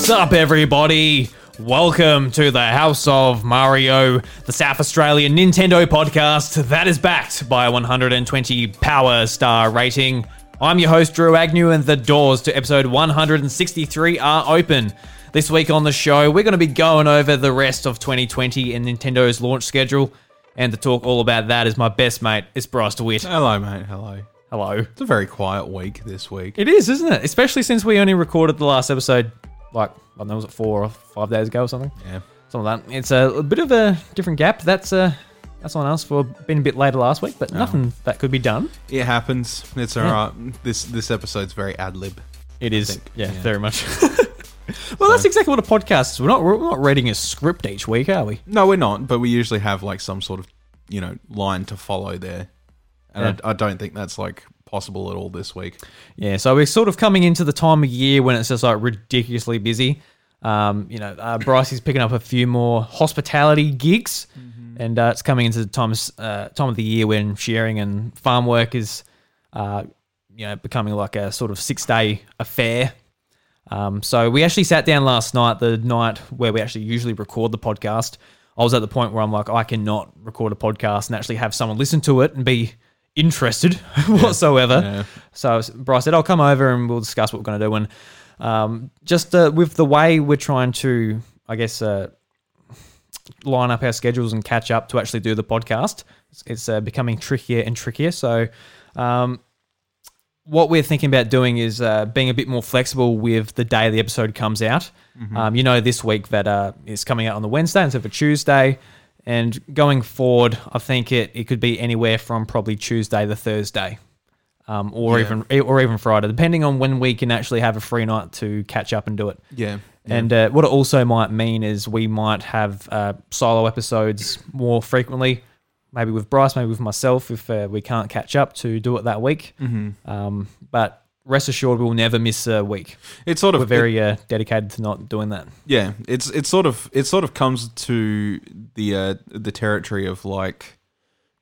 What's up, everybody? Welcome to the House of Mario, the South Australian Nintendo podcast that is backed by a 120 power star rating. I'm your host, Drew Agnew, and the doors to episode 163 are open. This week on the show, we're going to be going over the rest of 2020 and Nintendo's launch schedule. And to talk all about that is my best mate, it's Bryce DeWitt. Hello, mate. Hello. Hello. It's a very quiet week this week. It is, isn't it? Especially since we only recorded the last episode, like, I don't know, was it four or five days ago or something? Yeah. Something like that. It's a, a bit of a different gap. That's uh, that's on us for being a bit later last week, but nothing that could be done. It happens. It's Yeah. alright. This this episode's very ad lib. It is, think, yeah, yeah. very much. well, that's exactly what a podcast is. We're not we're not reading a script each week, are we? No, we're not, but we usually have like some sort of, you know, line to follow there. And. I, I don't think that's like possible at all this week. Yeah, so we're sort of coming into the time of year when it's just like ridiculously busy. Um, you know, uh, Bryce is picking up a few more hospitality gigs, and uh, it's coming into the time uh, time of the year when sharing and farm work is, uh, you know, becoming like a sort of six day affair. Um, so we actually sat down last night, the night where we actually usually record the podcast. I was at the point where I'm like, I cannot record a podcast and actually have someone listen to it and be interested whatsoever. Yeah. So Bryce said, I'll come over and we'll discuss what we're going to do. And um, just uh, with the way we're trying to, I guess, uh, line up our schedules and catch up to actually do the podcast, it's, it's uh, becoming trickier and trickier. So, um, what we're thinking about doing is uh, being a bit more flexible with the day the episode comes out. Um, you know, this week that uh, it's coming out on the Wednesday instead of a Tuesday. And going forward, I think it, it could be anywhere from probably Tuesday to Thursday, um, or Yeah. even or even Friday, depending on when we can actually have a free night to catch up and do it. Yeah. And uh, what it also might mean is we might have uh, solo episodes more frequently, maybe with Bryce, maybe with myself, if uh, we can't catch up to do it that week. Mm-hmm. Um, but rest assured, we'll never miss a week. It's sort of We're very uh, dedicated to not doing that. Yeah, it's it's sort of it sort of comes to the uh, the territory of like,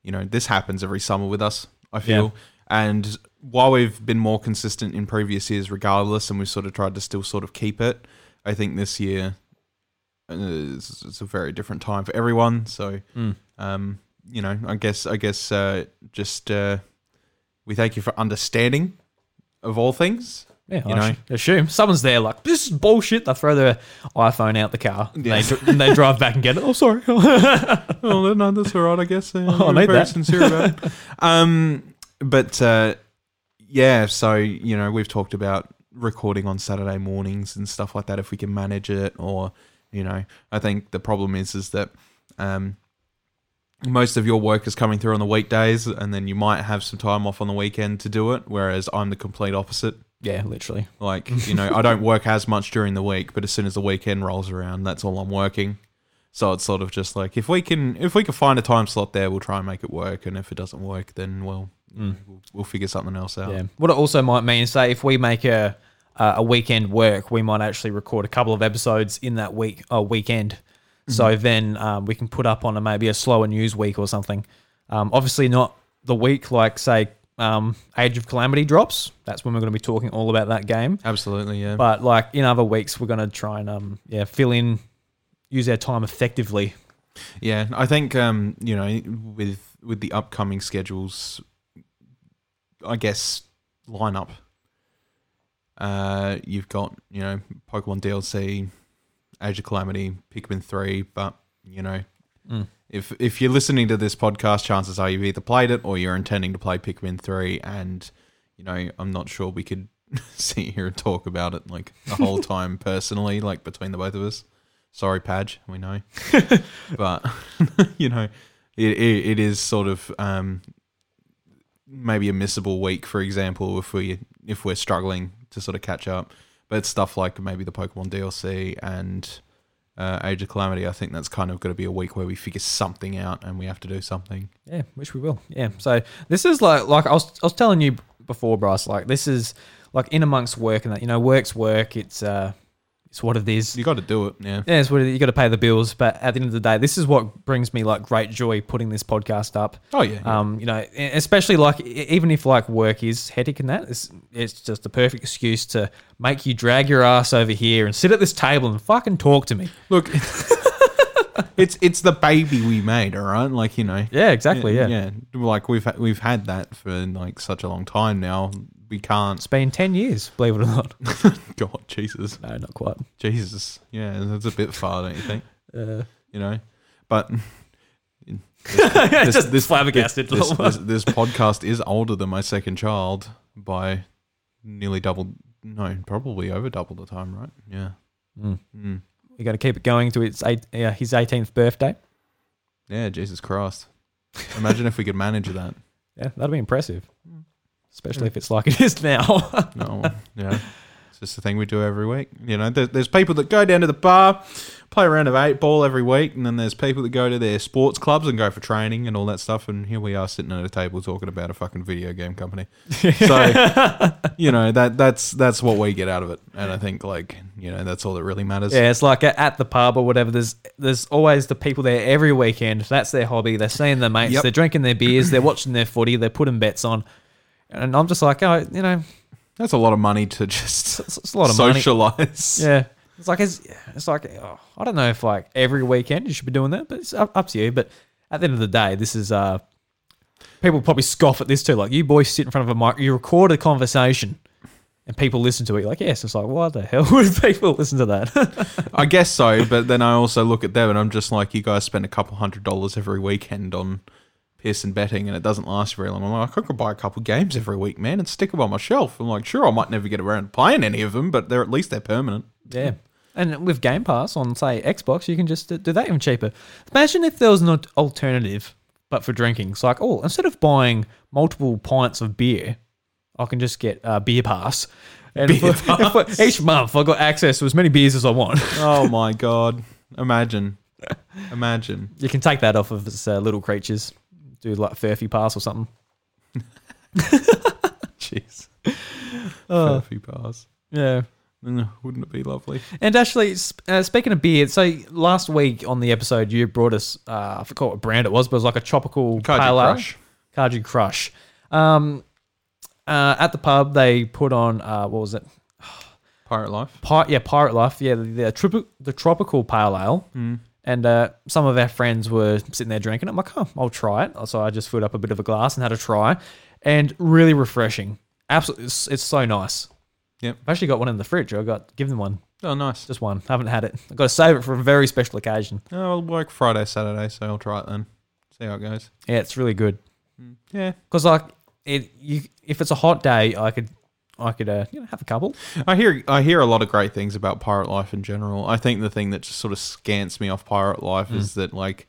you know, this happens every summer with us. I feel, and while we've been more consistent in previous years, regardless, and we've sort of tried to still sort of keep it, I think this year uh, it's, it's a very different time for everyone. So, Mm. um, you know, I guess I guess uh, just uh, we thank you for understanding of all things. Yeah, You I know? assume someone's there like this is bullshit. They throw their iPhone out the car. and Yeah. They, dr- and they drive back and get it. Oh, sorry. oh no, that's all right. I guess. Uh, Oh, I need very that. sincere about it. Um, but uh, yeah, so you know, we've talked about recording on Saturday mornings and stuff like that if we can manage it, or you know, I think the problem is is that um, most of your work is coming through on the weekdays, and then you might have some time off on the weekend to do it. Whereas I'm the complete opposite. Yeah, literally. Like, you know, I don't work as much during the week, but as soon as the weekend rolls around, that's all I'm working. So it's sort of just like if we can if we can find a time slot there, we'll try and make it work. And if it doesn't work, then well, Mm. we'll, we'll figure something else out. Yeah. What it also might mean is, say, if we make a uh, a weekend work, we might actually record a couple of episodes in that week or weekend. So then um, we can put up on a maybe a slower news week or something. Um, obviously, not the week like say um, Age of Calamity drops. That's when we're going to be talking all about that game. Absolutely, yeah. But like in other weeks, we're going to try and um, yeah fill in, use our time effectively. yeah, I think um, you know, with with the upcoming schedules, I guess lineup. Uh, you've got you know Pokemon DLC, Age of Calamity, Pikmin three, but you know Mm. If if you're listening to this podcast, chances are you've either played it or you're intending to play Pikmin three, and you know I'm not sure we could sit here and talk about it like the whole time personally, like between the both of us. Sorry, Padge, we know, but you know it, it it is sort of um maybe a missable week, for example, if we if we're struggling to sort of catch up. But stuff like maybe the Pokemon DLC and uh, Age of Calamity, I think that's kind of got to be a week where we figure something out and we have to do something. Yeah, which we will. Yeah. So this is like like I was I was telling you before, Bryce. Like this is like in amongst work and that you know work's work. It's uh It's what it is. You got to do it. Yeah. Yeah, it's what it, you got to pay the bills. But at the end of the day, this is what brings me like great joy putting this podcast up. Oh yeah. yeah. Um, you know, especially like even if like work is hectic and that, it's it's just the perfect excuse to make you drag your ass over here and sit at this table and fucking talk to me. Look, it's it's the baby we made. All right. Like you know. Yeah, exactly. Yeah, Yeah. Like we've ha- we've had that for like such a long time now. We can't. it's been ten years, believe it or not. God, Jesus, no, not quite. Jesus. Yeah, that's a bit far, don't you think? Uh, You know, but. just this flabbergasted. This, this, this podcast is older than my second child by nearly double. No, probably over double the time, right? Yeah. Mm. Mm. We got to keep it going to its eight, uh, his 18th birthday. Yeah, Jesus Christ. Imagine if we could manage that. Yeah, that'd be impressive, Especially if it's like it is now. No, yeah. It's just the thing we do every week. You know, there, there's people that go down to the bar, play a round of eight ball every week, and then there's people that go to their sports clubs and go for training and all that stuff. And here we are sitting at a table talking about a fucking video game company. So, you know, that that's that's what we get out of it. And I think, like, you know, that's all that really matters. Yeah, it's like at the pub or whatever. There's there's always the people there every weekend. That's their hobby. They're seeing their mates. Yep. They're drinking their beers. They're watching their footy. They're putting bets on. And I'm just like, oh, you know, That's a lot of money to just it's, it's a lot of money. socialize. Yeah, it's like it's, it's like oh, I don't know if like every weekend you should be doing that, but it's up, up to you. But at the end of the day, this is uh, people probably scoff at this too. Like you boys sit in front of a mic, you record a conversation, and people listen to it. You're like yes, it's like why the hell would people listen to that? I guess so, but then I also look at them and I'm just like, you guys spend a couple hundred dollars every weekend on Pearson betting and it doesn't last very long. I'm like, I could buy a couple games every week, man, and stick them on my shelf. I'm like, sure, I might never get around to playing any of them, but they're at least they're permanent. yeah. And with Game Pass on, say, Xbox, you can just do that even cheaper. Imagine if there was an alternative, but for drinking. It's like, oh, instead of buying multiple pints of beer, I can just get a Beer Pass. And Beer for- for each month, I got access to as many beers as I want. Oh my god. Imagine. Imagine. You can take that off of its uh, Little Creatures. Do like Furphy Pass or something. Jeez. Oh, Furphy pass. yeah. Mm, Wouldn't it be lovely? And actually, uh, speaking of beer, so last week on the episode, you brought us, uh, I forgot what brand it was, but it was like a tropical Kaiju pale ale. Crush. Kaiju Crush. Um, uh, at the pub, they put on, uh, what was it? Pirate Life. Pi- yeah, Pirate Life. Yeah, the, the, the tropical pale ale. Mm. And uh, some of our friends were sitting there drinking it. I'm like, oh, I'll try it. So I just filled up a bit of a glass and had a try. And really refreshing. Absolutely, it's, it's so nice. Yep. I've actually got one in the fridge. I got give them one, Oh, nice. just one. Haven't had it. I've got to save it for a very special occasion. Oh, I'll work Friday, Saturday, so I'll try it then. See how it goes. Yeah, it's really good. Mm. Yeah. Because like it, you if it's a hot day, I could, I could, uh, you know, have a couple. I hear I hear a lot of great things about Pirate Life in general. I think the thing that just sort of scants me off Pirate Life is that like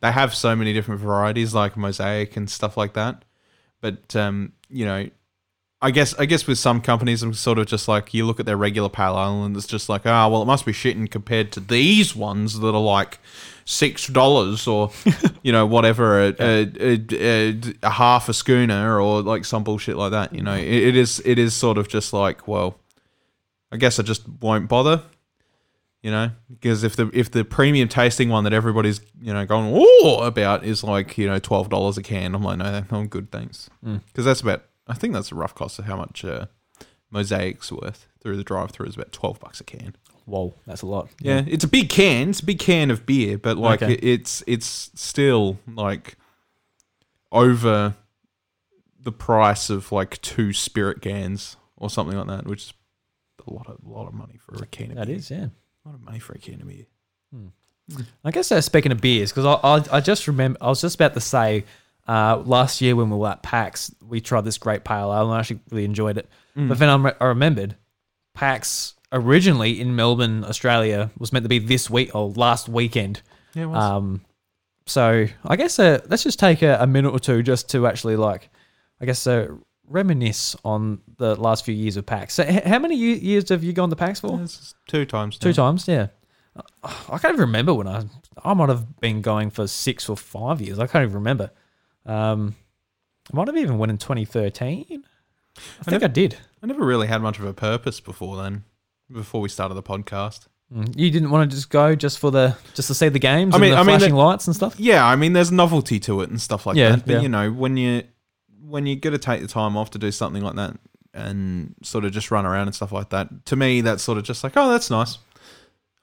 they have so many different varieties like mosaic and stuff like that. But um, you know, I guess I guess with some companies I'm sort of just like you look at their regular pale ale and it's just like, ah, well it must be shitting compared to these ones that are like six dollars or you know whatever a, a, a, a, a half a schooner or like some bullshit like that you know. It, it is it is sort of just like well i guess i just won't bother you know because if the if the premium tasting one that everybody's you know going oh about is like you know $12 a can i'm like no i'm good thanks. Mm. because that's about i think that's a rough cost of how much uh, mosaic's worth through the drive through is about 12 bucks a can Whoa, that's a lot. yeah, it's a big can. It's a big can of beer, but like Okay. it, it's it's still like over the price of like two spirit cans or something like that, which is a lot of a lot of money for a can of that beer. is, yeah. a lot of money for a can of beer. I guess uh, speaking of beers, because I, I I just remember I was just about to say uh, last year when we were at PAX, we tried this great pale ale and I actually really enjoyed it. But then I, re- I remembered PAX originally in Melbourne, Australia, was meant to be this week or last weekend. Yeah, it was. Um, so I guess uh, let's just take a, a minute or two just to actually like, I guess uh, reminisce on the last few years of PAX. So h- how many years have you gone to PAX for? Yeah, two times. Two times, yeah. I can't even remember when I I might have been going for six or five years. I can't even remember. Um, I might have even went in 2013. I think never- I did. I never really had much of a purpose before then. Before we started the podcast. Mm. You didn't want to just go just for the just to see the games I mean- and the I mean, flashing lights and stuff. Yeah, I mean, there's novelty to it and stuff like Yeah, that. But yeah. you know, when you when you got to take the time off to do something like that and sort of just run around and stuff like that, to me, that's sort of just like, oh, that's nice.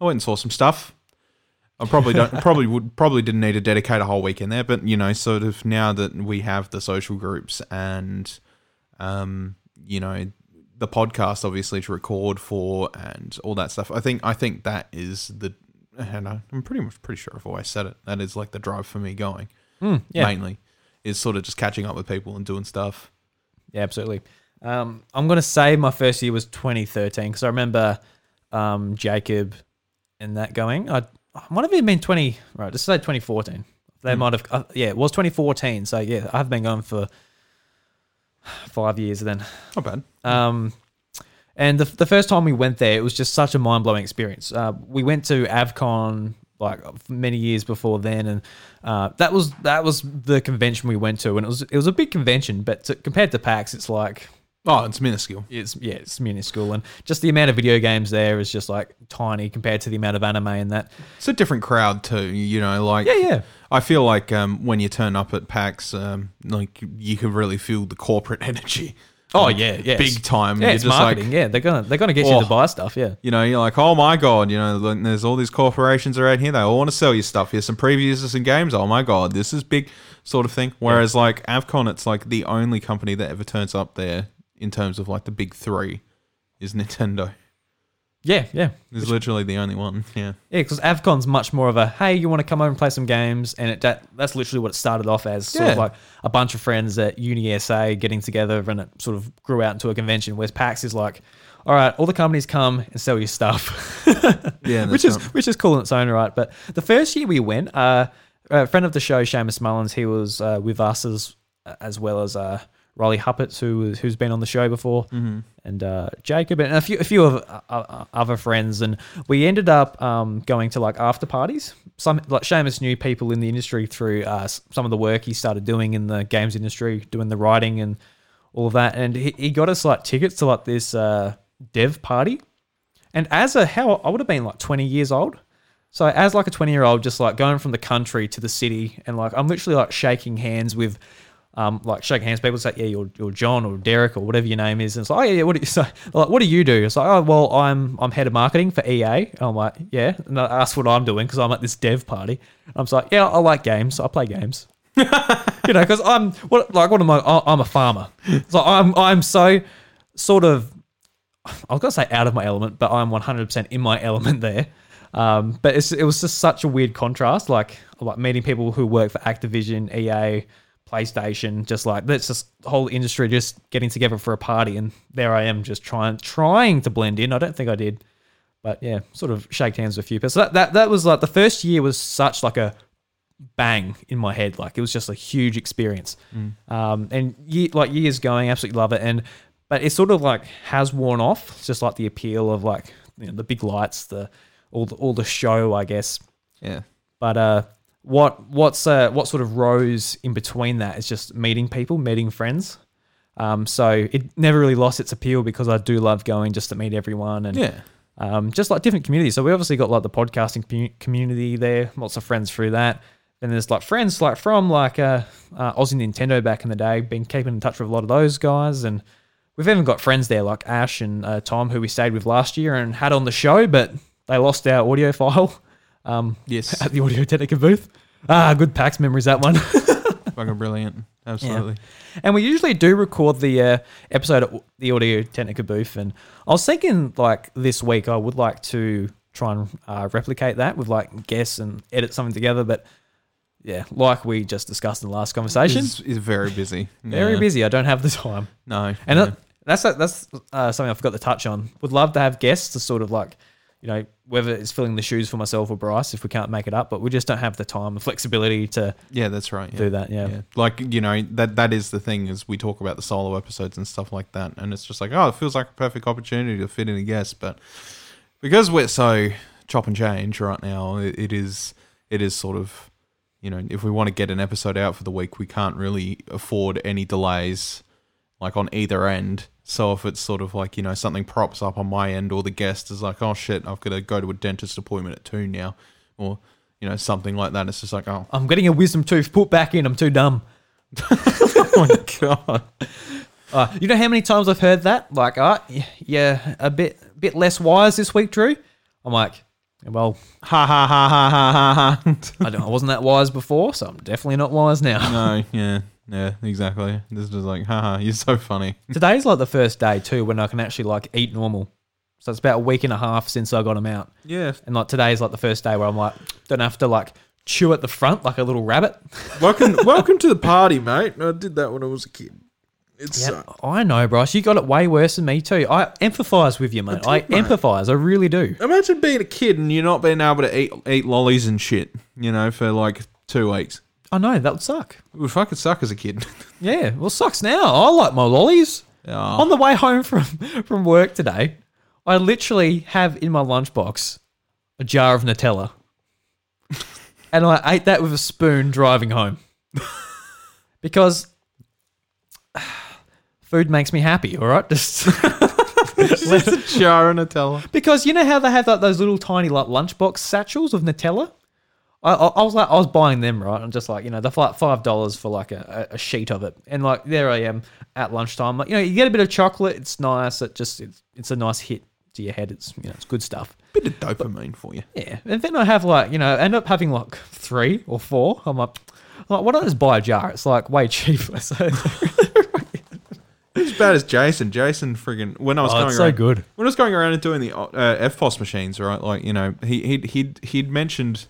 I went and saw some stuff. I probably don't probably would probably didn't need to dedicate a whole weekend there, but you know, sort of now that we have the social groups and um, you know, the podcast obviously to record for and all that stuff. I think I think that is the and I- I'm pretty much pretty sure I've always said it. That is like the drive for me going Mm, yeah, mainly is sort of just catching up with people and doing stuff. yeah, absolutely. Um, I'm gonna say my first year was 2013 because I remember um, Jacob and that going. I, I might have even been 20. Right, just say 2014. They Hmm. might have. Uh, yeah, it was 2014. So yeah, I've been going for five years then. Not bad. Um, and the, the first time we went there, it was just such a mind blowing experience. Uh, we went to Avcon like many years before then, and uh, that was that was the convention we went to, and it was it was a big convention, but to, compared to PAX, it's like Oh, it's minuscule. it's yeah, it's minuscule, and just the amount of video games there is just like tiny compared to the amount of anime and that. It's a different crowd too. You know, like Yeah, yeah. I feel like um, when you turn up at PAX, um, like you can really feel the corporate energy. Oh yeah, yeah, big time. Yeah, You're it's just marketing. like, yeah, they're gonna they're gonna get you Oh. to buy stuff. Yeah, you know, you're like, oh my god, you know, there's all these corporations around here. They all want to sell you stuff. Here's some previews of some games. Oh my god, this is big, sort of thing. Whereas like Avcon, it's like the only company that ever turns up there in terms of like the big three is Nintendo. yeah, yeah. Is literally the only one. Yeah. Yeah, because Avcon's much more of a hey, you want to come over and play some games, and it that, that's literally what it started off as, sort of like a bunch of friends at Uni SA getting together, and it sort of grew out into a convention. Whereas PAX is like, all right, all the companies come and sell you stuff, Yeah. which is which is cool in its own right. But the first year we went, uh, a friend of the show, Seamus Mullins, he was uh, with us as as well as uh, Riley Huppets, who was- who's been on the show before Mhm. and uh, Jacob and a few a few of uh, uh, other friends, and we ended up um, going to like after parties. Some like Seamus knew people in the industry through uh, some of the work he started doing in the games industry, doing the writing and all of that, and he, he got us like tickets to like this uh, dev party. And as a how I would have been like twenty years old. So as like a twenty year old, just like going from the country to the city, and like I'm literally like shaking hands with um, like shake hands. People say, "Yeah, you're, you're John or Derek or whatever your name is." And it's like, "Oh yeah, yeah." What do you so, like? What do you do? It's like, "Oh well, I'm I'm head of marketing for EA." And I'm like, "Yeah." And I ask what I'm doing because I'm at this dev party. I'm like, "Yeah, I like games. I play games." you know, because I'm what like what am I? I'm a farmer. So I'm I'm so sort of I was gonna say out of my element, but I'm 100% in my element there. Um, but it's, it was just such a weird contrast, like like meeting people who work for Activision, EA, PlayStation, just like that's just the whole industry just getting together for a party, and there I am just trying trying to blend in. I don't think I did, but yeah, sort of shake hands with a few people. So that, that that was like the first year was such like a bang in my head. Like it was just a huge experience. Um, and ye- like years going, absolutely love it. And but it sort of like has worn off. It's just like the appeal of like you know, the big lights, the all the all the show, I guess. Yeah. But uh, what what's uh, what sort of rose in between that is just meeting people, meeting friends. Um, so it never really lost its appeal because I do love going just to meet everyone and Yeah. um, just like different communities. So we obviously got like the podcasting commu- community there, lots of friends through that. Then there's like friends like from like uh, uh, Aussie Nintendo back in the day. Been keeping in touch with a lot of those guys, and we've even got friends there like Ash and uh, Tom who we stayed with last year and had on the show, but they lost our audio file um, Yes. at the Audio Technica booth. Ah, good PAX memories that one. Fucking brilliant. Absolutely. And we usually do record the uh, episode at the Audio Technica booth. And I was thinking, like, this week, I would like to try and uh, replicate that with, like, guests and edit something together. But yeah, like we just discussed in the last conversation, Is, is very busy. very Yeah. busy. I don't have the time. No. And yeah. that, that's that's uh, something I forgot to touch on. Would love to have guests to sort of like, you know, whether it's filling the shoes for myself or Bryce if we can't make it up, but we just don't have the time and flexibility to yeah, that's right. Yeah. do that. Yeah. Yeah. Like, you know, that that is the thing is we talk about the solo episodes and stuff like that. And it's just like, oh, it feels like a perfect opportunity to fit in a guest. But because we're so chop and change right now, it, it is it is sort of you know, if we want to get an episode out for the week, we can't really afford any delays like on either end. So if it's sort of like you know something props up on my end, or the guest is like, oh shit, I've got to go to a dentist appointment at two now, or you know something like that. It's just like, oh, I'm getting a wisdom tooth put back in. I'm too dumb. oh my god. Uh, you know how many times I've heard that? Like, uh, yeah, a bit, bit less wise this week, Drew. I'm like, well, Ha ha ha ha ha ha ha. I, don't, I wasn't that wise before, so I'm definitely not wise now. no, yeah, yeah, exactly. This is just like, haha, you're so funny. Today's like the first day too when I can actually like eat normal. So it's about a week and a half since I got them out, Yeah. and like today's like the first day where I'm like, don't have to like chew at the front like a little rabbit. Welcome, welcome to the party, mate. I did that when I was a kid. It's Yeah, I know, Bryce. You got it way worse than me too. I empathise with you, mate. I, did, mate. empathise. I really do. imagine being a kid and You're not being able to eat eat lollies and shit, you know, for like two weeks. I know that would suck. It would fucking suck as a kid. Yeah, well, sucks now. I like my lollies. Oh. On the way home from from work today, I literally have in my lunchbox a jar of Nutella, and I ate that with a spoon driving home because food makes me happy. All right, just Just a jar of Nutella. because you know how they have like those little tiny like lunchbox satchels of Nutella. I, I, was like, I was buying them right, I'm just like you know, they're like five dollars for like a, a sheet of it, and like there I am at lunchtime. Like you know, you get a bit of chocolate, it's nice. It just it's, it's a nice hit to your head. It's you know, it's good stuff. Bit of dopamine for you. Yeah, and then I have like you know, end up having like three or four. I'm like, like why don't I just buy a jar? It's like way cheaper. So As bad as Jason. Jason friggin' when I was oh, going it's around so good. when I was going around and doing the uh, EFTPOS machines, right? Like you know, he he'd he'd he'd mentioned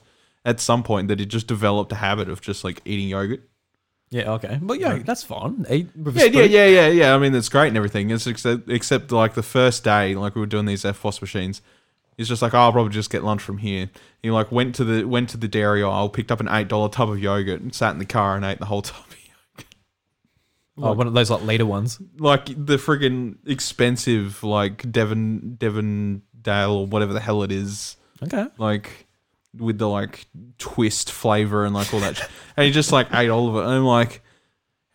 at some point that he just developed a habit of just like eating yogurt. Yeah, okay, but yeah, that's fine. Eat with Yeah, yeah, yeah, yeah, yeah. I mean, that's great and everything. It's except, except like the first day, like we were doing these EFTPOS machines. He's just like, oh, I'll probably just get lunch from here. He like went to the went to the dairy aisle, picked up an eight dollar tub of yogurt, and sat in the car and ate the whole tub. Oh, one of those like later ones. like the friggin' expensive like Devon Devon Dale or whatever the hell it is, Okay. like with the like twist flavor and like all that. sh- and he just like ate all of it. And I'm like,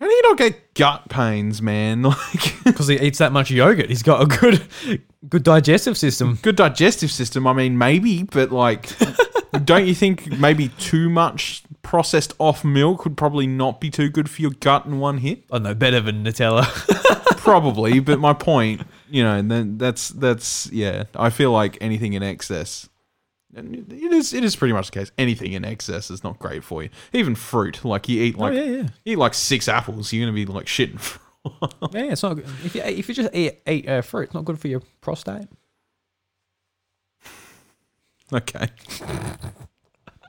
how do you not get gut pains, man? Like because he eats that much yogurt. He's got a good, good digestive system. good digestive system. I mean, maybe, but like, don't you think maybe too much processed off milk would probably not be too good for your gut in one hit? I know better than Nutella. probably but my point you know then that's that's yeah i feel like anything in excess and it is it is pretty much the case anything in excess is not great for you even fruit like you eat like oh yeah, yeah, eat like six apples you're gonna be like shitting yeah. It's not good. if you if you just eat, eat uh, fruit. It's not good for your prostate. okay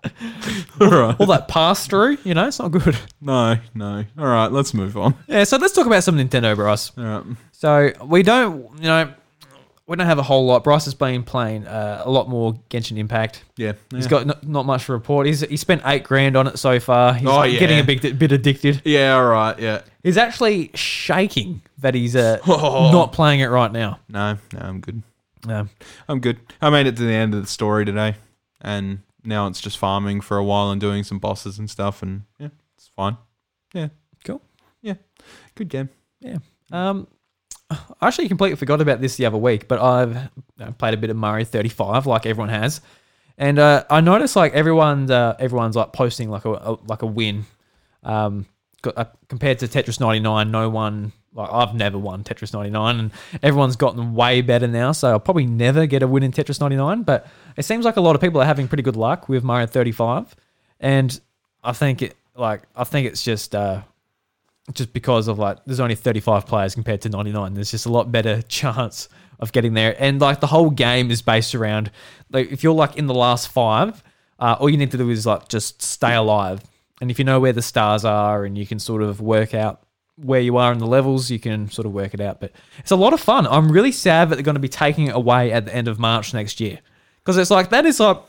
all right All that pass through, you know, it's not good. no no all right let's move on Yeah. So let's talk about some Nintendo, Bryce. all right So we don't, you know, we don't have a whole lot. Bryce has been playing uh, a lot more Genshin Impact. yeah, he's got n- not much to report. He's he spent eight grand on it so far. He's Oh, like, getting a big bit addicted. yeah all right yeah He's actually shaking that he's uh, not playing it right now. no no i'm good Um, i'm good i made it to the end of the story today and now it's just farming for a while and doing some bosses and stuff and yeah it's fine yeah Cool. yeah good game Yeah. Um, I actually completely forgot about this the other week, but I've played a bit of Mario 35, like everyone has, and uh, I noticed like everyone's uh, everyone's like posting like a, a like a win. Um, uh, compared to Tetris 99, no one like I've never won Tetris 99, and everyone's gotten way better now. So I'll probably never get a win in Tetris 99, but it seems like a lot of people are having pretty good luck with Mario 35, and I think it like I think it's just. Uh, just because of like there's only 35 players compared to 99 there's just a lot better chance of getting there. And like the whole game is based around like if you're like in the last five uh, all you need to do is like just stay alive. And if you know where the stars are and you can sort of work out where you are in the levels you can sort of work it out. But it's a lot of fun. I'm really sad that they're going to be taking it away at the end of march next year. Because it's like that is like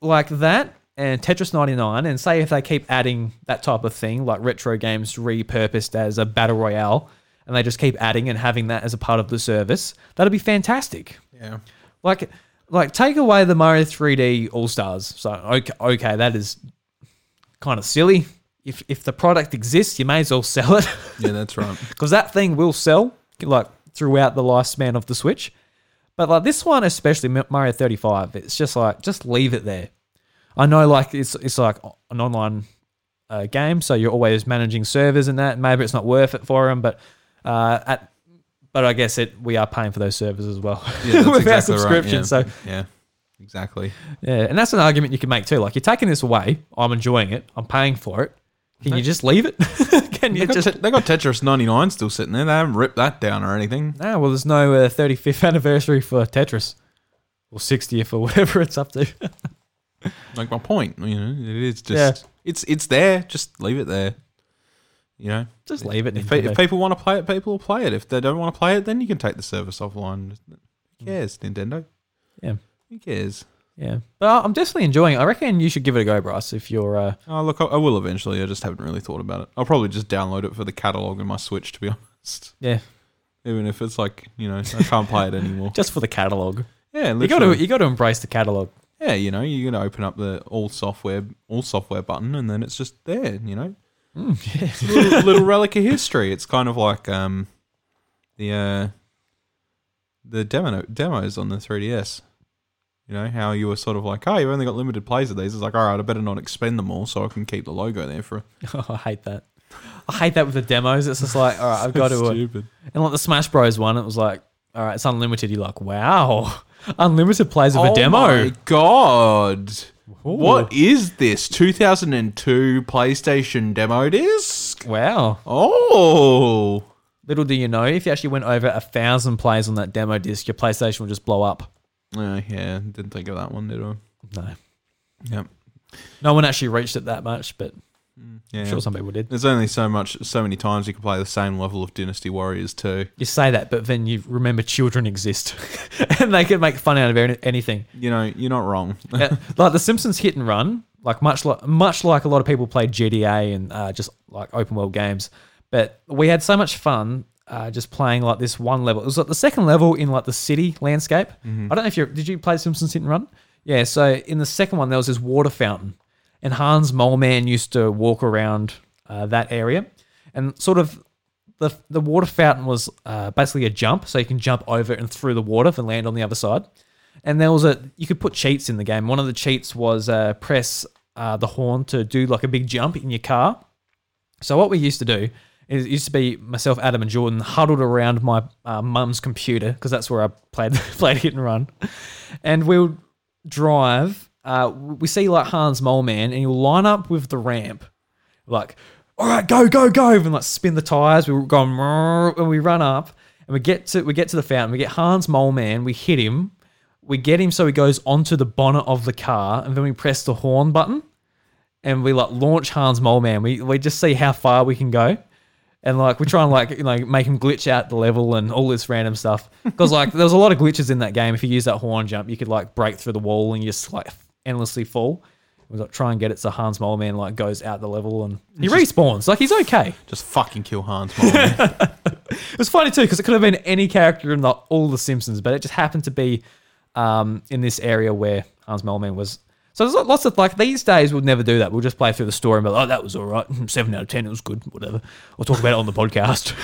like that and Tetris 99 and say if they keep adding that type of thing like retro games repurposed as a battle royale and they just keep adding and having that as a part of the service that'd be fantastic yeah like like take away the Mario 3D All Stars so okay okay that is kind of silly if if the product exists, you may as well sell it Yeah, that's right. because that thing will sell like throughout the lifespan of the Switch. But like this one, especially Mario 35, it's just like just leave it there. I know like it's it's like an online uh, game, so you're always managing servers and that. Maybe it's not worth it for them, but uh, at but I guess it we are paying for those servers as well Yeah, with our exactly right. subscription. Yeah. So yeah, exactly. yeah, and that's an argument you can make too. Like you're taking this away, I'm enjoying it, I'm paying for it. Can you just leave it? can you got, just Te- they got Tetris 99 still sitting there. They haven't ripped that down or anything. No, well, there's no uh, 35th anniversary for Tetris, or 60th, or whatever it's up to. Like my point, you know, it is just it's it's there. Just leave it there. You know, Just leave it. if, if people want to play it, people will play it. If they don't want to play it, then you can take the service offline. Who cares, Nintendo? Yeah. Who cares? yeah, but I'm definitely enjoying. it. I reckon you should give it a go, Bryce. If you're, uh, Oh, look, I, I will eventually. I just haven't really thought about it. I'll probably just download it for the catalog in my Switch, to be honest. yeah, Even if it's like, you know, I can't play it anymore. just for the catalog, Yeah, you got to you got to embrace the catalog. Yeah, you know, you're gonna open up the all software, all software button, and then it's just there. You know, Mm, yeah. little, little relic of history. It's kind of like um, the uh, the demo demos on the 3ds. You know how you were sort of like, oh, you've only got limited plays of these. It's like, all right, I better not expend them all, so I can keep the logo there for. Oh, I hate that. I hate that with the demos. It's just like, all right, I've got to. Uh, stupid. and like the Smash Bros one, it was like, all right, it's unlimited. You're like, wow, unlimited plays of a oh demo. my god! Ooh. What is this? 2002 PlayStation demo disc? Wow. Oh, Little do you know, if you actually went over a thousand plays on that demo disc, your PlayStation will just blow up. uh, yeah. Didn't think of that one, did I? No. Yep. No one actually reached it that much, but Yeah. I'm sure some people did. There's only so much, so many times you can play the same level of Dynasty Warriors too. You say that, but then you remember children exist and they can make fun out of anything. You know, you're not wrong. Yeah, like the Simpsons hit and run, like much like much like a lot of people play GTA and uh, just like open world games. But we had so much fun uh, just playing like this one level. It was like the second level in like the city landscape. I don't know if you did you play Simpsons hit and run? Yeah. So in the second one there was this water fountain, and Hans Moleman used to walk around uh, that area, and sort of the the water fountain was uh, basically a jump, so you can jump over and through the water and land on the other side. And there was a you could put cheats in the game. One of the cheats was uh, press uh, the horn to do like a big jump in your car. So what we used to do is it used to be myself, Adam, and Jordan huddled around my uh, mum's computer because that's where I played played hit and run, and we would drive. Uh, we see like Hans Moleman, and he'll line up with the ramp, like, all right, go, go, go, and like spin the tires. We going, and we run up, and we get to we get to the fountain. We get Hans Moleman. We hit him. We get him so he goes onto the bonnet of the car, and then we press the horn button, and we like launch Hans Moleman. We we just see how far we can go. And like we try and like you know make him glitch out the level and all this random stuff because like there was a lot of glitches in that game. If you use that horn jump, you could like break through the wall and you just like endlessly fall. We like try and get it so Hans Moleman like goes out the level and he respawns. Like he's okay. Just fucking kill Hans. Moleman. It was funny too because it could have been any character in the, all the Simpsons, but it just happened to be um, in this area where Hans Moleman was. So there's lots of like these days we'll never do that. We'll just play through the story and be like, oh, that was all right, seven out of ten, it was good, whatever. We'll talk about it on the podcast.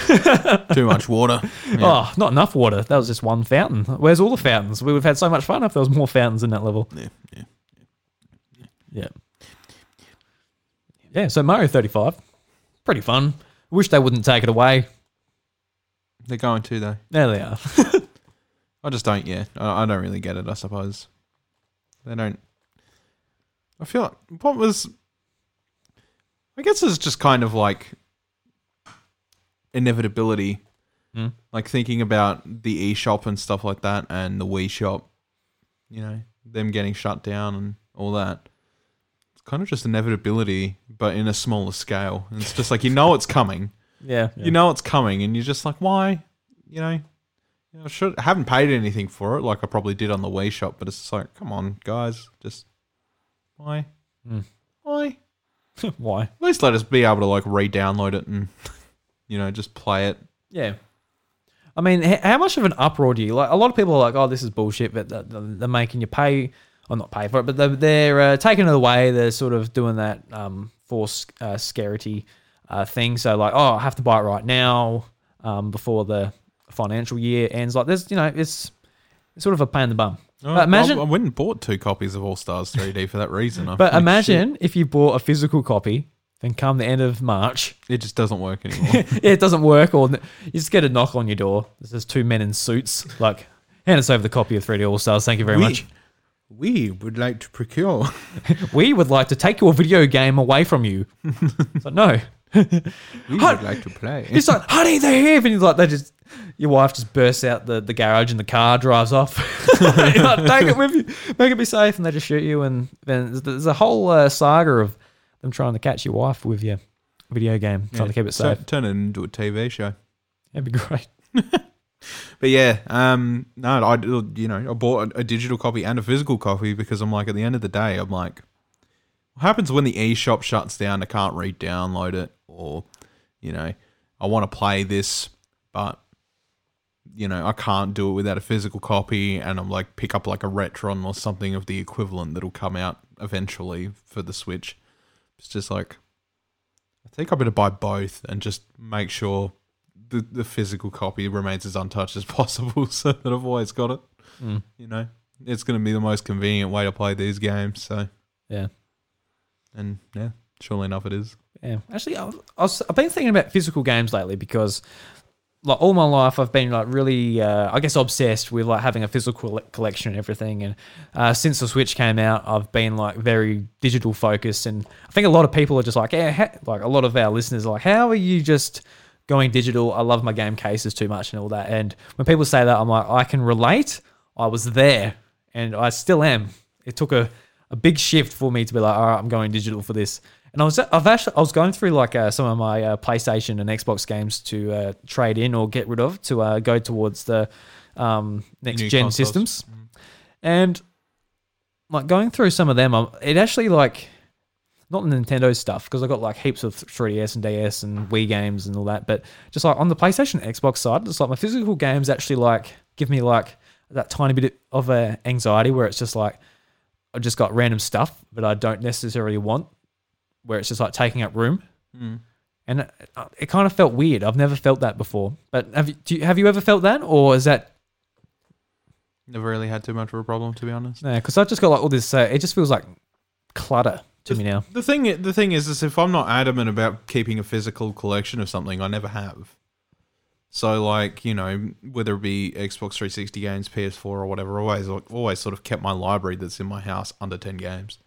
Too much water. Yeah. Oh, not enough water. That was just one fountain. Where's all the fountains? We would have had so much fun if there was more fountains in that level. Yeah, yeah. Yeah. Yeah, so Mario 35, pretty fun. Wish they wouldn't take it away. They're going to though. There they are. I just don't. Yeah, I, I don't really get it. I suppose they don't. I feel like what was. I guess it's just kind of like inevitability, Hmm. like thinking about the eShop and stuff like that, and the Wii Shop. You know, them getting shut down and all that. Kind of just inevitability, but in a smaller scale. And it's just like you know it's coming Yeah. you know it's coming, and you're just like, why? You know, you know, should I haven't paid anything for it like I probably did on the Wii Shop, but it's like, come on, guys, just why? Mm. Why? Why? At least let us be able to like re-download it and you know just play it. Yeah. I mean, how much of an uproar do you like? A lot of people are like, "Oh, this is bullshit," but they're making you pay, or not pay for it, but they're, they're uh, taking it away. They're sort of doing that um, force uh, scarcity uh, thing. So like, oh, I have to buy it right now um, before the financial year ends. Like, there's you know, it's, it's sort of a pain in the bum. Oh, But imagine- I, I went and bought two copies of All Stars 3D for that reason. I'm But imagine if you bought a physical copy, then come the end of March, it just doesn't work anymore. it doesn't work, or you just get a knock on your door. There's two men in suits, like, hand us over the copy of 3D All Stars. Thank you very We- much. We would like to procure. We would like to take your video game away from you. it's like, no. We would like to play. It's like, honey, they're here. And he's like, they just, your wife just bursts out the, the garage and the car drives off. You're like, take it with you, make it be safe. And they just shoot you. And then there's, a whole uh, saga of them trying to catch your wife with your video game, trying to keep it So- safe. turn it into a TV show. That'd be great. But yeah, um, no, I you know I bought a, a digital copy and a physical copy because I'm like at the end of the day I'm like, what happens when the eShop shuts down? I can't re-download it, or you know, I want to play this, but you know I can't do it without a physical copy, and I'm like pick up like a Retron or something of the equivalent that'll come out eventually for the Switch. It's just like I think I better buy both and just make sure the, the physical copy remains as untouched as possible so that I've always got it. Mm. You know, it's going to be the most convenient way to play these games. So, Yeah. and yeah, surely enough, it is. Yeah, actually, I I was, I've been thinking about physical games lately because, like, all my life I've been like really, uh, I guess, obsessed with like having a physical collection and everything. And uh, since the Switch came out, I've been like very digital focused. And I think a lot of people are just like, yeah, like a lot of our listeners are like, how are you just going digital? I love my game cases too much and all that. And when people say that, I'm like, I can relate. I was there, and I still am. It took a a big shift for me to be like, all right, I'm going digital for this. And I was I've actually I was going through like uh, some of my uh, PlayStation and Xbox games to uh, trade in or get rid of to uh, go towards the um, next New gen consoles. systems, and like going through some of them, I'm, it actually like not the Nintendo stuff because I got like heaps of 3DS and DS and Wii games and all that, but just like on the PlayStation Xbox side, it's like my physical games actually like give me like that tiny bit of uh, anxiety where it's just like I've just got random stuff that I don't necessarily want, where it's just like taking up room. Mm. And it, it kind of felt weird. I've never felt that before. But have you, do you, have you ever felt that, or is that Never really had too much of a problem, to be honest. Yeah, Because I've just got like all this. Uh, it just feels like clutter to me now. The thing, the thing is, is if I'm not adamant about keeping a physical collection of something, I never have. So, like you know, whether it be Xbox 360 games, PS4, or whatever, always, always sort of kept my library that's in my house under 10 games.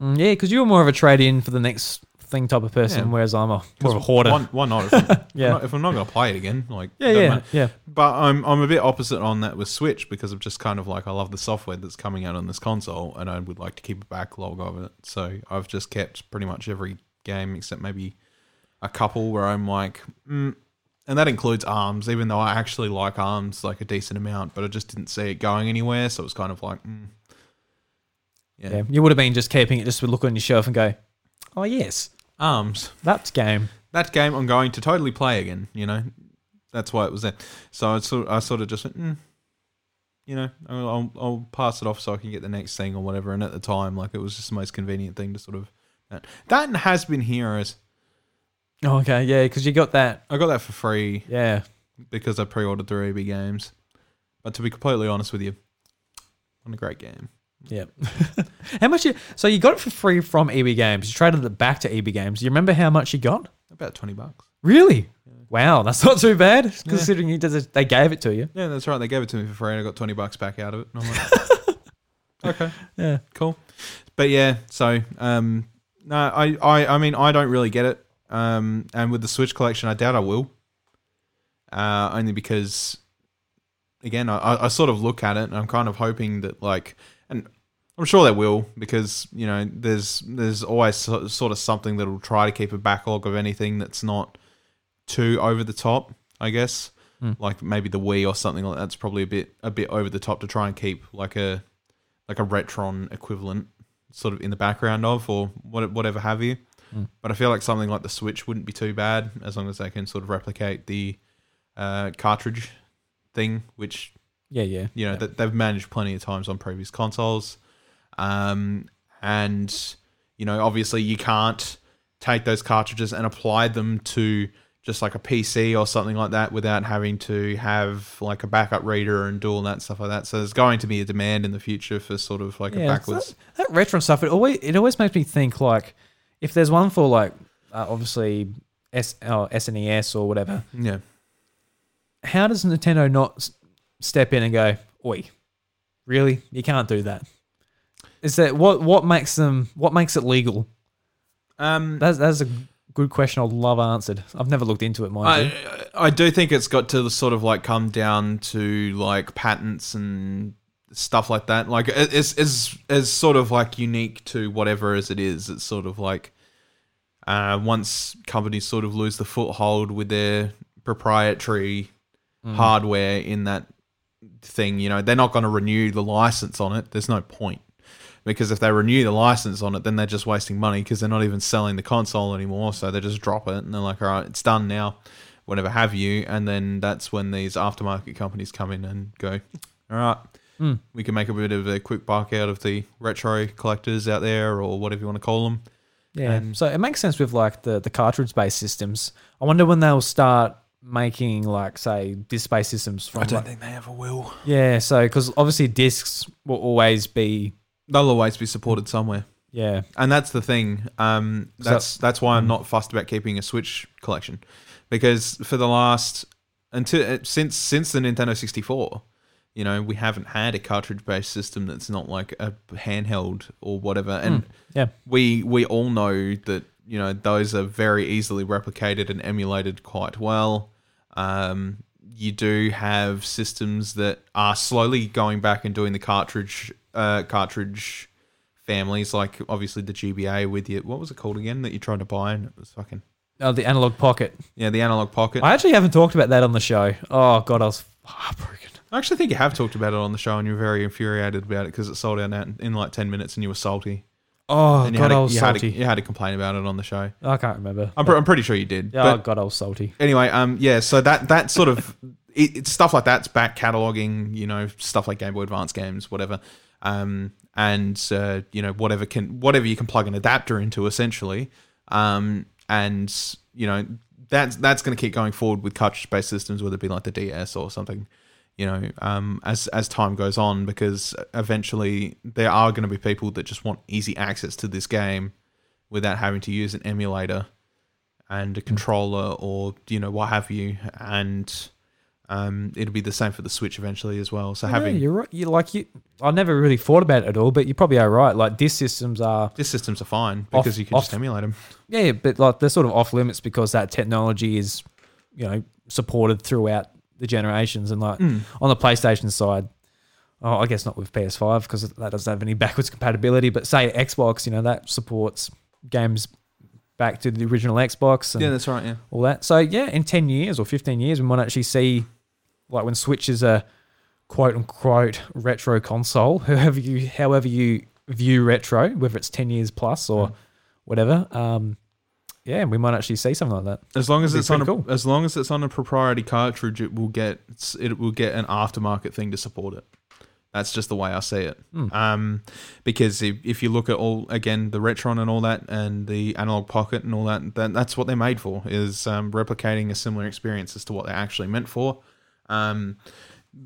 Mm, yeah, because you were more of a trade in for the next thing type of person, Yeah. whereas I'm a more of a hoarder. Why, why not? If I'm, Yeah. if I'm not going to play it again, like yeah, doesn't yeah, matter. yeah. But I'm I'm a bit opposite on that with Switch because I'm just kind of like I love the software that's coming out on this console, and I would like to keep a backlog of it. So I've just kept pretty much every game except maybe a couple where I'm like, mm, and that includes Arms, even though I actually like Arms like a decent amount, but I just didn't see it going anywhere. So it was kind of like, mm, yeah. Yeah, you would have been just keeping it just to look on your shelf and go, oh yes, Arms. That's game. that game I'm going to totally play again. You know, that's why it was there. So I sort I sort of just went, mm, you know, I'll, I'll pass it off so I can get the next thing or whatever. And at the time, like it was just the most convenient thing to sort of that. That has been heroes. Oh, okay, yeah, because you got that. I got that for free Yeah, because I pre-ordered the EB games. But to be completely honest with you, what a great game. Yeah. how much? You, so you got it for free from EB Games. You traded it back to EB Games. Do you remember how much you got? About twenty bucks. Really? Wow, that's not too bad considering you did it, they gave it to you. Yeah, that's right. They gave it to me for free, and I got twenty bucks back out of it. And I'm like, okay. Yeah. cool. But yeah, so um, no, I, I, I mean, I don't really get it. Um, and with the Switch collection, I doubt I will. Uh, only because, again, I, I- sort of look at it and I'm kind of hoping that like, I'm sure they will because you know there's there's always so, sort of something that will try to keep a backlog of anything that's not too over the top. I guess Hmm. like maybe the Wii or something like that's probably a bit a bit over the top to try and keep like a like a Retron equivalent sort of in the background of or what, whatever have you. Hmm. But I feel like something like the Switch wouldn't be too bad as long as they can sort of replicate the uh, cartridge thing, which Yeah, yeah. you know yeah. that they've managed plenty of times on previous consoles. Um, and you know, obviously, you can't take those cartridges and apply them to just like a PC or something like that without having to have like a backup reader and do all that stuff like that. So there's going to be a demand in the future for sort of like a backwards. That, that retro stuff, it always it always makes me think like if there's one for like uh, obviously S or SNES or whatever, Yeah. how does Nintendo not step in and go, "Oi, really? You can't do that." Is that what what makes them what makes it legal? Um, That's that's a good question. I'd love answered. I've never looked into it, mind you. I, I do think it's got to sort of like come down to like patents and stuff like that. Like it's it's it's sort of like unique to whatever as it is. It's sort of like uh, once companies sort of lose the foothold with their proprietary Mm. hardware in that thing, you know, they're not going to renew the license on it. There's no point. Because if they renew the license on it, then they're just wasting money because they're not even selling the console anymore. So they just drop it and they're like, all right, it's done now, whatever have you. And then that's when these aftermarket companies come in and go, all right, Mm. we can make a bit of a quick buck out of the retro collectors out there or whatever you want to call them. Yeah. So it makes sense with like the the cartridge based systems. I wonder when they'll start making like say disc based systems from. I don't like- think they ever will. yeah. So because obviously discs will always be They'll always be supported somewhere. yeah. and that's the thing. Um, that's that's why I'm Mm. not fussed about keeping a Switch collection, because for the last until uh, since since the Nintendo 64, you know, we haven't had a cartridge based system that's not like a handheld or whatever, and Mm, yeah. we we all know that you know those are very easily replicated and emulated quite well. Um, you do have systems that are slowly going back and doing the cartridge uh, cartridge families, like obviously the GBA with you. What was it called again that you tried to buy and it was fucking Oh, the analog pocket. yeah, the analog pocket. I actually haven't talked about that on the show. Oh god, I was heartbroken. I actually think you have talked about it on the show and you're very infuriated about it because it sold out in, in like ten minutes and you were salty. Oh and you god, had I to, was you, had to, salty. you had to complain about it on the show. I can't remember. I'm, pr- I'm pretty sure you did. oh but god, I was salty. anyway, um, yeah, so that that sort of it, it's stuff like that's back cataloging, you know, stuff like Game Boy Advance games, whatever, um, and uh, you know whatever can whatever you can plug an adapter into, essentially, um, and you know that's that's going to keep going forward with cartridge based systems, whether it be like the DS or something. You know, um, as as time goes on, because eventually there are going to be people that just want easy access to this game without having to use an emulator and a controller or you know what have you and um, it'll be the same for the switch eventually as well so having yeah, you're right. You like you. I never really thought about it at all, but you probably are right. Like disc systems are these systems are fine Off- because you can off- just emulate them yeah, but like they're sort of off limits because that technology is, you know, supported throughout the generations. And like Mm. on the PlayStation side, oh, I guess not with PS5 because that doesn't have any backwards compatibility. But say Xbox, you know, that supports games back to the original Xbox and yeah that's right yeah all that. So yeah, in ten years or fifteen years, we might actually see like when Switch is a quote unquote retro console, however you however you view retro, whether it's ten years plus or Mm. whatever. Um, yeah, we might actually see something like that. as long as it's on a, cool. as long as it's on a proprietary cartridge it will get it will get an aftermarket thing to support it that's just the way I see it. Hmm. Um, because if, if you look at all again the Retron and all that, and the Analog Pocket and all that, then that's what they're made for is um, replicating a similar experience as to what they're actually meant for. Um,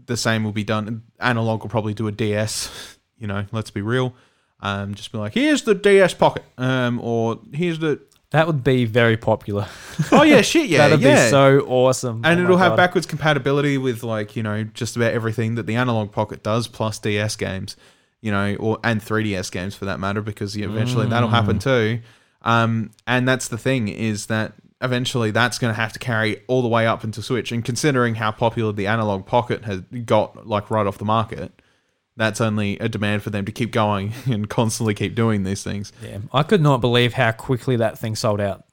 the same will be done. Analog will probably do a DS. You know, let's be real. Um, just be like, here's the DS Pocket, um, or here's the That would be very popular. oh yeah, shit yeah, That'd yeah. be so awesome. and Oh it'll have God. backwards compatibility with like you know just about everything that the analog pocket does plus ds games you know or and 3ds games for that matter because you eventually that'll happen too um, and that's the thing is that eventually that's going to have to carry all the way up into switch and considering how popular the analog pocket has got like right off the market that's only a demand for them to keep going and constantly keep doing these things Yeah, I could not believe how quickly that thing sold out.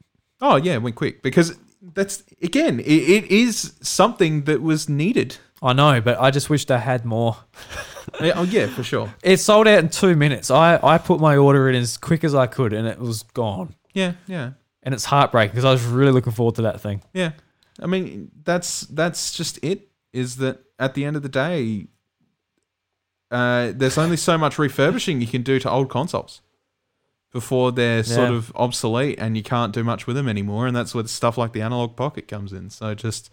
oh yeah it went quick because that's again it, it is something that was needed I know, but I just wish I had more. Yeah, oh yeah, for sure. It sold out in two minutes. I, I put my order in as quick as I could, and it was gone. Yeah, yeah, And it's heartbreaking because I was really looking forward to that thing. yeah. I mean, that's that's just it. Is that at the end of the day, uh, there's only so much refurbishing you can do to old consoles. before they're sort of obsolete and you can't do much with them anymore. And that's where stuff like the analog pocket comes in. So just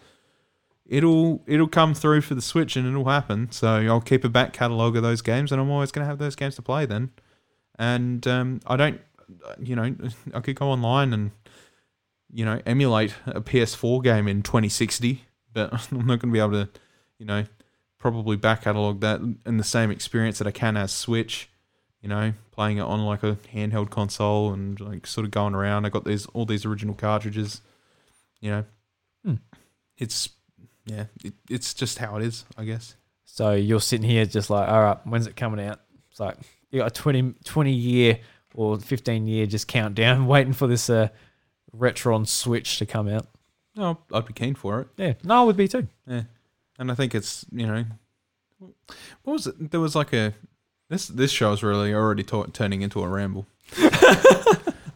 it'll it'll come through for the Switch and it'll happen. So I'll keep a back catalogue of those games, and I'm always going to have those games to play then. And um, I don't, you know, I could go online and you know emulate a PS4 game in 2060, but I'm not going to be able to, you know, probably back catalog that in the same experience that I can as Switch. You know, playing it on like a handheld console and like sort of going around. I got these all these original cartridges. You know, Hmm. it's yeah, it, it's just how it is, I guess. So you're sitting here just like, all right, when's it coming out? It's like you got a 20, 20 year or 15 year just countdown waiting for this uh, Retron Switch to come out. No, I'd be keen for it. Yeah, no, I would be too. Yeah, and I think it's you know, what was it? There was like a this this show's really already ta- turning into a ramble.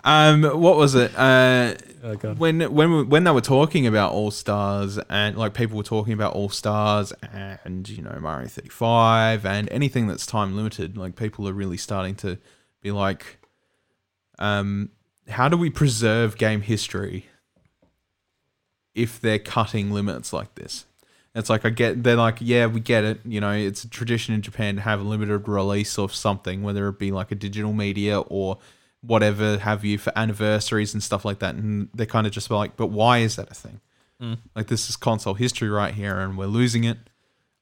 um, what was it? Uh, Oh, God. when when we- when they were talking about All Stars and like people were talking about All Stars and you know Mario 35 and anything that's time limited, like people are really starting to be like, um, how do we preserve game history if they're cutting limits like this? It's like I get they're like yeah we get it you know it's a tradition in Japan to have a limited release of something whether it be like a digital media or whatever have you for anniversaries and stuff like that and they're kind of just like but why is that a thing Mm. like this is console history right here and we're losing it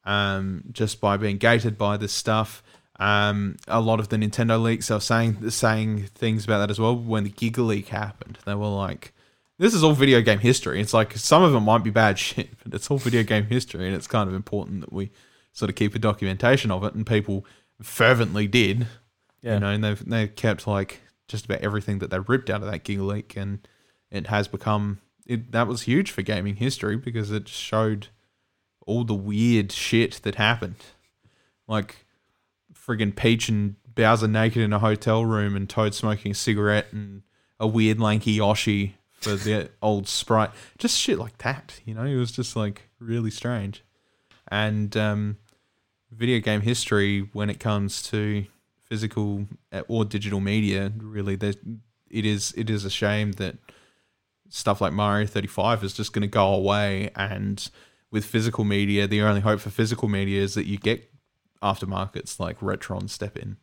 um, just by being gated by this stuff um, a lot of the Nintendo leaks are saying saying things about that as well when the Giga leak happened they were like this is all video game history it's like some of it might be bad shit but it's all video game history and it's kind of important that we sort of keep a documentation of it and people fervently did Yeah. you know, and they've they've kept like just about everything that they ripped out of that Giga Leak, and it has become it. That was huge for gaming history because it showed all the weird shit that happened, like friggin' Peach and Bowser naked in a hotel room, and Toad smoking a cigarette, and a weird lanky Yoshi for the old sprite, just shit like that. You know, it was just like really strange, and um, video game history when it comes to physical uh, or digital media really there it is it is a shame that stuff like Mario 35 is just going to go away. And with physical media the only hope for physical media is that you get aftermarkets like Retron step in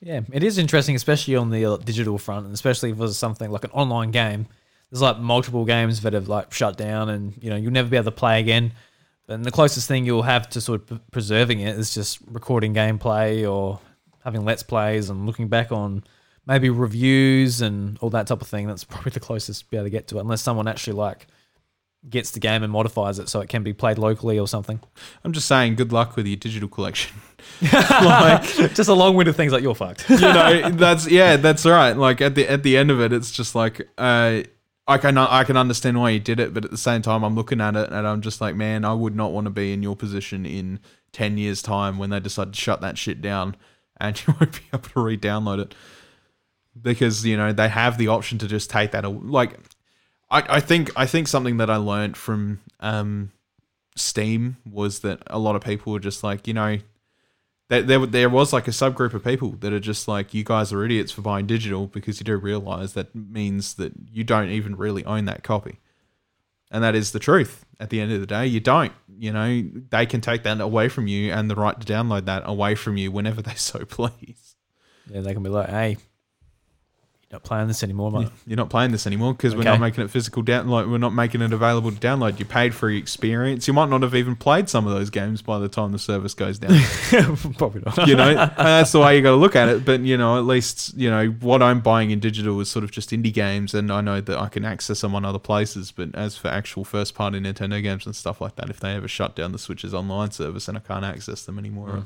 Yeah, it is interesting, especially on the uh, digital front, and especially if it was something like an online game. There's like multiple games that have like shut down, and you know you'll never be able to play again. And the closest thing you'll have to sort of preserving it is just recording gameplay or having let's plays and looking back on maybe reviews and all that type of thing. That's probably the closest to be able to get to it, unless someone actually like gets the game and modifies it so it can be played locally or something. I'm just saying good luck with your digital collection like just a long-winded things like you're fucked. you know that's yeah that's right like at the at the end of it it's just like uh I can I can understand why you did it but at the same time I'm looking at it and I'm just like man I would not want to be in your position in 10 years time when they decide to shut that shit down and you won't be able to re-download it because you know they have the option to just take that like I, I think I think something that I learned from um Steam was that a lot of people were just like you know there, there, there was like a subgroup of people that are just like, you guys are idiots for buying digital because you do realize that means that you don't even really own that copy. And that is the truth. At the end of the day, you don't. You know, they can take that away from you and the right to download that away from you whenever they so please. yeah, they can be like, "Hey, not playing this anymore, mate." You're not playing this anymore because we're not making it physical down. Like we're not making it available to download. You paid for your experience. You might not have even played some of those games by the time the service goes down. Probably not. you know and uh, that's the way you got to look at it but you know at least you know what i'm buying in digital is sort of just indie games and i know that i can access them on other places but as for actual first party nintendo games and stuff like that if they ever shut down the switch's online service and i can't access them anymore at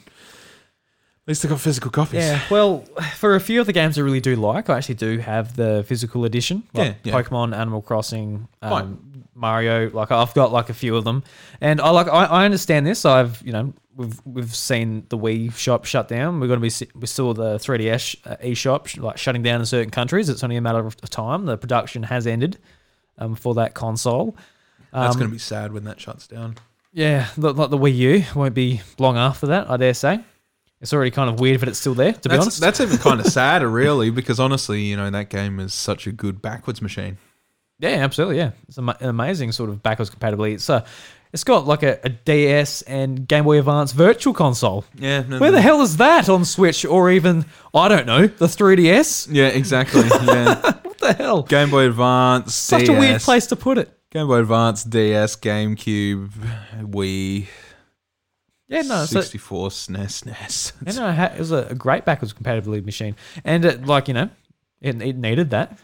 least i got physical copies Yeah, well, for a few of the games I really do like, I actually do have the physical edition, like Yeah, yeah. Pokemon, Animal Crossing, um, Mario. Like I've got like a few of them, and I like I, I understand this. I've you know we've we've seen the Wii shop shut down. We're going to be si- we saw the 3DS uh, eShop sh- like shutting down in certain countries. It's only a matter of time. The production has ended um, for that console. that's Um, going to be sad when that shuts down Yeah, the, like the Wii U won't be long after that, I dare say. It's already kind of weird, but it's still there. To be That's, honest, that's even kind of sad, really, because honestly, you know, that game is such a good backwards machine. Yeah, absolutely. Yeah, it's an amazing sort of backwards compatibility. It's uh, it's got like a, a DS and Game Boy Advance Virtual Console. Yeah. No, Where the hell is that on Switch or even I don't know the 3DS? Yeah, exactly. Yeah. What the hell? Game Boy Advance, Such DS, a weird place to put it. Game Boy Advance, DS, GameCube, Wii, Yeah, no, so, 64, SNES, SNES. yeah, no, it ha- it was a, a great backwards compatibility machine, and it, like you know, it, it needed that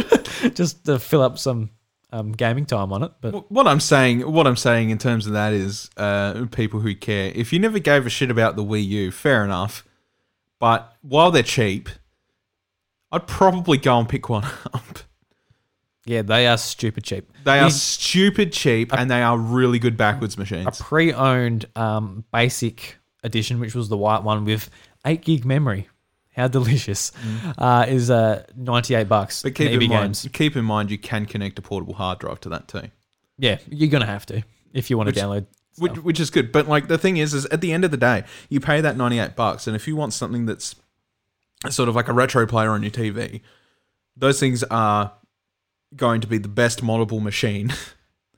just to fill up some um, gaming time on it. But What I'm saying, what I'm saying in terms of that is, uh, people who care. If you never gave a shit about the Wii U, fair enough. But while they're cheap, I'd probably go and pick one up. Yeah, they are stupid cheap. They are stupid cheap, and they are really good backwards machines. a machines. pre-owned um, basic edition, which was the white one with eight gig memory. How delicious! Uh, is uh, ninety eight bucks. Mm. But keep in EB mind, Games. keep in mind, you can connect a portable hard drive to that too. Yeah, you're gonna have to if you want to download. which, stuff. which is good. But like the thing is, is at the end of the day, you pay that ninety eight bucks, and if you want something that's sort of like a retro player on your TV, those things are going to be the best moddable machine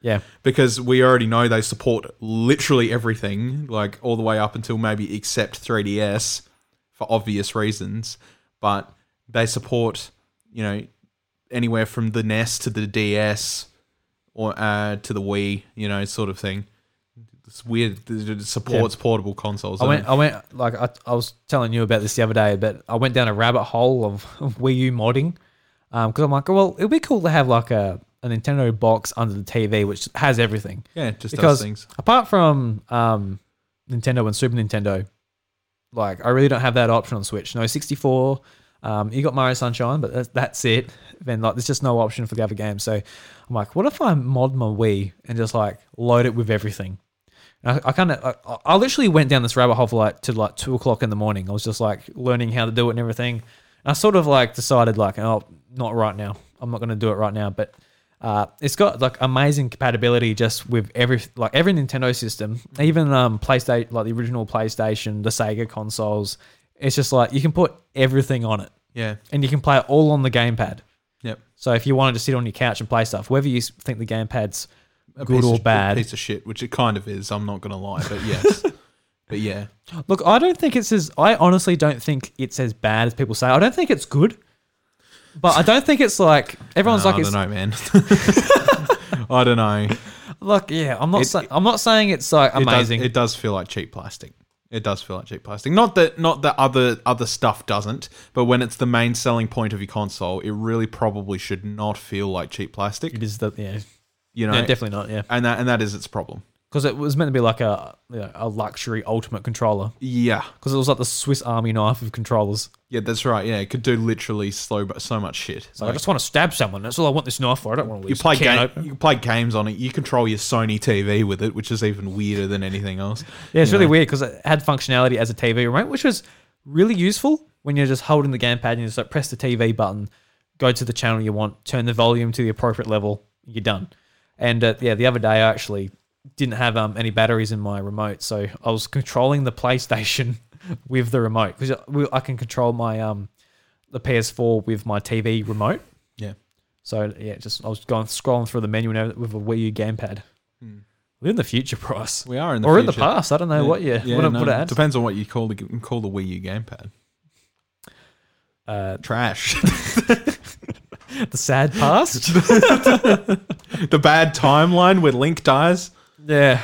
Yeah, because we already know they support literally everything, like all the way up until maybe except 3DS for obvious reasons, but they support you know anywhere from the NES to the DS or uh, to the Wii, you know, sort of thing. It's weird. It supports portable consoles. I went. don't I went. Like I, I was telling you about this the other day, but I went down a rabbit hole of, of Wii U modding because I'm like, well, it'd be cool to have like a, a Nintendo box under the TV which has everything. yeah, it just because does things. apart from um, Nintendo and Super Nintendo, like I really don't have that option on Switch. No 64. Um, you got Mario Sunshine, but that's, that's it. Then like there's just no option for the other games. So I'm like, what if I mod my Wii and just like load it with everything? And I, I kind of, I, I literally went down this rabbit hole for like to like two o'clock in the morning. I was just like learning how to do it and everything. And I sort of like decided like, oh, not right now. I'm not going to do it right now. But uh, it's got like amazing compatibility just with every like every Nintendo system, even um PlayStation, like the original PlayStation, the Sega consoles. It's just like you can put everything on it, Yeah. and you can play it all on the gamepad. Yep. So if you wanted to sit on your couch and play stuff, whether you think the gamepad's A good or of, bad, piece of shit, which it kind of is. I'm not gonna lie, but yes, but yeah, Look, I don't think it's as. I honestly don't think it's as bad as people say. I don't think it's good, but I don't think it's like everyone's No, like I it's don't know, man. I don't know. look. Yeah, I'm not. It- say, I'm not saying it's like does, amazing. it does feel like cheap plastic. It does feel like cheap plastic. Not that not that other other stuff doesn't, but when it's the main selling point of your console, it really probably should not feel like cheap plastic. it is the yeah. You know, No, definitely not. Yeah, and that and that is its problem. because it was meant to be like a you know, a luxury ultimate controller. Yeah, Because it was like the Swiss Army knife of controllers. Yeah, that's right. Yeah, it could do literally slow but so much shit. So I just want to stab someone. That's all I want this knife for. I don't want to you lose. play game, open. you play games on it. You control your Sony TV with it, which is even weirder than anything else. Yeah, it's you really know. weird because it had functionality as a TV remote, which was really useful when you're just holding the gamepad and you just like press the TV button, go to the channel you want, turn the volume to the appropriate level, you're done. And uh, yeah, the other day I actually didn't have um, any batteries in my remote, so I was controlling the PlayStation with the remote because I can control my um the PS4 with my TV remote. Yeah. So yeah, just I was going scrolling through the menu and everything with a Wii U gamepad. Hmm. We're in the future, Bryce, We are in the or in the past. I don't know what you Yeah, what, it- no, what it depends on what you call the call the Wii U gamepad. Uh, Trash. the sad past. the bad timeline where Link dies. yeah,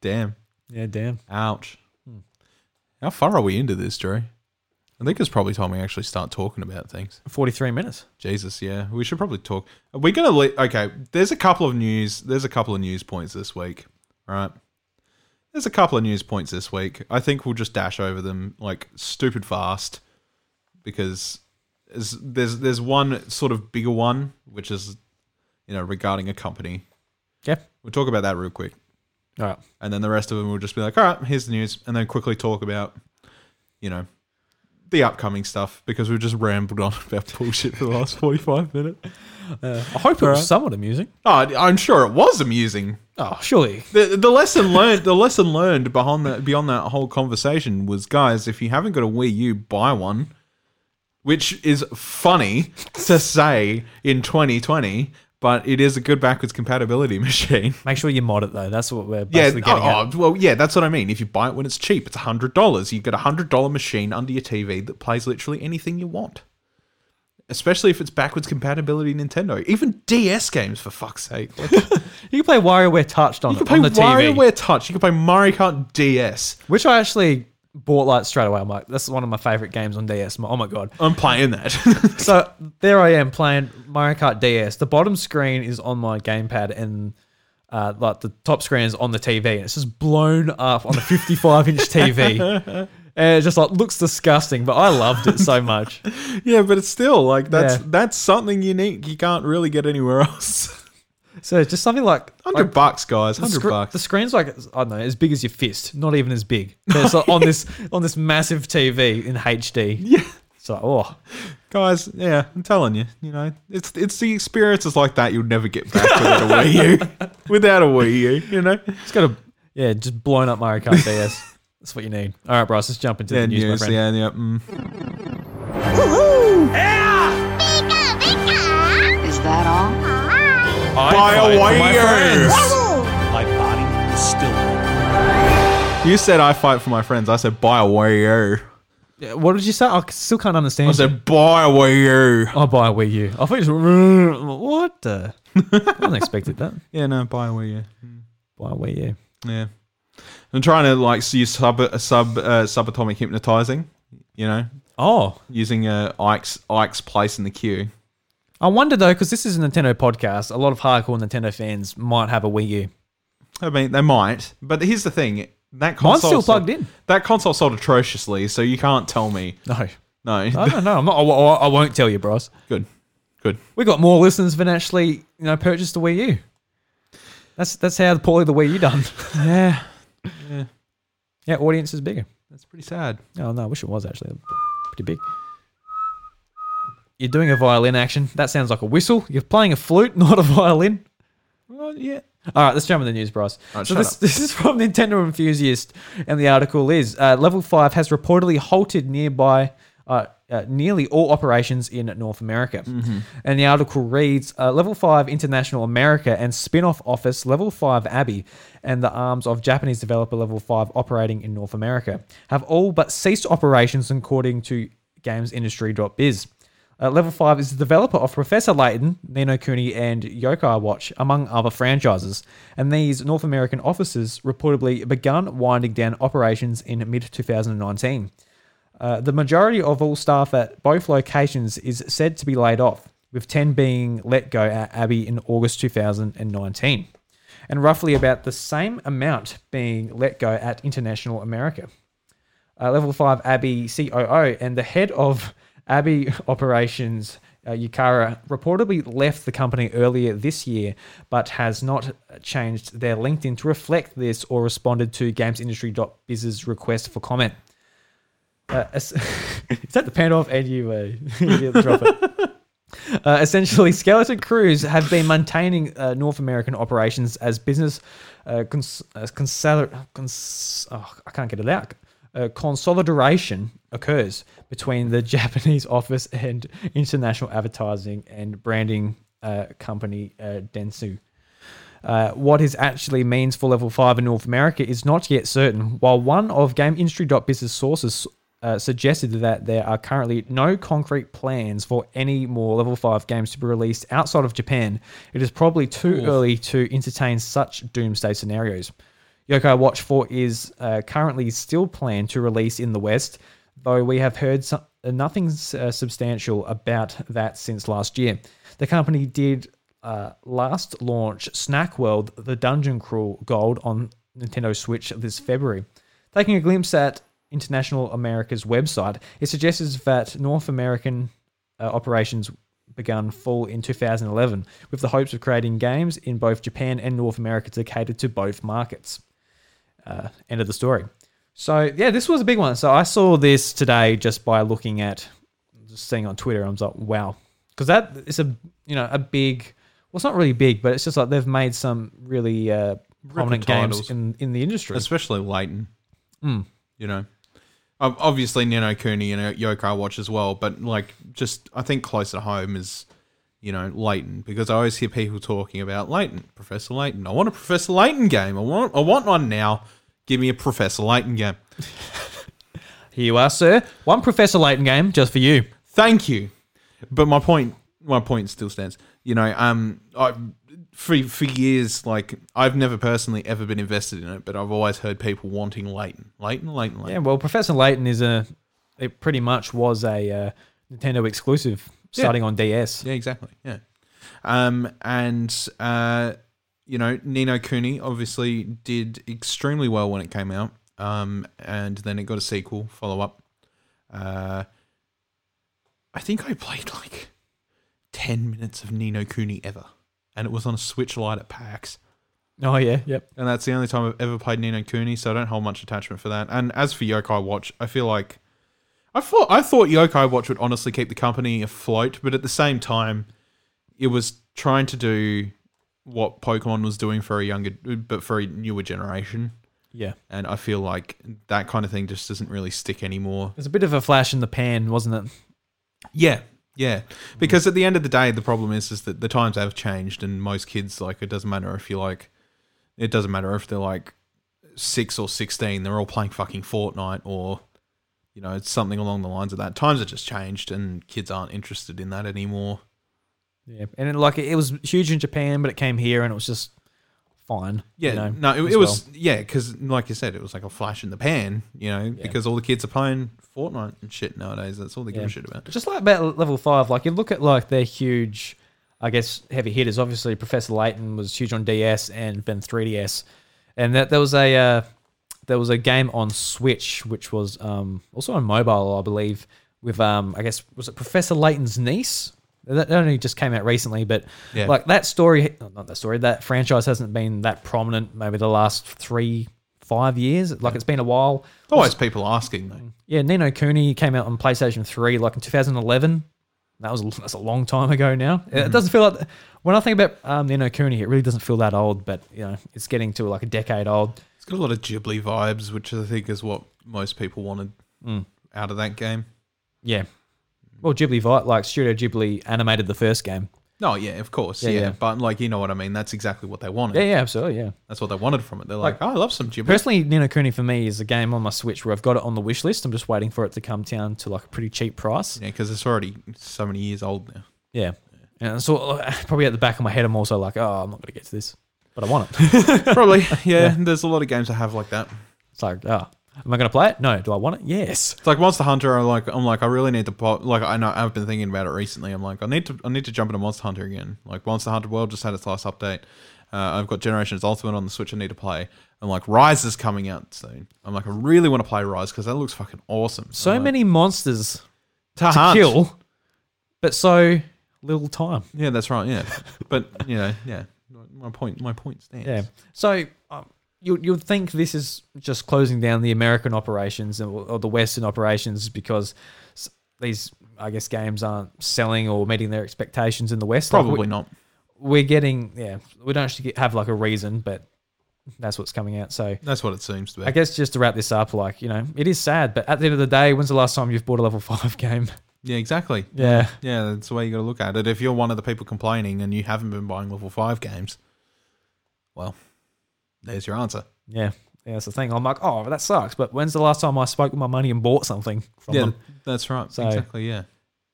Damn. yeah, damn. Ouch. How far are we into this, Drew? I think it's probably time we actually start talking about things. Forty-three minutes. Jesus, yeah, we should probably talk. Are we gonna let? Okay, there's a couple of news. There's a couple of news points this week, right? There's a couple of news points this week. I think we'll just dash over them like stupid fast because there's there's, there's one sort of bigger one which is you know regarding a company. Yeah. we'll talk about that real quick, All right. and then the rest of them will just be like, all right, here's the news, and then quickly talk about you know the upcoming stuff because we've just rambled on about bullshit for the last 45 minutes. Uh, I hope it was Alright. somewhat amusing. Oh, I'm sure it was amusing. Oh, surely. The, the lesson learned the lesson learned behind that beyond that whole conversation was guys if you haven't got a Wii U buy one which is funny to say in 2020 but it is a good backwards compatibility machine Make sure you mod it though. That's what we're yeah getting oh, at. oh, well yeah that's what I mean if you buy it when it's cheap it's $100 you get a $100 machine under your TV that plays literally anything you want especially if it's backwards compatibility Nintendo even DS games for fuck's sake like, You can play WarioWare Touched on, You can play on the TV, WarioWare Touch. You can play Mario Kart DS. which I actually bought like straight away. I'm like, this is one of my favorite games on DS. Oh my god! I'm playing that. So there I am playing Mario Kart DS. The bottom screen is on my gamepad, and uh, like the top screen is on the TV, and it's just blown up on a 55 inch TV. And it just like looks disgusting, but I loved it so much. yeah, but it's still like that's Yeah. that's something unique you can't really get anywhere else. So it's just something like, Hundred like bucks, guys. Hundred scr- bucks. the screen's like I don't know, as big as your fist, not even as big. But it's like on this on this massive TV in HD. yeah, So oh, guys. Yeah, I'm telling you. You know, it's it's the experiences like that you'll never get back without a Wii U. without a Wii U, you know. it's got a yeah, just blown up Mario Kart DS. That's what you need. All right, Bryce, let's jump into Yeah, the news, my news. friend. Yeah, yeah. Mm. Is that all? I Buy a fight Wii my U. My body is still You said I fight for my friends. I said buy a Wii U. Yeah, What did you say? I still can't understand. I said buy a Wii U. I'll buy a Wii U. I thought you just what the? I wasn't expected that. Yeah, no, buy a Wii U. Buy a Wii U. Yeah, I'm trying to like use sub sub uh, subatomic hypnotizing. You know, Oh, using uh, Ike's Ike's place in the queue. I wonder though, because this is a Nintendo podcast. A lot of hardcore Nintendo fans might have a Wii U. I mean, they might, but here's the thing: that Mine's console still plugged in. That console sold atrociously, so you can't tell me. No, No, I don't know. I'm not. I, I, won't tell you, bros. good, good. We got more listeners than actually, you know, purchased a Wii U. That's that's how poorly the Wii U done. Yeah, yeah, audience is bigger. that's pretty sad. Oh no, I wish it was actually pretty big. You're doing a violin action. That sounds like a whistle. You're playing a flute, not a violin. Well, yeah. All right, let's jump into the news, Bryce. All right, so this, this is from Nintendo Enthusiast, and the article is uh, Level Five has reportedly halted nearby. Uh, uh, nearly all operations in North America. Mm-hmm. And the article reads uh, Level 5 International America and spin off office Level 5 Abby and the arms of Japanese developer Level 5 operating in North America have all but ceased operations according to GamesIndustry.biz. Uh, Level 5 is the developer of Professor Layton, Ni no Kuni, and Yokai Watch, among other franchises. And these North American offices reportedly begun winding down operations in mid 2019. Uh, the majority of all staff at both locations is said to be laid off, with 10 being let go at Abby in August 2019, and roughly about the same amount being let go at International America. Uh, Level 5 Abby COO and the head of Abby operations, uh, Yukara, reportedly left the company earlier this year, but has not changed their LinkedIn to reflect this or responded to GamesIndustry.biz's request for comment. Uh, is that the pan off and you, uh, you drop it? Uh, essentially, Skeleton Crews have been maintaining uh, North American operations as business uh, cons- uh, cons- oh, I can't get it out. Uh, consolidation occurs between the Japanese office and international advertising and branding uh, company uh, Dentsu. Uh, what this actually means for level 5 in North America is not yet certain, while one of GameIndustry.biz's sources uh, suggested that there are currently no concrete plans for any more level 5 games to be released outside of Japan. It is probably too early to entertain such doomsday scenarios. Yokai Watch 4 is uh, currently still planned to release in the West, though we have heard uh, nothing uh, substantial about that since last year. The company did uh, last launch Snack World The Dungeon Crawl Gold on Nintendo Switch this February. Taking a glimpse at International America's website, it suggests that North American uh, operations begun full in 2011 with the hopes of creating games in both Japan and North America to cater to both markets. Uh, end of the story. So yeah, this was a big one. So I saw this today just by looking at, just seeing on Twitter. I was like, wow, because that is a you know a big. Well, it's not really big, but it's just like they've made some really uh, prominent games in, in the industry. especially Layton. Mm. You know, obviously Ni no Kuni and Yokai Watch as well, but like just I think closer to home is you know Layton because I always hear people talking about Layton, Professor Layton. I want a Professor Layton game. I want I want one now. Give me a Professor Layton game. Here you are, sir. One Professor Layton game just for you. Thank you. But my point, my point still stands. You know, um, I for for years, like I've never personally ever been invested in it, but I've always heard people wanting Layton, Layton, Layton, Layton. Yeah, well, Professor Layton is a. It pretty much was a uh, Nintendo exclusive starting on DS. Yeah, exactly. Yeah. Um, and uh, you know, Ni no Kuni obviously did extremely well when it came out. Um, and then it got a sequel, follow up. Uh, I think I played like ten minutes of Ni no Kuni ever, and it was on a Switch Lite at PAX. Oh yeah, yep. And that's the only time I've ever played Ni no Kuni, so I don't hold much attachment for that. And as for Yokai Watch, I feel like I thought I thought Yokai Watch would honestly keep the company afloat, but at the same time, it was trying to do what Pokemon was doing for a younger, but for a newer generation. Yeah. And I feel like that kind of thing just doesn't really stick anymore. It was a bit of a flash in the pan, wasn't it? Yeah, yeah. Because at the end of the day, the problem is is that the times have changed, and most kids like it doesn't matter if you like, it doesn't matter if they're like six or sixteen, they're all playing fucking Fortnite or, you know, it's something along the lines of that. Times have just changed, and kids aren't interested in that anymore. Yeah. And it, like it was huge in Japan, but it came here and it was just fine. Yeah, you know, no, it, it was well. yeah, because like you said, it was like a flash in the pan, you know, because all the kids are playing Fortnite and shit nowadays. That's all they give Yeah. a shit about. Just like about level five, like you look at like their huge, I guess, heavy hitters. Obviously, Professor Layton was huge on DS and then 3DS, and that there was a uh, there was a game on Switch which was um, also on mobile, I believe, with um, I guess was it Professor Layton's niece. That only just came out recently, but Yeah. like that story, not that story, that franchise hasn't been that prominent maybe the last three, five years. Like it's been a while. Always people asking though. Yeah, Ni no Kuni came out on PlayStation 3 like in 2011. That was that's a long time ago now. It doesn't feel like when I think about um, Ni no Kuni, it really doesn't feel that old, but you know, it's getting to like a decade old. It's got a lot of Ghibli vibes, which I think is what most people wanted Mm. out of that game. Yeah. Well, Ghibli, like Studio Ghibli animated the first game. No, yeah, of course, Yeah, yeah, yeah. But like, you know what I mean? That's exactly what they wanted. Yeah, yeah, absolutely, yeah. That's what they wanted from it. They're like, oh, I love some Ghibli. Personally, Ni no Kuni for me is a game on my Switch where I've got it on the wish list. I'm just waiting for it to come down to like a pretty cheap price. yeah, because it's already so many years old now. Yeah. And so uh, probably at the back of my head, I'm also like, oh, I'm not going to get to this, but I want it. Probably, yeah, There's a lot of games I have like that. It's like, oh, am I going to play it? No. Do I want it? Yes. It's like Monster Hunter. I like. I'm like. I really need to. po- Like. I know. I've been thinking about it recently. I'm like. I need to. I need to jump into Monster Hunter again. Like Monster Hunter World just had its last update. Uh, I've got Generations Ultimate on the Switch. I need to play. I'm like. Rise is coming out soon. I'm like. I really want to play Rise because that looks fucking awesome. So like, many monsters to, to kill, but so little time. Yeah, that's right. Yeah, but you know, yeah. My point. My point stands. Yeah. So you you'd think this is just closing down the American operations or, the Western operations because these, I guess, games aren't selling or meeting their expectations in the West. Like, Probably we- not. We're getting yeah. We don't actually get, have like a reason, but that's what's coming out. So. That's what it seems to be. I guess just to wrap this up, like, you know, it is sad, but at the end of the day, when's the last time you've bought a level five game? yeah, exactly. Yeah. Yeah, that's the way you got to look at it. If you're one of the people complaining and you haven't been buying level five games, well, there's your answer. Yeah. Yeah, that's the thing. I'm like, oh, that sucks. But when's the last time I spoke with my money and bought something from yeah, them? that's right. So- exactly. Yeah.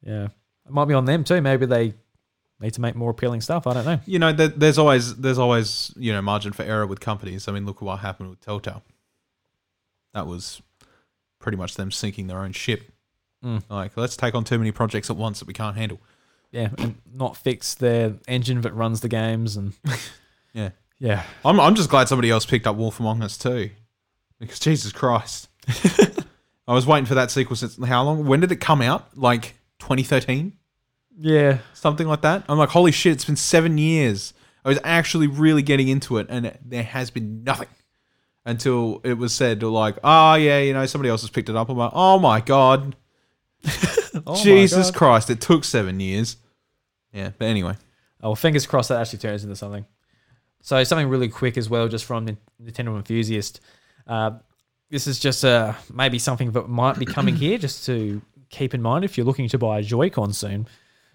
Yeah. It might be on them too. Maybe they need to make more appealing stuff. I don't know. You know, there, there's always there's always you know margin for error with companies. I mean, look at what happened with Telltale. That was pretty much them sinking their own ship. Mm. Like, let's take on too many projects at once that we can't handle. Yeah. And not fix their engine that runs the games. And Yeah. Yeah. I'm I'm just glad somebody else picked up Wolf Among Us too, because Jesus Christ, I was waiting for that sequel since how long? When did it come out? Like 2013, Yeah. something like that. I'm like, holy shit, it's been seven years. I was actually really getting into it, and there has been nothing until it was said like, oh yeah, you know, somebody else has picked it up. I'm like, oh my god, Oh my Jesus God. Christ, it took seven years. Yeah, but anyway, Oh, well, fingers crossed that actually turns into something. So something really quick as well, just from Nin- Nintendo enthusiast. Uh, this is just uh, maybe something that might be coming here, just to keep in mind if you're looking to buy a Joy-Con soon.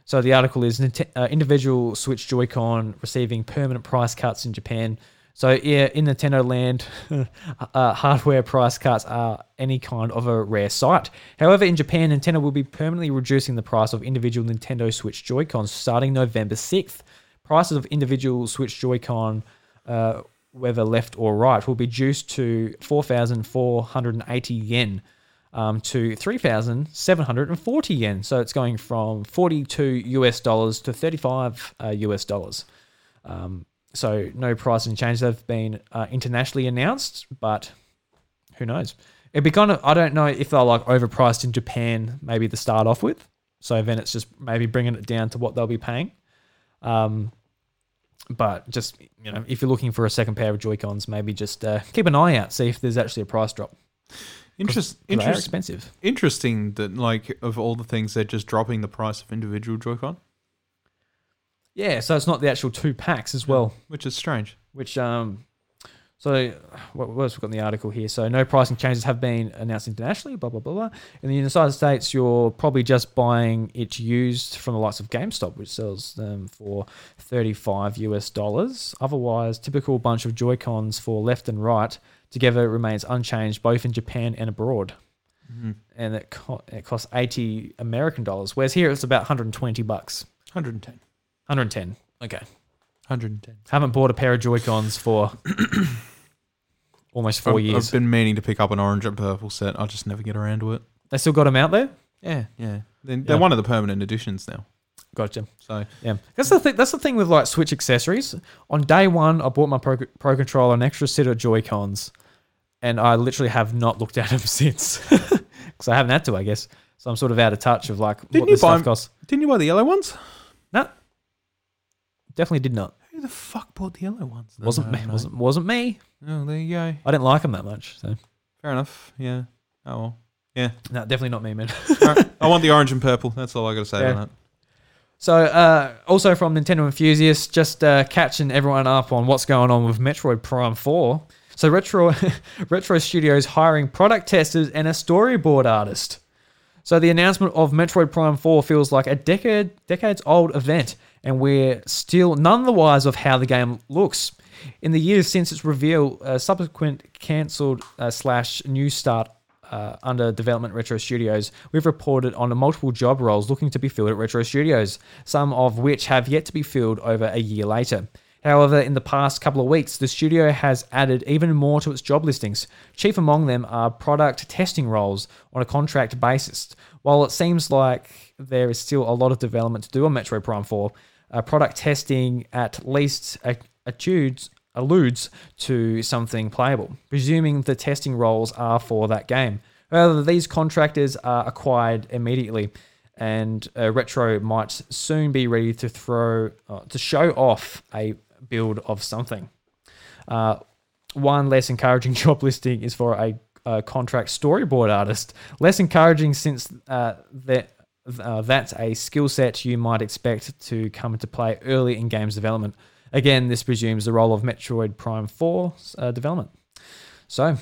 So the article is uh, individual Switch Joy-Con receiving permanent price cuts in Japan. So yeah, in Nintendo land, uh, hardware price cuts are any kind of a rare sight. However, in Japan, Nintendo will be permanently reducing the price of individual Nintendo Switch Joy-Cons starting November 6th. Prices of individual Switch Joy-Con, uh, whether left or right, will be reduced to 4,480 yen um, to 3,740 yen. So it's going from 42 US dollars to 35 uh, US dollars. Um, so no price pricing changes have been uh, internationally announced, but who knows? It'd be kind of I don't know if they're like overpriced in Japan, maybe to start off with. So then it's just maybe bringing it down to what they'll be paying. Um, but just you know, if you're looking for a second pair of Joy Cons, maybe just uh, keep an eye out, see if there's actually a price drop. Interest, 'Cause They are interest, expensive. interesting that like of all the things they're just dropping the price of individual Joy-Con, Yeah, so it's not the actual two packs as well. which is strange. which um so what else we've got in the article here? So no pricing changes have been announced internationally blah blah blah blah. In the united states you're probably just buying it used from the likes of gamestop which sells them for 35 us dollars. Otherwise typical bunch of joy cons for left and right together remains unchanged both in japan and abroad. Mm-hmm. And it, co- it costs 80 american dollars. Whereas here it's about 120 bucks. 110. 110 okay 110. haven't bought a pair of Joy Cons for almost 4 I've, years. I've been meaning to pick up an orange and purple set. I just never get around to it. they still got them out there. Yeah, yeah. They're, they're Yeah. one of the permanent editions now. Gotcha. So Yeah, that's the thing. That's the thing with like Switch accessories. On day one, I bought my Pro, Pro controller, an extra set of Joy Cons, and I literally have not looked at them since because I haven't had to, I guess. So I'm sort of out of touch of like Didn't what you this buy stuff 'em- costs. didn't you buy the yellow ones? No, definitely did not. Who the fuck bought the yellow ones? then? wasn't me. no. Wasn't wasn't me. Oh, there you go. I didn't like them that much. So Fair enough. Yeah. Oh well. Yeah. no, definitely not me, man. All right. I want the orange and purple. That's all I got to say Yeah. on that. So, uh, also from Nintendo enthusiasts, just uh, catching everyone up on what's going on with Metroid Prime 4. So, Retro Retro Studios hiring product testers and a storyboard artist. So, the announcement of Metroid Prime 4 feels like a decade decades old event, and we're still none the wise of how the game looks. In the years since its reveal, uh, subsequent cancelled uh, slash new start uh, under development Retro Studios, we've reported on multiple job roles looking to be filled at Retro Studios, some of which have yet to be filled over a year later. However, in the past couple of weeks, the studio has added even more to its job listings. Chief among them are product testing roles on a contract basis. While it seems like there is still a lot of development to do on Metroid Prime 4, uh, product testing at least attudes, alludes to something playable, presuming the testing roles are for that game. However, these contractors are acquired immediately, and uh, Retro might soon be ready to throw uh, to show off a build of something. Uh, one less encouraging job listing is for a, a contract storyboard artist. Less encouraging since uh, that uh, that's a skill set you might expect to come into play early in games development. Again, this presumes the role of Metroid Prime 4 uh, development. So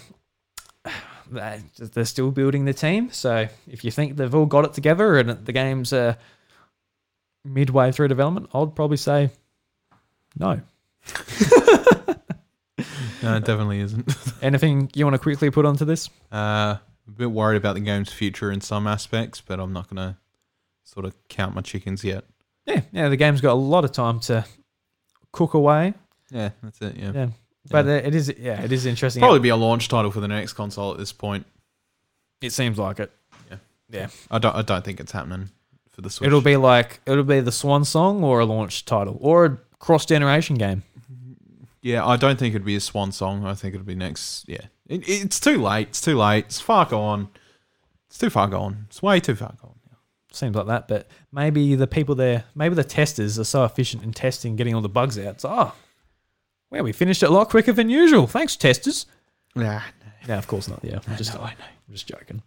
they're still building the team. So if you think they've all got it together and the game's uh, midway through development, I'd probably say no. No, it definitely isn't. Anything you want to quickly put onto this? Uh, a bit worried about the game's future in some aspects, but I'm not going to sort of count my chickens yet. Yeah, yeah, the game's got a lot of time to cook away. Yeah, that's it. Yeah. Yeah, but uh, it is, yeah, it is interesting. Probably be a launch title for the next console at this point. it seems like it. Yeah. yeah. I don't. I don't think it's happening for the Switch. It'll be like it'll be the swan song or a launch title or a cross generation game. Yeah, I don't think it'd be a swan song. I think it'd be next. Yeah, it, it's too late. It's too late. It's far gone. It's too far gone. It's way too far gone. Seems like that, but maybe the people there, maybe the testers are so efficient in testing, getting all the bugs out. So, oh, well, we finished it a lot quicker than usual. Thanks, testers. Yeah. No, of course not. Yeah, I'm just, I'm just joking.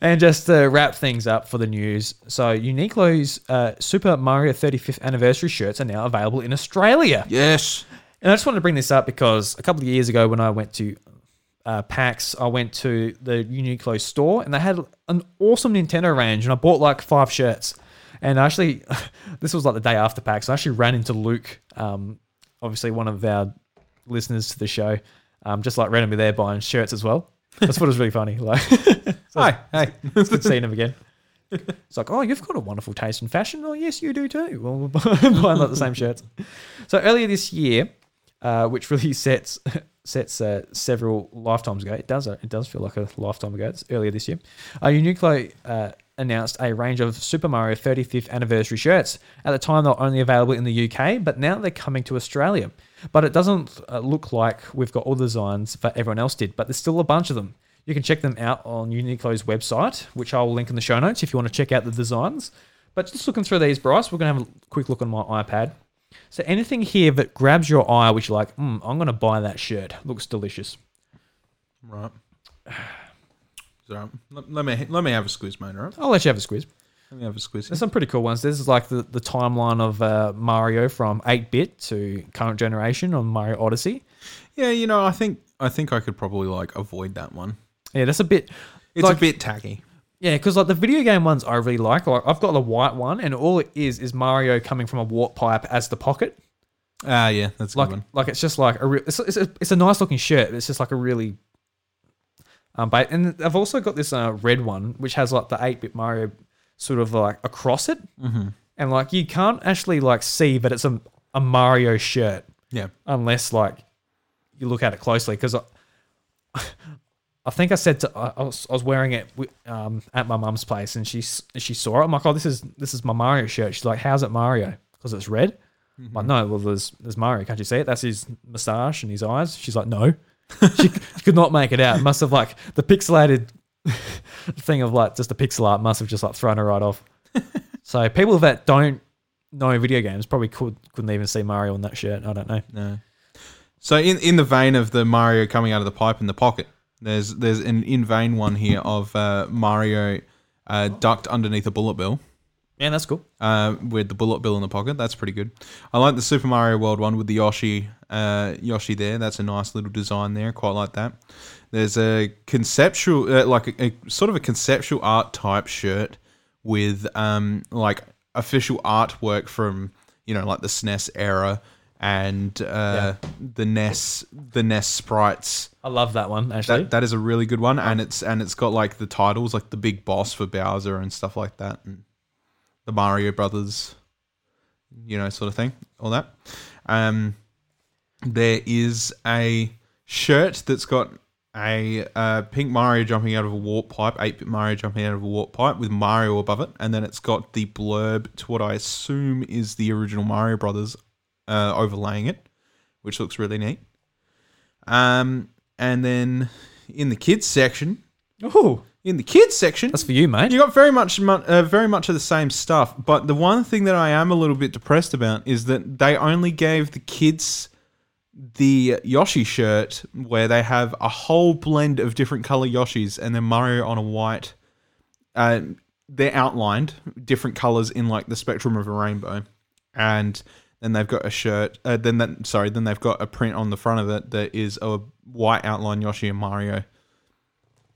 And just to wrap things up for the news, so Uniqlo's uh, Super Mario 35th anniversary shirts are now available in Australia. Yes. And I just wanted to bring this up because a couple of years ago, when I went to uh, PAX, I went to the Uniqlo store and they had an awesome Nintendo range, and I bought like five shirts. And actually, this was like the day after PAX. I actually ran into Luke, um, obviously one of our listeners to the show, um, just like randomly there buying shirts as well. That's what was really funny. Like, Hi, hey. it's good seeing him again. It's like, oh, you've got a wonderful taste in fashion. Oh, yes, you do too. Well, we're buying like the same shirts. So earlier this year, uh, which really sets sets uh, several lifetimes ago. It does. uh, It does feel like a lifetime ago. It's earlier this year. Uh, Uniqlo uh, announced a range of Super Mario 35th anniversary shirts. At the time, they were only available in the UK, but now they're coming to Australia. But it doesn't uh, look like we've got all the designs that everyone else did. But there's still a bunch of them. You can check them out on Uniqlo's website, which I'll link in the show notes if you want to check out the designs. But just looking through these, Bryce, we're going to have a quick look on my iPad. So anything here that grabs your eye, which you're like, mm, I'm going to buy that shirt. Looks delicious. Right. So let, let me let me have a squeeze, mate. Right. I'll let you have a squeeze. Let me have a squeeze. There's some pretty cool ones. This is like the, the timeline of uh, Mario from 8-bit to current generation on Mario Odyssey. Yeah, you know, I think I think I could probably like avoid that one. Yeah, that's a bit. It's Like- a bit tacky. Yeah, because like the video game ones I really like. Like I've got the white one, and all it is is Mario coming from a warp pipe as the pocket. Ah, yeah, that's a Like, good one. like it's just like a real. It's, it's, a, it's a nice looking shirt. But it's just like a really. Um, but and I've also got this uh, red one which has like the eight bit Mario sort of like across it, mm-hmm. and like you can't actually like see that it's a a Mario shirt Yeah. unless like you look at it closely because I, I think I said to, I, was, I was wearing it um, at my mum's place and she she saw it. I'm like, oh, this is this is my Mario shirt. She's like, how's it Mario? Because it's red. I'm like, no, well, there's there's Mario. Can't you see it? That's his moustache and his eyes. She's like, no. she, she could not make it out. Must have like the pixelated thing of like just the pixel art must have just like thrown her right off. so people that don't know video games probably could couldn't even see Mario on that shirt. I don't know. No. So in in the vein of the Mario coming out of the pipe in the pocket, there's there's an in vein one here of uh, Mario uh, ducked underneath a bullet bill. Yeah, that's cool. uh, with the bullet bill in the pocket. That's pretty good. I like the Super Mario World one with the Yoshi, uh, Yoshi there. That's a nice little design there. Quite like that. There's a conceptual, uh, like a, a sort of a conceptual art type shirt with um, like official artwork from you know like the SNES era and uh, the Ness the Ness sprites. I love that one actually. That that is a really good one, and it's and it's got like the titles, like the big boss for Bowser and stuff like that, and the Mario Brothers, you know, sort of thing, all that. Um, there is a shirt that's got a uh, pink Mario jumping out of a warp pipe, eight bit Mario jumping out of a warp pipe with Mario above it, and then it's got the blurb to what I assume is the original Mario Brothers uh, overlaying it, which looks really neat. Um, and then in the kids section, oh, in the kids section, that's for you, mate. you got very much, mu- uh, very much of the same stuff. But the one thing that I am a little bit depressed about is that they only gave the kids the Yoshi shirt, where they have a whole blend of different color Yoshis, and then Mario on a white. Uh, they're outlined different colors in like the spectrum of a rainbow, and then they've got a shirt. Uh, then that sorry, then they've got a print on the front of it that is a white outline Yoshi and Mario.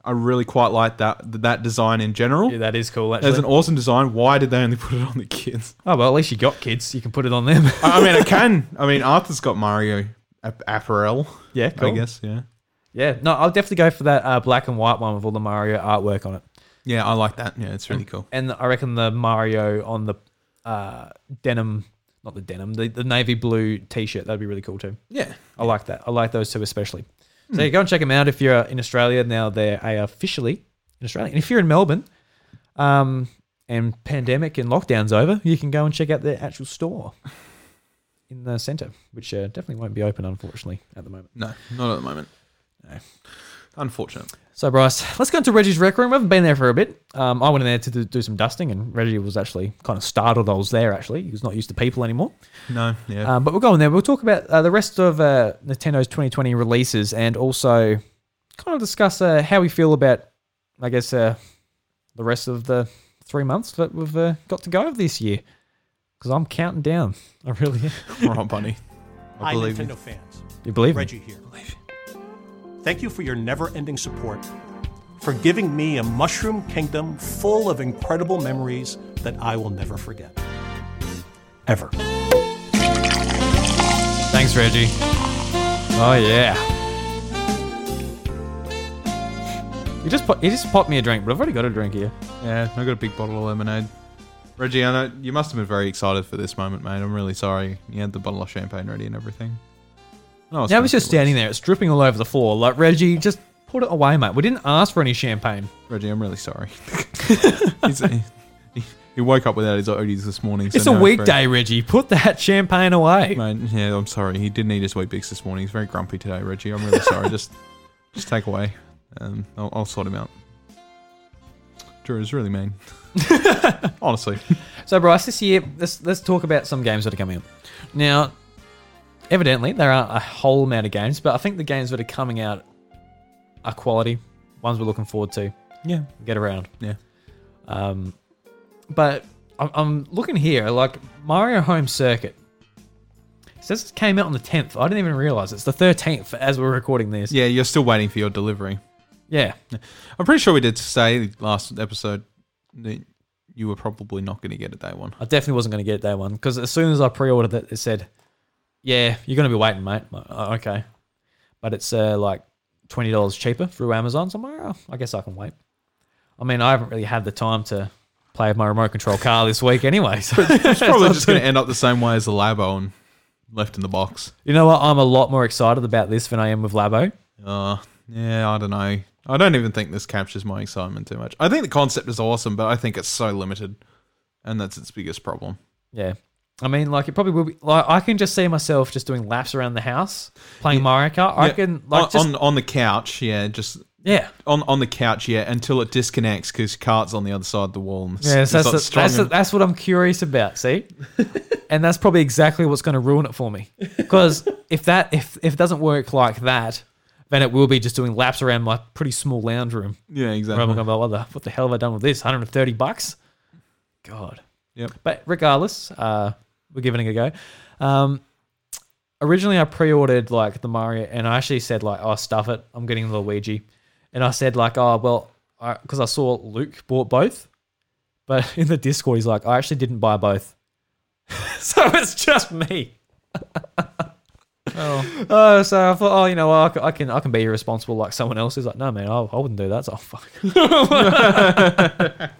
I really quite like that that design in general. Yeah, that is cool. Actually. It's an awesome design. Why did they only put it on the kids? oh well, at least you got kids. You can put it on them. I mean, I can. I mean, Arthur's got Mario apparel. yeah, cool. I guess. Yeah. Yeah, no, I'll definitely go for that uh, black and white one with all the Mario artwork on it. Yeah, I like that. Yeah, it's really cool. And I reckon the Mario on the uh, denim, not the denim, the, the navy blue T-shirt, that'd be really cool too. Yeah. I like that. I like those two especially. So yeah, go and check them out if you're in Australia. Now they're uh, officially in Australia. And if you're in Melbourne, um, and pandemic and lockdown's over, you can go and check out their actual store in the centre, which uh, definitely won't be open, unfortunately, at the moment. No, not at the moment. No. Unfortunate. So, Bryce, let's go into Reggie's rec room. We haven't been there for a bit. Um, I went in there to do, do some dusting, and Reggie was actually kind of startled I was there, actually. He was not used to people anymore. No. Yeah. Um, but we'll go in there. We'll talk about uh, the rest of uh, Nintendo's 2020 releases and also kind of discuss uh, how we feel about, I guess, uh, the rest of the three months that we've uh, got to go of this year. Because I'm counting down. I really am. All right, buddy. I Hi, believe Nintendo you. fans. You believe me? Reggie here. Thank you for your never ending support, for giving me a mushroom kingdom full of incredible memories that I will never forget. Ever. Thanks, Reggie. Oh yeah. You just put, you just popped me a drink, but I've already got a drink here. Yeah, I got a big bottle of lemonade. Reggie, I know you must have been very excited for this moment, mate. I'm really sorry. You had the bottle of champagne ready and everything. No, Yeah, I was just standing there. It's dripping all over the floor. Like Reggie, just put it away, mate. We didn't ask for any champagne. Reggie, I'm really sorry. He's, he, he woke up without his Odies this morning. so It's a now he's weekday, Reggie. Put that champagne away. Mate, yeah, I'm sorry. He didn't eat his Weet-Bix this morning. He's very grumpy today, Reggie. I'm really sorry. just, just take away. Um, I'll, I'll sort him out. Drew is really mean. Honestly, So, Bryce, this year, let's let's talk about some games that are coming up. Now, evidently, there aren't a whole amount of games, but I think the games that are coming out are quality. Ones we're looking forward to. yeah, Get around. yeah. Um, but I'm, I'm looking here, like Mario Home Circuit. It says it came out on the 10th. I didn't even realize it's the 13th as we're recording this. Yeah, you're still waiting for your delivery. Yeah. I'm pretty sure we did say last episode that you were probably not going to get it day one. I definitely wasn't going to get that one because as soon as I pre-ordered it, it said, "Yeah, you're going to be waiting, mate." Like, "Oh, okay, but it's uh, like twenty dollars cheaper through Amazon. So I'm like, oh, I guess I can wait. I mean, I haven't really had the time to play with my remote control car this week anyway. So It's probably just going to end up the same way as the Labo and left in the box. you know what? I'm a lot more excited about this than I am with Labo. Uh, yeah, I don't know. I don't even think this captures my excitement too much. I think the concept is awesome, but I think it's so limited, and that's its biggest problem. Yeah. I mean, like it probably will be. Like I can just see myself just doing laps around the house, playing Mario Kart. I Yeah, can like on, just on on the couch, yeah, just yeah. on on the couch, yeah, until it disconnects because cart's on the other side of the wall. And Yeah, so that's, the, that's, the, that's what I'm curious about. See, and that's probably exactly what's going to ruin it for me. Because if that if if it doesn't work like that, then it will be just doing laps around my pretty small lounge room. yeah, Where I'm exactly. going to go, what the what the hell have I done with this? 130 bucks. God. Yep. But regardless, uh, we're giving it a go. Um, originally, I pre-ordered like the Mario, and I actually said like, "Oh, stuff it, I'm getting the Luigi," and I said like, "Oh, well," because I, saw Luke bought both, but in the Discord, he's like, "I actually didn't buy both," so it's just me. Oh, Uh, so I thought, oh, you know, what, I can, I can, I can be irresponsible like someone else. is like, no, man, I, I wouldn't do that. So, oh, fuck.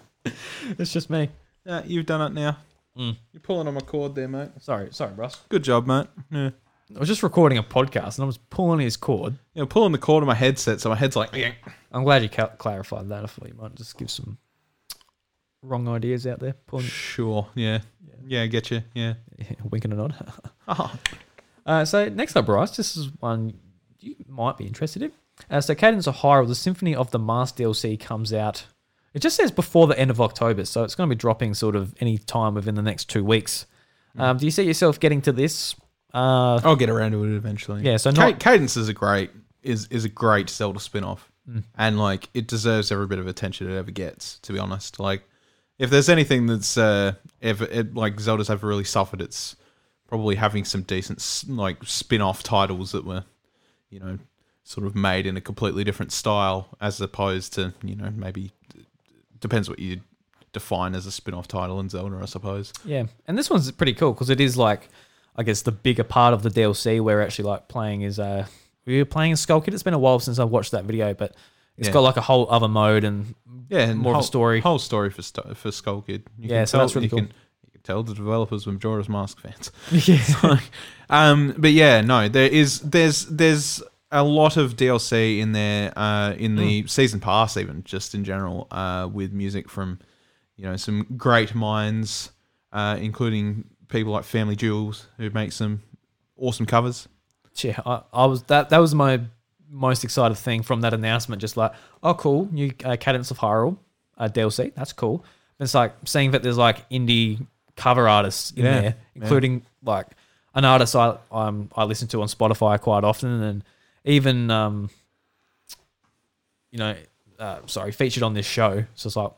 it's just me. yeah, you've done it now. Mm. You're pulling on my cord there, mate. Sorry, sorry, Russ. Good job, mate. Yeah, I was just recording a podcast and I was pulling his cord. yeah, pulling the cord of my headset, so my head's like, yeah. I'm glad you clarified that. I thought you might just give some wrong ideas out there. Pulling, sure, yeah, yeah, I get you, yeah. winking a nod. Oh, Uh, so next up, Bryce, this is one you might be interested in. Uh, so Cadence of Hyrule, the Symphony of the Mask DLC comes out. It just says before the end of October, so it's going to be dropping sort of any time within the next two weeks. Um, do you see yourself getting to this? Uh, I'll get around to it eventually. Yeah, so not- Cadence is a great is is a great Zelda spin-off. and like it deserves every bit of attention it ever gets. To be honest, like if there's anything that's uh, ever it, like Zelda's ever really suffered, it's probably having some decent like spin-off titles that were, you know, sort of made in a completely different style as opposed to you know maybe depends what you define as a spin-off title in Zelda, I suppose. Yeah, and this one's pretty cool because it is like, I guess the bigger part of the DLC where actually like playing is uh, we were playing Skull Kid. It's been a while since I've watched that video, but it's Yeah. got like a whole other mode and Yeah, and more whole, of a story. Whole story for for Skull Kid. You Yeah, can so tell, that's really you cool. Can, you can tell the developers were Majora's Mask fans. yeah, Um, but yeah, no, there is there's there's a lot of DLC in there uh, in the season pass, even just in general, uh, with music from you know some great minds, uh, including people like FamilyJules who make some awesome covers. yeah. I, I was that that was my most excited thing from that announcement. Just like, oh, cool, new uh, Cadence of Hyrule uh, DLC. That's cool. And it's like seeing that there's like indie cover artists in Yeah, there, yeah. including like an artist I um I listen to on Spotify quite often, and even um you know uh, sorry featured on this show. So it's like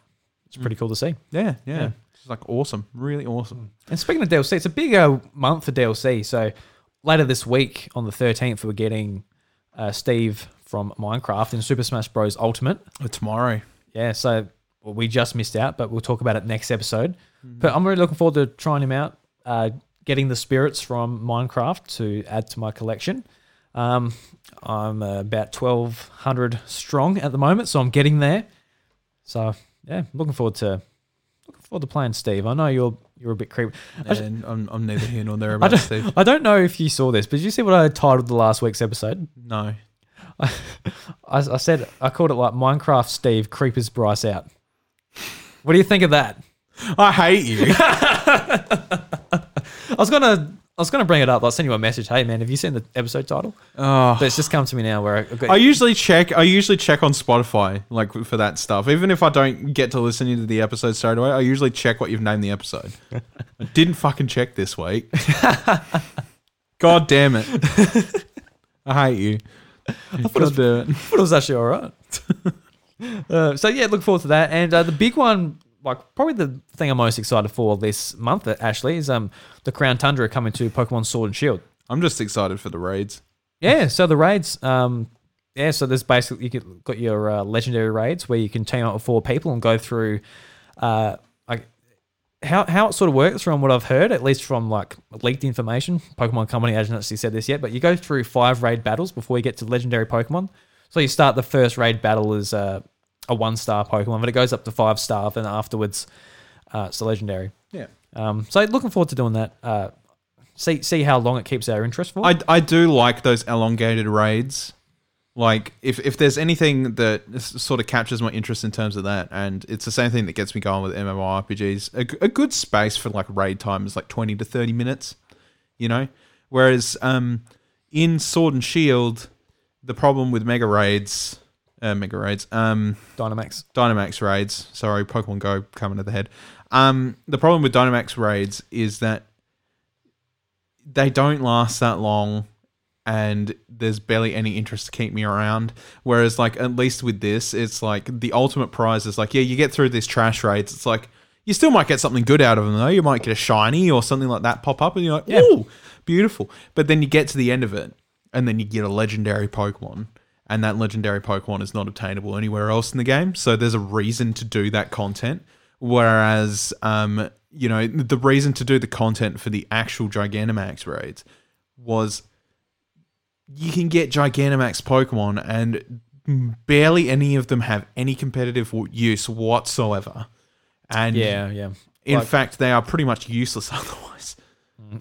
it's pretty cool to see. Yeah, yeah, Yeah. it's like awesome, really awesome. And speaking of DLC, it's a big uh, month for DLC. So later this week on the 13th, we're getting uh, Steve from Minecraft in Super Smash Bros. Ultimate. Uh, tomorrow. Yeah, so well, we just missed out, but we'll talk about it next episode. But I'm really looking forward to trying him out, uh, getting the spirits from Minecraft to add to my collection. Um, I'm uh, about 1,200 strong at the moment, so I'm getting there. So yeah, looking forward to looking forward to playing Steve. I know you're you're a bit creepy. I, And I'm, I'm neither here nor there I about don't, Steve. I don't know if you saw this, but did you see what I titled the last week's episode? No. I, I said I called it like Minecraft Steve creepers Bryce out. What do you think of that? I hate you. I was gonna I was gonna bring it up. I'll send you a message. Hey man, have you seen the episode title? oh. But it's just come to me now where I got, I usually check. I usually check on Spotify, like for that stuff. Even if I don't get to listen to the episode straight away, I usually check what you've named the episode. I didn't fucking check this week. God damn it! I hate you. God damn it. thought it was actually all right. uh, so yeah, look forward to that. And uh, the big one, like probably the thing I'm most excited for this month, Ashley, is um the Crown Tundra coming to Pokemon Sword and Shield. I'm just excited for the raids. Yeah, so the raids, um, yeah, so there's basically you get, got your uh, legendary raids where you can team up with four people and go through, uh, like how how it sort of works from what I've heard, at least from like leaked information. Pokemon Company hasn't actually said this yet, but you go through five raid battles before you get to legendary Pokemon. So you start the first raid battle as uh, a one star Pokemon, but it goes up to five star, then afterwards, uh, it's a legendary. Yeah. Um, so looking forward to doing that. Uh, see see how long it keeps our interest for. I, I do like those elongated raids. Like if, if there's anything that sort of captures my interest in terms of that, and it's the same thing that gets me going with MMORPGs, A good space for like raid time is like twenty to thirty minutes, you know. Whereas um, in Sword and Shield, the problem with mega raids, uh, mega raids, um, Dynamax. Dynamax raids. Sorry, Pokemon Go coming to the head. Um, the problem with Dynamax raids is that they don't last that long, and there's barely any interest to keep me around. Whereas, like at least with this, it's like the ultimate prize is like, yeah, you get through these trash raids. It's like you still might get something good out of them though. You might get a shiny or something like that pop up, and you're like, Yeah. ooh, beautiful. But then you get to the end of it, and then you get a legendary Pokemon. And that legendary Pokemon is not obtainable anywhere else in the game. So there's a reason to do that content. Whereas, um, you know, the reason to do the content for the actual Gigantamax raids was you can get Gigantamax Pokemon and barely any of them have any competitive use whatsoever. And Yeah, yeah. in Like- fact, they are pretty much useless otherwise.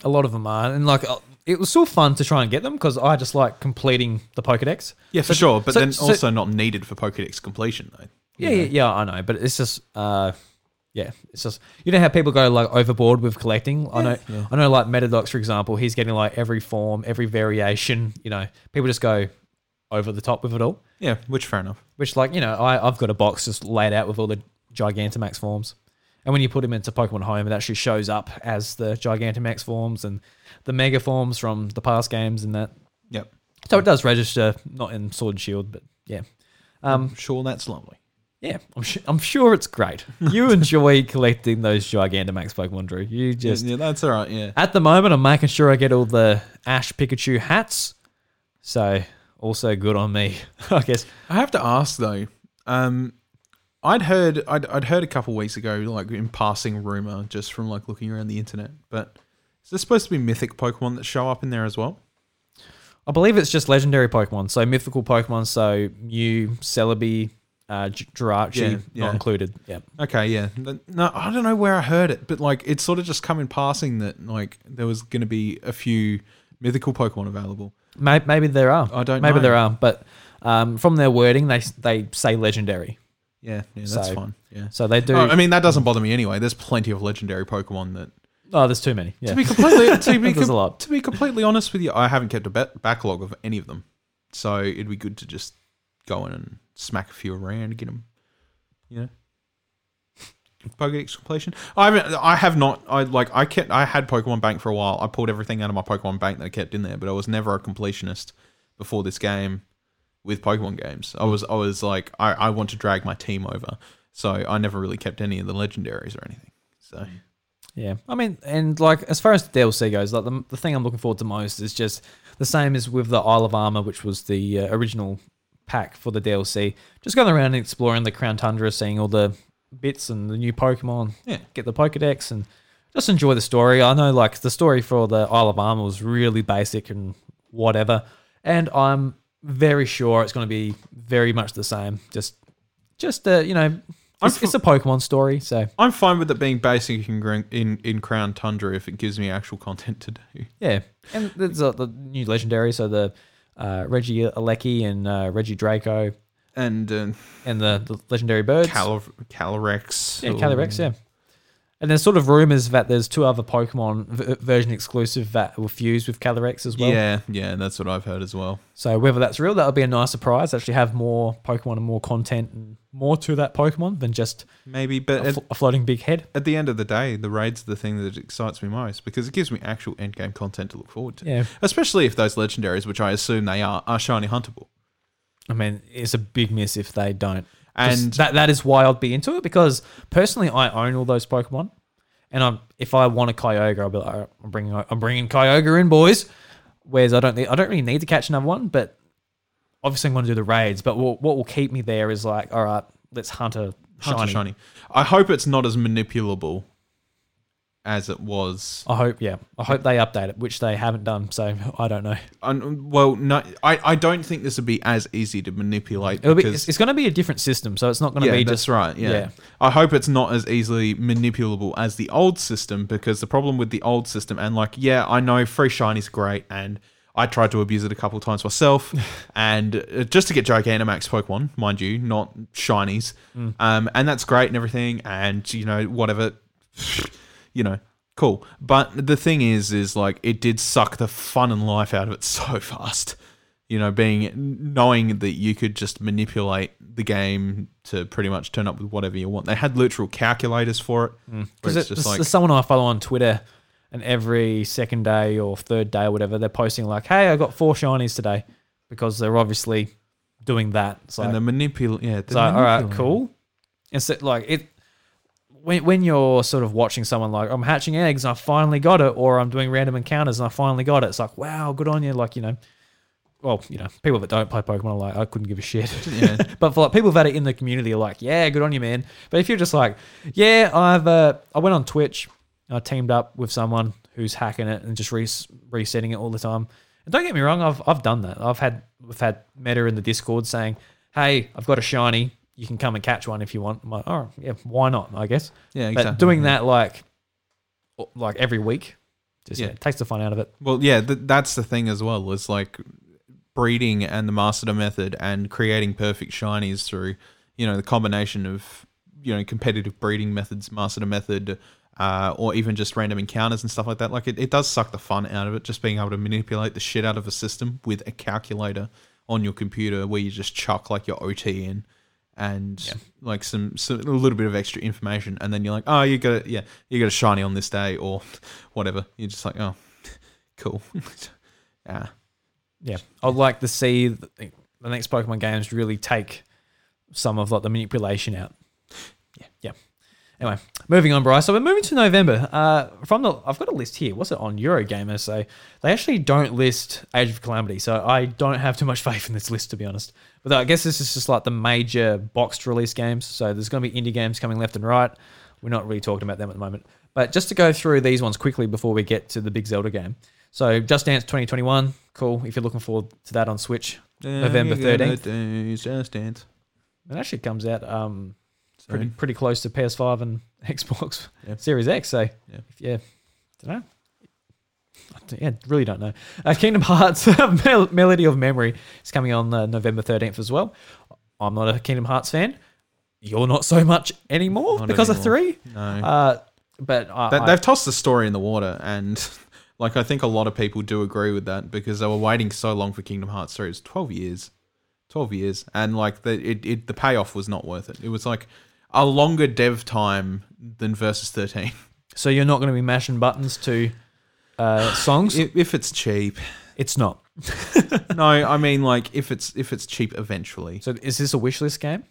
A lot of them are, and like uh, it was still fun to try and get them because I just like completing the Pokedex. Yeah, for So- sure. But so- then so- also not needed for Pokedex completion, though. Yeah, yeah, yeah, I know, but it's just, uh, yeah, it's just you know how people go like overboard with collecting. I know, I know, like Metadox for example, he's getting like every form, every variation. You know, people just go over the top with it all. Yeah, which fair enough. Which, like, you know, I, I've got a box just laid out with all the Gigantamax forms. And when you put them into Pokemon Home, it actually shows up as the Gigantamax forms and the Mega forms from the past games and that. Yep. So it does register, not in Sword and Shield, but yeah. Um, Sure, that's lovely. yeah, I'm, su- I'm sure it's great. You enjoy collecting those Gigantamax Pokemon, Drew. You just. yeah, that's all right. Yeah. At the moment, I'm making sure I get all the Ash Pikachu hats. So, also good on me, I guess. I have to ask though. Um, I'd heard I'd, I'd heard a couple weeks ago, like in passing rumor, just from like looking around the internet. But is there supposed to be mythic Pokemon that show up in there as well? I believe it's just legendary Pokemon, so mythical Pokemon, so Mew, Celebi, uh, Jirachi, Yeah, not included. Yeah. Okay, yeah. No, I don't know where I heard it, but like it's sort of just come in passing that like there was going to be a few mythical Pokemon available. Maybe, maybe there are. I don't Maybe know. there are, but um, from their wording, they they say legendary, Yeah, yeah, that's So- fine. Yeah. so they do. Oh, I mean, that doesn't bother me anyway. There's plenty of legendary Pokemon that oh, there's too many. Yeah. To be completely to be, There's a com- lot. to be completely honest with you, I haven't kept a ba- backlog of any of them, so it'd be good to just go in and smack a few around and get them. You know, Pokedex completion. I haven't. I have not. I like. I kept. I had Pokemon Bank for a while. I pulled everything out of my Pokemon Bank that I kept in there, but I was never a completionist before this game with Pokemon games. I was. I was like. I. I want to drag my team over, so I never really kept any of the legendaries or anything. So. Mm. Yeah, I mean, and like as far as the DLC goes, like the, the thing I'm looking forward to most is just the same as with the Isle of Armor, which was the uh, original pack for the DLC. Just going around and exploring the Crown Tundra, seeing all the bits and the new Pokemon. Yeah. get the Pokedex and just enjoy the story. I know like the story for the Isle of Armor was really basic and whatever, and I'm very sure it's going to be very much the same. Just, just uh, you know. It's, f- it's a Pokemon story, so I'm fine with it being basic in, in in Crown Tundra if it gives me actual content to do. Yeah, and there's uh, the new legendary, so the uh, Regieleki and uh, Regidrago And uh, and the, the legendary birds. Cal- Calyrex. yeah, Calyrex, yeah. And there's sort of rumors that there's two other Pokemon v- version exclusive that will fuse with Calyrex as well. Yeah, yeah, that's what I've heard as well. So whether that's real, that'll be a nice surprise. Actually, have more Pokemon and more content and more to that Pokemon than just Maybe, but a, at, a floating big head. at the end of the day, the raids are the thing that excites me most because it gives me actual end game content to look forward to. Yeah, Especially if those legendaries, which I assume they are, are shiny huntable. I mean, it's a big miss if they don't. And that that is why I'd be into it because personally I own all those Pokemon, and I'm if I want a Kyogre, I'll be like, "All right, I'm bringing I'm bringing Kyogre in, boys. Whereas I don't I don't really need to catch another one, but obviously I'm going to do the raids. But what, what will keep me there is like, all right, let's hunt a shiny. shiny. I hope it's not as manipulable as it was. I hope, yeah, I hope they update it, which they haven't done. So I don't know. Un- well, no, I, I don't think this would be as easy to manipulate. It'll be because- it's, it's going to be a different system, so it's not going to yeah, be just right. Yeah. yeah. I hope it's not as easily manipulable as the old system because the problem with the old system and like, yeah, I know free shiny's great and I tried to abuse it a couple of times myself, and uh, just to get Gigantamax Pokemon, mind you, not shinies, Mm. um, and that's great and everything, and you know whatever, you know, cool. But the thing is, is like it did suck the fun and life out of it so fast. You know, being knowing that you could just manipulate the game to pretty much turn up with whatever you want. They had literal calculators for it. Mm. where Because it's there's, just like, there's someone I follow on Twitter, and every second day or third day or whatever, they're posting like, "Hey, I got four shinies today," because they're obviously doing that. So, and the manipul, yeah, so all right, cool. And so, like it, when when you're sort of watching someone like I'm hatching eggs and I finally got it, or I'm doing random encounters and I finally got it, it's like, wow, good on you. Like you know, well, you know, people that don't play Pokemon are like, I couldn't give a shit. Yeah. but for like people that are in the community are like, yeah, good on you, man. But if you're just like, yeah, I've uh, I went on Twitch, I teamed up with someone who's hacking it and just re- resetting it all the time. And don't get me wrong, I've I've done that. I've had we've had meta in the Discord saying, hey, I've got a shiny. You can come and catch one if you want. I'm like, oh yeah, why not? I guess. Yeah, exactly. But doing that like like every week, just yeah. Yeah. takes the fun out of it. Well, yeah, th- that's the thing as well. Is like breeding and the Masuda method and creating perfect shinies through you know the combination of you know competitive breeding methods, Masuda method, uh, or even just random encounters and stuff like that. Like it, it does suck the fun out of it. Just being able to manipulate the shit out of a system with a calculator on your computer where you just chuck like your OT in. And like some, some a little bit of extra information, and then you're like, oh, you got a, yeah, you got a shiny on this day or whatever. You're just like, oh, cool. yeah. Yeah, I'd like to see the, the next Pokemon games really take some of like the manipulation out. Yeah, yeah. Anyway, moving on, Bryce. So we're moving to November. Uh, from the, I've got a list here. What's it on Eurogamer? So they actually don't list Age of Calamity. So I don't have too much faith in this list, to be honest. But I guess this is just like the major boxed release games. So there's going to be indie games coming left and right. We're not really talking about them at the moment. But just to go through these ones quickly before we get to the big Zelda game. So Just Dance 2021, cool. If you're looking forward to that on Switch, November 13th. Just dance. It actually comes out um, pretty pretty close to PS5 and Xbox Yeah. Series X. So Yeah. yeah, don't know. I Yeah, really don't know. Uh, Kingdom Hearts Mel- Melody of Memory is coming on uh, November 13th as well. I'm not a Kingdom Hearts fan. You're not so much anymore Not because of three. No. Uh, but I, they, they've tossed the story in the water, and like I think a lot of people do agree with that because they were waiting so long for Kingdom Hearts 3. It's 12 years. 12 years. And like the it, it the payoff was not worth it. It was like a longer dev time than Versus 13. so you're not going to be mashing buttons to uh, songs. if, if it's cheap. it's not. No, I mean like if it's if it's cheap eventually. So is this a wish list game?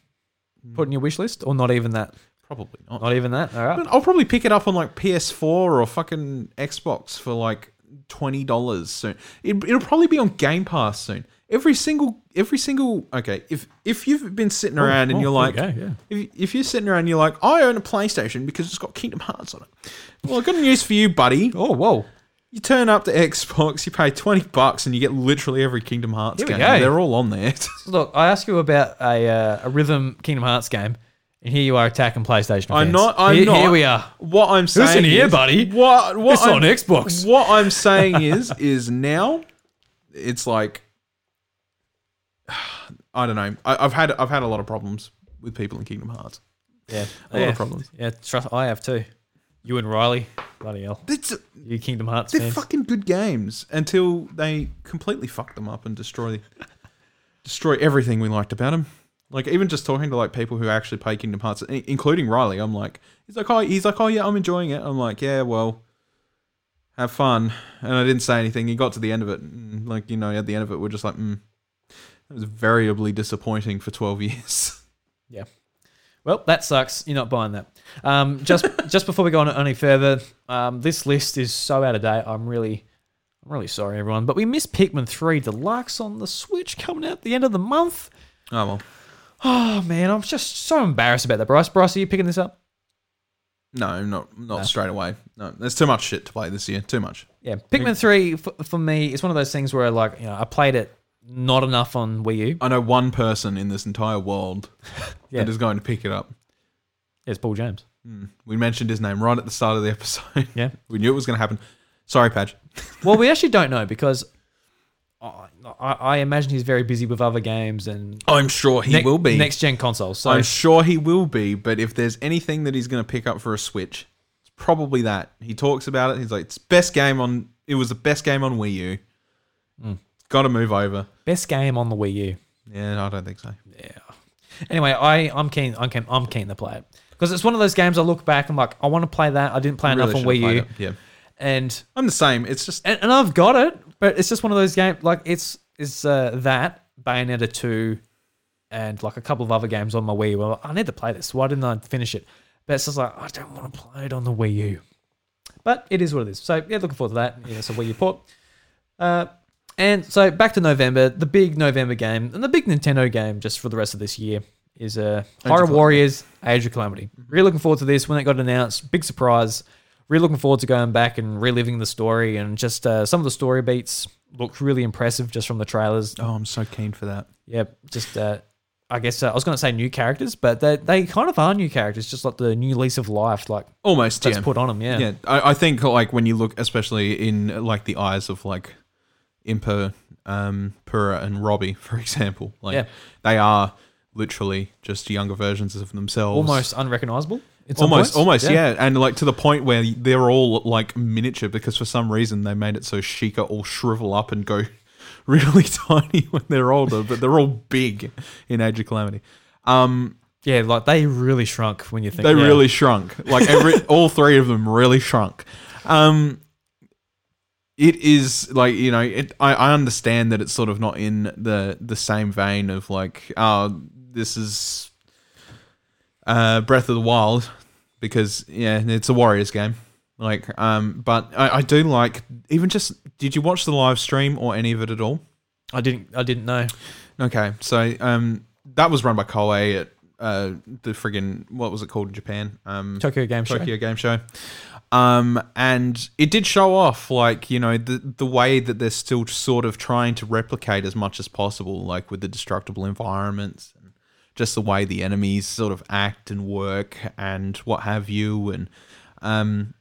Put in your wish list, or not even that? Probably not. Not even that. All right. I'll probably pick it up on like PS4 or fucking Xbox for like twenty dollars soon. It, it'll probably be on Game Pass soon. Every single, every single. Okay, if if you've been sitting around and oh, you're there like, you go, yeah. if, if you're sitting around and you're like, I own a PlayStation because it's got Kingdom Hearts on it. Well, I've got news for you, buddy. Oh, whoa. You turn up to Xbox, you pay twenty bucks, and you get literally every Kingdom Hearts Here we game. go. They're all on there. Look, I asked you about a uh, a rhythm Kingdom Hearts game, and here you are attacking PlayStation. I'm fans. not. I'm here, not. Here we are. What I'm saying Listen here, is- buddy. What? What? It's I'm, on Xbox. What I'm saying is, is now, it's like, I don't know. I, I've had I've had a lot of problems with people in Kingdom Hearts. Yeah, A lot of problems. Yeah, trust. I have too. You and Riley, bloody hell. It's You Kingdom Hearts they're fans. fucking good games until they completely fuck them up and destroy destroy everything we liked about them. Like even just talking to like people who actually play Kingdom Hearts, i- including Riley, I'm like, he's like, oh, he's like, oh yeah, I'm enjoying it. I'm like, yeah, well, have fun. And I didn't say anything. He got to the end of it, and like you know, at the end of it, we're just like, mm, it was variably disappointing for 12 years. Yeah. Well, that sucks. You're not buying that. Um, just just before we go on any further, um, this list is so out of date. I'm really, I'm really sorry, everyone. But we missed Pikmin 3 Deluxe on the Switch coming out at the end of the month. oh well, Oh man, I'm just so embarrassed about that. Bryce, Bryce, are you picking this up? no, not not No. straight away. No, there's too much shit to play this year. Too much. Yeah, Pikmin 3 for, for me is one of those things where like you know I played it not enough on Wii U. I know one person in this entire world Yeah. that is going to pick it up. It's Paul James. Hmm. We mentioned his name right at the start of the episode. Yeah. we knew it was going to happen. Sorry, Padge. Well, we actually don't know because I, I, I imagine he's very busy with other games and I'm sure he ne- will be. next gen consoles. So I'm sure he will be. But if there's anything that he's going to pick up for a Switch, it's probably that. He talks about it. He's like, it's best game on. It was the best game on Wii U. Hmm. Got to move over. best game on the Wii U. Yeah, I don't think so. Yeah. Anyway, I I'm keen. I'm keen. I'm keen to play it because it's one of those games. I look back. I'm like, I want to play that. I didn't play enough on should've Wii played U, it. Yeah, and, I'm the same. It's just and and I've got it, but it's just one of those games. Like it's it's uh, that Bayonetta two, and like a couple of other games on my Wii. Well, I need to play this. Why didn't I finish it? But it's just like I don't want to play it on the Wii U. But it is what it is. So yeah, looking forward to that. Yeah, it's a Wii U port. Uh, and so back to November, the big November game and the big Nintendo game just for the rest of this year is uh, Hyrule Warriors Age of Calamity. Really looking forward to this when it got announced. Big surprise. Really looking forward to going back and reliving the story and just uh, some of the story beats looked really impressive just from the trailers. oh, I'm so keen for that. Yep, just uh, I guess uh, I was going to say new characters, but they they kind of are new characters, just like the new lease of life, like Almost. that's yeah. put on them. Yeah, yeah I, I think like when you look especially in like the eyes of like impa um Purah and robbie for example like Yeah. they are literally just younger versions of themselves almost unrecognizable. almost almost yeah. and like to the point where they're all like miniature because for some reason they made it so Sheikah all shrivel up and go really tiny when they're older but they're all big in age of calamity um yeah, like they really shrunk when you think they yeah. really shrunk. Like every all three of them really shrunk. Um it is like, you know, it I, I understand that it's sort of not in the the same vein of like, oh, this is uh Breath of the Wild because yeah, it's a Warriors game. Like, um, but I, I do like even just did you watch the live stream or any of it at all? I didn't I didn't know. Okay, so um, that was run by Koei at uh, the friggin' what was it called in Japan? Um, Tokyo Game Show. Tokyo Game Show. Um, and it did show off like you know the the way that they're still sort of trying to replicate as much as possible, like with the destructible environments and just the way the enemies sort of act and work and what have you, and um,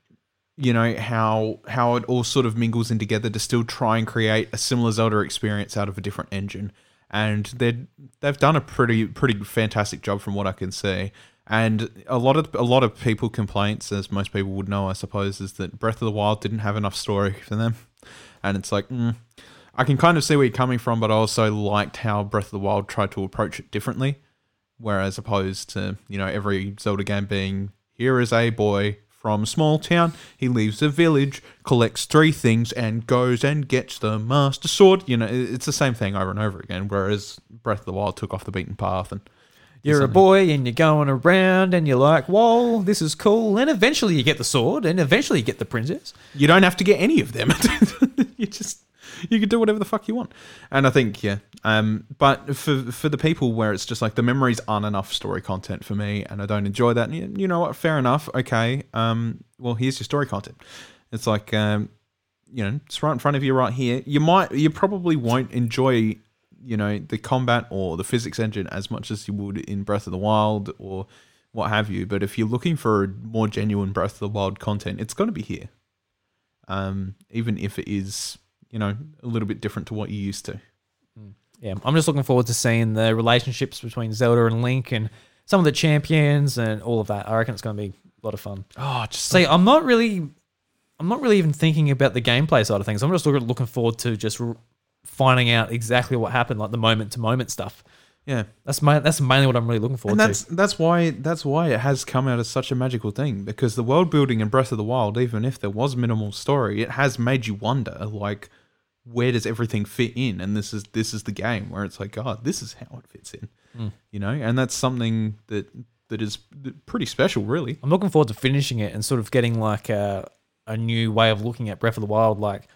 you know how how it all sort of mingles in together to still try and create a similar Zelda experience out of a different engine. And they they've done a pretty pretty fantastic job from what I can see. And a lot of a lot of people complaints, as most people would know, I suppose, is that Breath of the Wild didn't have enough story for them. And it's like, mm, I can kind of see where you're coming from, but I also liked how Breath of the Wild tried to approach it differently. Whereas opposed to, you know, every Zelda game being here is a boy from small town, he leaves the village, collects three things, and goes and gets the Master Sword. You know, it's the same thing over and over again. Whereas Breath of the Wild took off the beaten path and You're a boy and you're going around and you're like, whoa, this is cool. And eventually you get the sword and eventually you get the princess. you don't have to get any of them. you just you can do whatever the fuck you want. And I think yeah. Um, but for for the people where it's just like the memories aren't enough story content for me, and I don't enjoy that. You, you know what? Fair enough. Okay. Um, well, here's your story content. It's like um, you know, it's right in front of you right here. You might, you probably won't enjoy, you know, the combat or the physics engine as much as you would in Breath of the Wild or what have you. But if you're looking for more genuine Breath of the Wild content, it's going to be here. Um, even if it is, you know, a little bit different to what you used to. Yeah, I'm just looking forward to seeing the relationships between Zelda and Link and some of the champions and all of that. I reckon it's going to be a lot of fun. Oh, just See, I'm not really, I'm not really even thinking about the gameplay side of things. I'm just looking, looking forward to just finding out exactly what happened, like the moment to moment stuff. yeah. That's my, that's mainly what I'm really looking forward to. and that's to. that's why that's why it has come out as such a magical thing because the world building in Breath of the Wild, even if there was minimal story, it has made you wonder like where does everything fit in? And this is this is the game where it's like, God, this is how it fits in, Hmm. you know. And that's something that that is pretty special, really. I'm looking forward to finishing it and sort of getting like a, a new way of looking at Breath of the Wild, like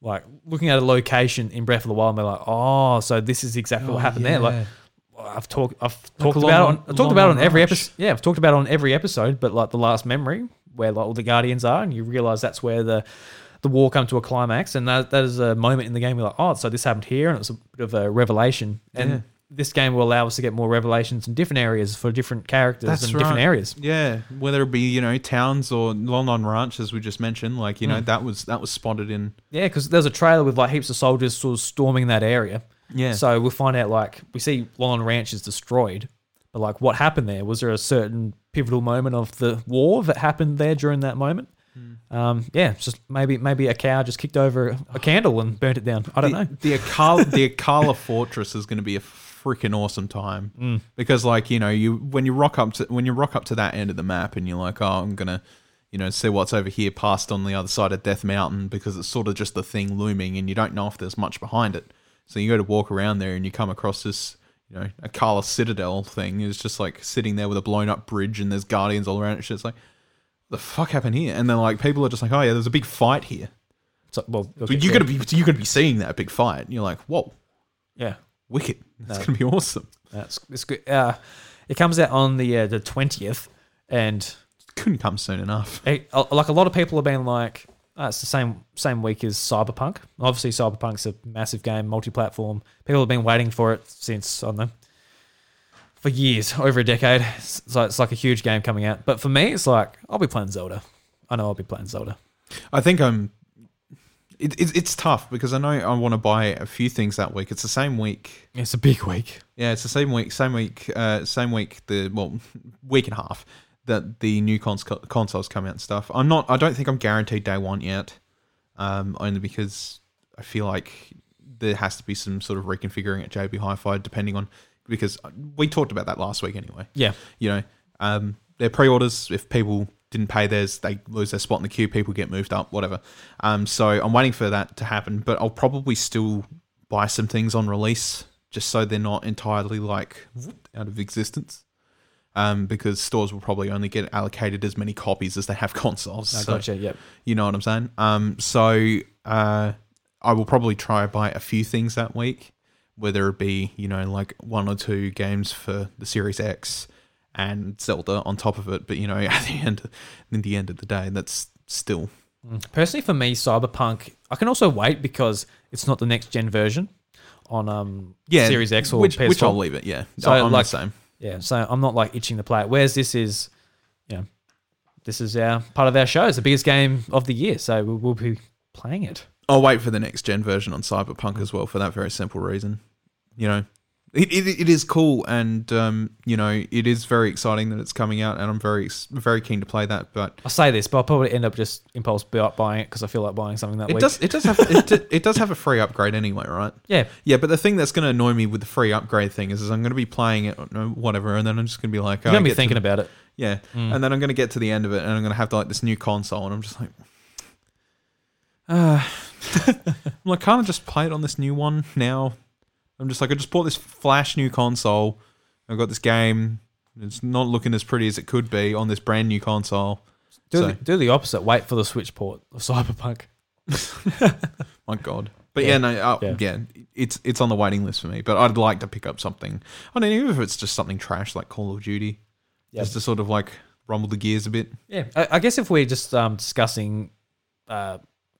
like looking at a location in Breath of the Wild and they're like, oh, so this is exactly what happened there. Like I've talked I've talked a about long- it on, I've talked about it on every episode. Yeah, I've talked about it on every episode, but like the last memory where like all the guardians are, and you realize that's where the the war come to a climax, and that that is a moment in the game. You're like, oh, so this happened here, and it was a bit of a revelation. And Yeah. This game will allow us to get more revelations in different areas for different characters That's and different areas. Yeah, whether it be you know towns or Lon Lon Ranch, as we just mentioned, like you Hmm. know that was that was spotted in. Yeah, because there's a trailer with like heaps of soldiers sort of storming that area. Yeah. So we'll find out like we see Lon Ranch is destroyed, but like what happened there? Was there a certain pivotal moment of the war that happened there during that moment? Um, yeah, just maybe maybe a cow just kicked over a candle and burnt it down. I don't the, know. The Akkala, the Akkala Fortress is going to be a freaking awesome time Mm. because, like, you know, you when you rock up to when you rock up to that end of the map and you're like, oh, I'm gonna, you know, see what's over here past on the other side of Death Mountain because it's sort of just the thing looming and you don't know if there's much behind it. So you go to walk around there and you come across this, you know, Akkala Citadel thing. It's just like sitting there with a blown up bridge and there's guardians all around it. It's like, the fuck happened here? And then like people are just like, oh yeah, there's a big fight here. So, well, But you're gonna be you're gonna be seeing that big fight, and you're like, whoa, yeah. Wicked! That's No. gonna be awesome. That's it's good. Uh, it comes out on the uh, the twentieth, and Couldn't come soon enough. it, uh, like a lot of people have been like, oh, it's the same same week as Cyberpunk. Obviously, Cyberpunk's a massive game, multi-platform. People have been waiting for it since I don't know for years, over a decade. So it's like a huge game coming out. But for me, it's like I'll be playing Zelda. I know I'll be playing Zelda. I think I'm. It, it, it's tough because I know I want to buy a few things that week. It's the same week. It's a big week. Yeah, it's the same week. Same week. Uh, same week. The well, week and a half that the new cons- consoles come out and stuff. I'm not. I don't think I'm guaranteed day one yet. Um, only because I feel like there has to be some sort of reconfiguring at JB Hi-Fi depending on because we talked about that last week anyway. Yeah. you know, um, their pre-orders. If people didn't pay theirs, they lose their spot in the queue. People get moved up, whatever. Um, so I'm waiting for that to happen. But I'll probably still buy some things on release, just so they're not entirely like out of existence. Um, because stores will probably only get allocated as many copies as they have consoles. I So- gotcha. Yep. you know what I'm saying? Um, so uh, I will probably try to buy a few things that week, whether it be you know like one or two games for the Series X and Zelda on top of it. But you know, at the end, in the end of the day, that's still Personally, for me, Cyberpunk, I can also wait because it's not the next gen version on um yeah Series X or which, PS4. which I'll leave it. Yeah, So, I'm like- the same. Yeah, so I'm not like itching to play it. Whereas this is, you know, this is our part of our show. It's the biggest game of the year, so we will be playing it. I'll wait for the next gen version on Cyberpunk as well for that very simple reason. You know, it, it, it is cool and um, you know it is very exciting that it's coming out and I'm very very keen to play that. But I'll say this, but I'll probably end up just impulse buying it because I feel like buying something that way. it week. does it does have it, it does have a free upgrade anyway, right? yeah, Yeah, but the thing that's going to annoy me with the free upgrade thing is, is I'm going to be playing it, whatever, and then I'm just going to be like, you're oh, gonna be to- thinking about it. yeah, Mm. and then I'm going to get to the end of it, and I'm going to have to like this new console, and I'm just like, uh, I'm like, can't I just play it on this new one now? I'm just like, I just bought this flash new console. I've got this game. It's not looking as pretty as it could be on this brand new console. Do, So- the, do the opposite. Wait for the Switch port of Cyberpunk. My God. But Yeah. yeah, no, uh, Yeah. yeah. it's it's on the waiting list for me. But I'd like to pick up something. I don't know, even if it's just something trash like Call of Duty, Yeah. just to sort of like rumble the gears a bit. Yeah, I, I guess if we're just um, discussing uh,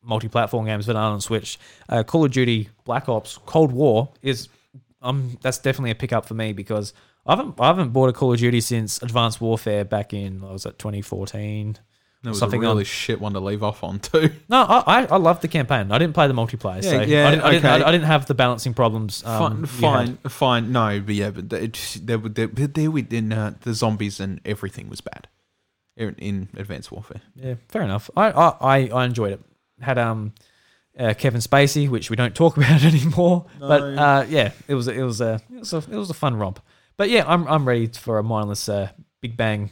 multi-platform games that aren't on Switch, uh, Call of Duty Black Ops Cold War is um that's definitely a pickup for me because I haven't I haven't bought a Call of Duty since Advanced Warfare back in what was it 2014. That was Something a really on- shit one to leave off on too. No, I I, I loved the campaign. I didn't play the multiplayer, so Yeah, yeah, I, didn't, I, didn't, okay. I, I didn't have the balancing problems. Um, fine, fine, fine. No, but yeah, but it, there, were- there, there we in uh, the zombies and everything was bad in, in Advanced Warfare. Yeah, fair enough. I I, I, I enjoyed it. Had um uh, Kevin Spacey, which we don't talk about anymore. But uh, yeah, it was it was a it was a it was a fun romp. But yeah, I'm I'm ready for a mindless uh, Big Bang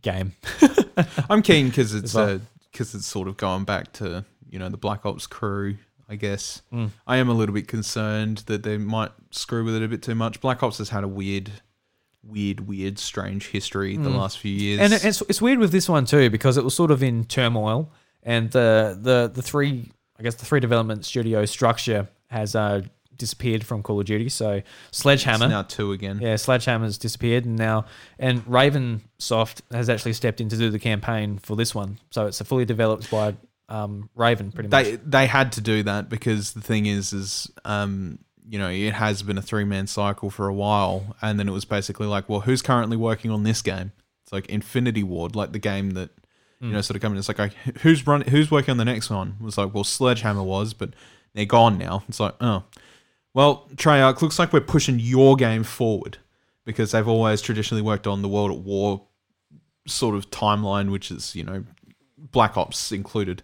game. I'm keen because it's As well. because it's sort of going back to you know the Black Ops crew. I guess Mm. I am a little bit concerned that they might screw with it a bit too much. Black Ops has had a weird, weird, weird, strange history the last few years. Mm. And it's it's weird with this one too because it was sort of in turmoil, and the the the three I guess the three development studio structure has uh, disappeared from Call of Duty. So it's Sledgehammer, now two again. Yeah, Sledgehammer's disappeared, and now and Raven Soft has actually stepped in to do the campaign for this one. So it's a fully developed by um, Raven, pretty much. they they had to do that because the thing is is um you know it has been a three man cycle for a while and then it was basically like well who's currently working on this game it's like infinity ward like the game that you know sort of coming it's like who's run who's working on the next one it was like well sledgehammer was but they're gone now it's like oh well treyarch looks like we're pushing your game forward because they've always traditionally worked on the world at war sort of timeline which is you know black ops included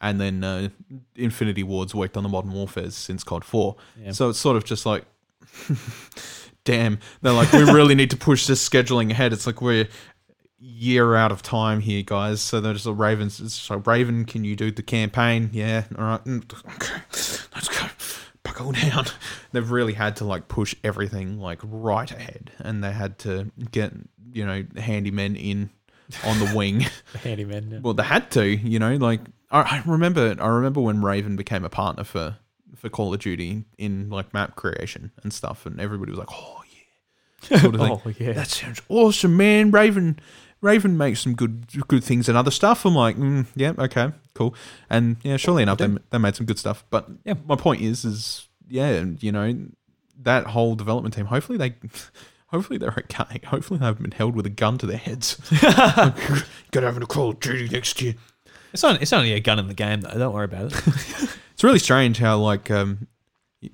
and then uh, Infinity Ward's worked on the Modern Warfares since COD 4. Yeah. So it's sort of just like, damn, they're like, we really need to push this scheduling ahead. It's like we're year out of time here, guys. So they're just like, Ravens. So Raven, can you do the campaign? Yeah, all right. Mm, Okay, let's go. Buckle down. They've really had to like push everything like right ahead, and they had to get you know the handymen in on the wing. Handyman. yeah. Well, they had to, you know, like I, I remember. I remember when Raven became a partner for for Call of Duty in like map creation and stuff, and everybody was like, "Oh yeah," sort of. Oh, yeah. That sounds awesome, man. Raven, Raven makes some good good things and other stuff. I'm like, mm, yeah, okay, cool. And yeah, surely enough, they, they made some good stuff. But Yeah. my point is, is yeah, you know, that whole development team. Hopefully they. Hopefully they're okay. Hopefully they haven't been held with a gun to their heads. To have a Call of Duty next year. It's only, it's only a gun in the game, though. Don't worry about it. It's really strange how like um,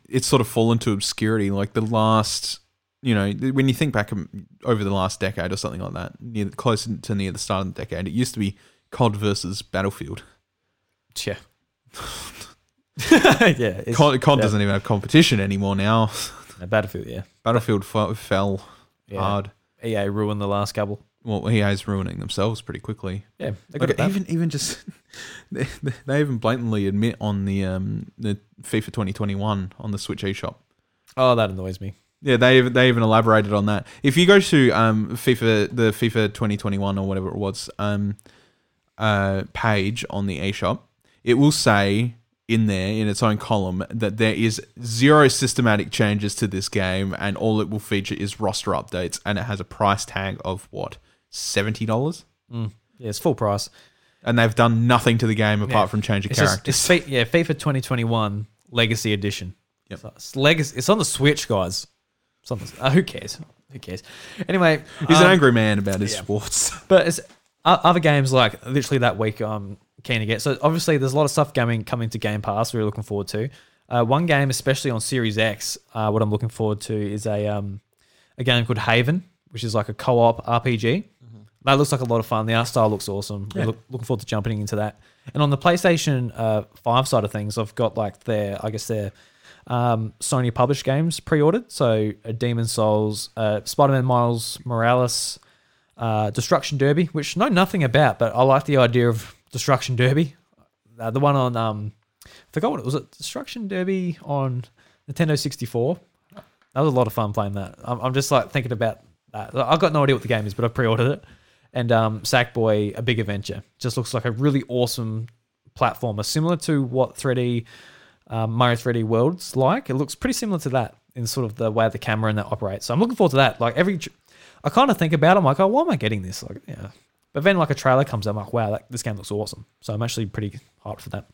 it's sort of fallen to obscurity. Like the last, you know, when you think back um, over the last decade or something like that, near close to near the start of the decade, it used to be COD versus Battlefield. yeah. yeah. COD, COD yeah. doesn't even have competition anymore now. No, Battlefield, yeah. Battlefield f- fell Yeah. hard. EA ruined the last couple. Well, EA's ruining themselves pretty quickly. Yeah. Like even even just they, they even blatantly admit on the um the FIFA 2021 on the Switch eShop Oh, that annoys me. Yeah, they even, they even elaborated on that. If you go to um FIFA the FIFA 2021 or whatever it was um uh page on the eShop, it will say in there in its own column that there is zero systematic changes to this game and all it will feature is roster updates and it has a price tag of what $70 Mm. Yeah, it's full price. and they've done nothing to the game apart Yeah. from changing It's just, characters. it's yeah, FIFA 2021 Legacy Edition. Yep. So it's legacy. It's on the Switch, guys. It's on the, uh, who cares? Who cares? Anyway, He's an um, angry man about his yeah. sports. But it's o- other games like literally that week I'm keen to get. So obviously there's a lot of stuff coming coming to Game Pass. We're looking forward to. Uh, one game, especially on Series X, uh, what I'm looking forward to is a um, a game called Haven, which is like a co-op RPG. That looks like a lot of fun. The art style looks awesome. We're look, looking forward to jumping into that. And on the PlayStation uh, Five side of things, I've got like their, I guess their um, Sony published games pre-ordered. So uh, Demon's Souls, uh, Spider-Man Miles Morales, uh, Destruction Derby, which I know nothing about, but I like the idea of Destruction Derby. Uh, the one on, um, I forgot what it was. It Destruction Derby on Nintendo 64. That was a lot of fun playing that. I'm, I'm just like thinking about that. I've got no idea what the game is, but I've pre-ordered it. And um, Sackboy: A Big Adventure just looks like a really awesome platformer, similar to what 3D um, Mario 3D World's like. It looks pretty similar to that in sort of the way the camera and that operates. So I'm looking forward to that. Like every, I kind of think about it. I'm like, oh, why am I getting this? Like, yeah. But then like a trailer comes out, I'm like, wow, that, this game looks awesome. So I'm actually pretty hyped for that.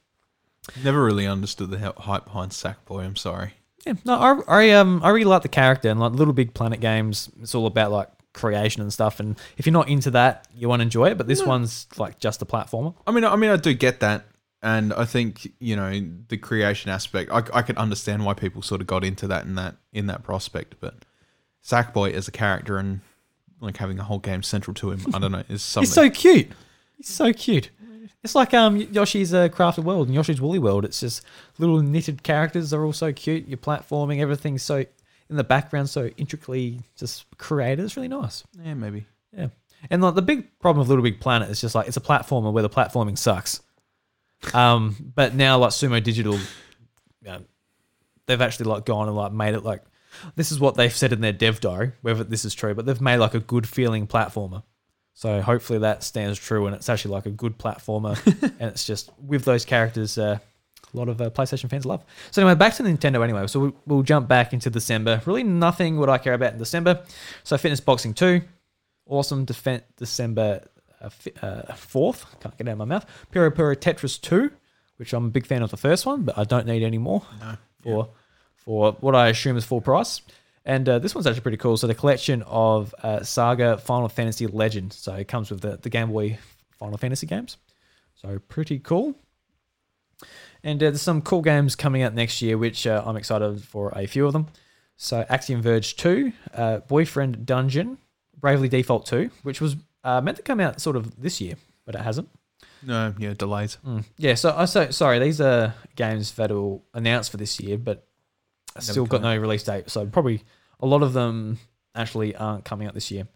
Never really understood the hype behind Sackboy. I'm sorry. Yeah, no, I, I um I really like the character and like Little Big Planet games. It's all about like creation and stuff. And if you're not into that, you won't enjoy it. But this one's like just a platformer. I mean, I mean, I do get that, and I think you know the creation aspect. I, I can understand why people sort of got into that in that in that prospect. But Sackboy as a character and like having a whole game central to him, I don't know, is something. He's so cute. He's so cute. It's like um Yoshi's uh, Crafted World and Yoshi's Woolly World. It's just little knitted characters. They're all so cute. You're platforming. Everything's so in the background, so intricately just created. It's really nice. yeah, maybe. Yeah. And like the big problem with Little Big Planet is just like it's a platformer where the platforming sucks. Um, but now like Sumo Digital, you know, they've actually like gone and like made it like this is what they've said in their dev diary, whether this is true, but they've made like a good feeling platformer. So hopefully that stands true and it's actually like a good platformer and it's just with those characters uh, a lot of uh, PlayStation fans love. So anyway, back to Nintendo anyway. So we, we'll jump back into December. Really nothing what I care about in December. So Fitness Boxing 2, awesome Defen December uh, uh, 4th, can't get out of my mouth. Puyo Puyo Tetris 2, which I'm a big fan of the first one, but I don't need any more for, for what I assume is full price. And uh, this one's actually pretty cool. So the collection of uh, Saga Final Fantasy Legend. So it comes with the, the Game Boy Final Fantasy games. So pretty cool. And uh, there's some cool games coming out next year, which uh, I'm excited for a few of them. So Axiom Verge 2, uh, Boyfriend Dungeon, Bravely Default 2, which was uh, meant to come out sort of this year, but it hasn't. No, yeah, delays. Mm. Yeah, so I so sorry, these are games that will announce for this year, but still got no release date. So probably a lot of them actually aren't coming out this year.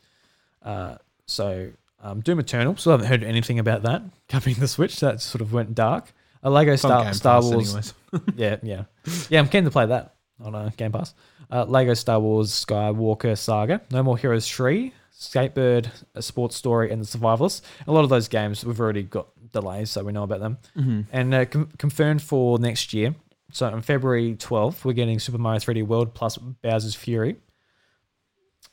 Uh, so um, Doom Eternal, still haven't heard anything about that coming the Switch. That sort of went dark. A Lego Star, Star Wars. yeah, yeah, yeah. I'm keen to play that on a Game Pass. Uh, Lego Star Wars Skywalker Saga, No More Heroes 3, Skatebird, A Sports Story, and The Survivalists. A lot of those games we've already got delays, so we know about them. Mm-hmm. And uh, com- confirmed for next year. So on February 12th, we're getting Super Mario 3D World plus Bowser's Fury.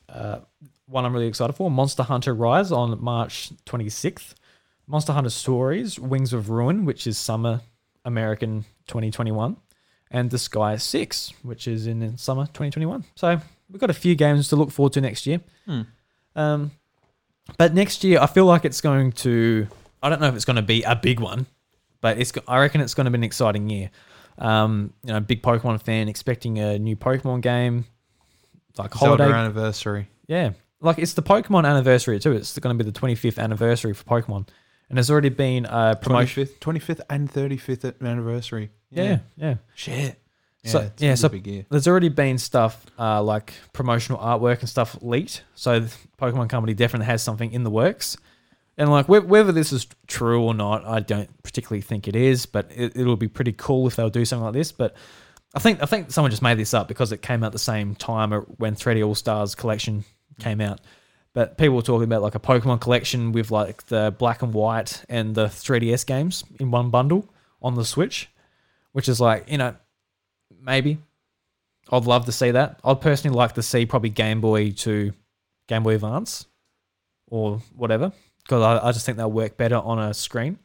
Uh, one I'm really excited for Monster Hunter Rise on March 26th. Monster Hunter Stories, Wings of Ruin, which is summer American 2021. And The Sky 6, which is in, in summer 2021. So we've got a few games to look forward to next year. Hmm. Um, but next year, I feel like it's going to. I don't know if it's going to be a big one, but it's. I reckon it's going to be an exciting year. Um, you know, big Pokemon fan, expecting a new Pokemon game, like Zelda holiday. anniversary. Yeah, like it's the Pokemon anniversary too. It's going to be the 25th anniversary for Pokemon, and there's already been a promotion. 25th, 25th and 35th anniversary. Yeah, yeah. Shit. So- yeah, so-. There's already been stuff uh, like promotional artwork and stuff leaked. So the Pokemon Company definitely has something in the works. And like whe- whether this is true or not, I don't particularly think it is. But it, it'll be pretty cool if they'll do something like this. But I think I think someone just made this up because it came out the same time when 3D All Stars collection came out. But people were talking about like a Pokemon collection with like the black and white and the 3DS games in one bundle on the Switch, which is like you know maybe I'd love to see that. I'd personally like to see probably Game Boy to Game Boy Advance or whatever because I, I just think they'll work better on a screen.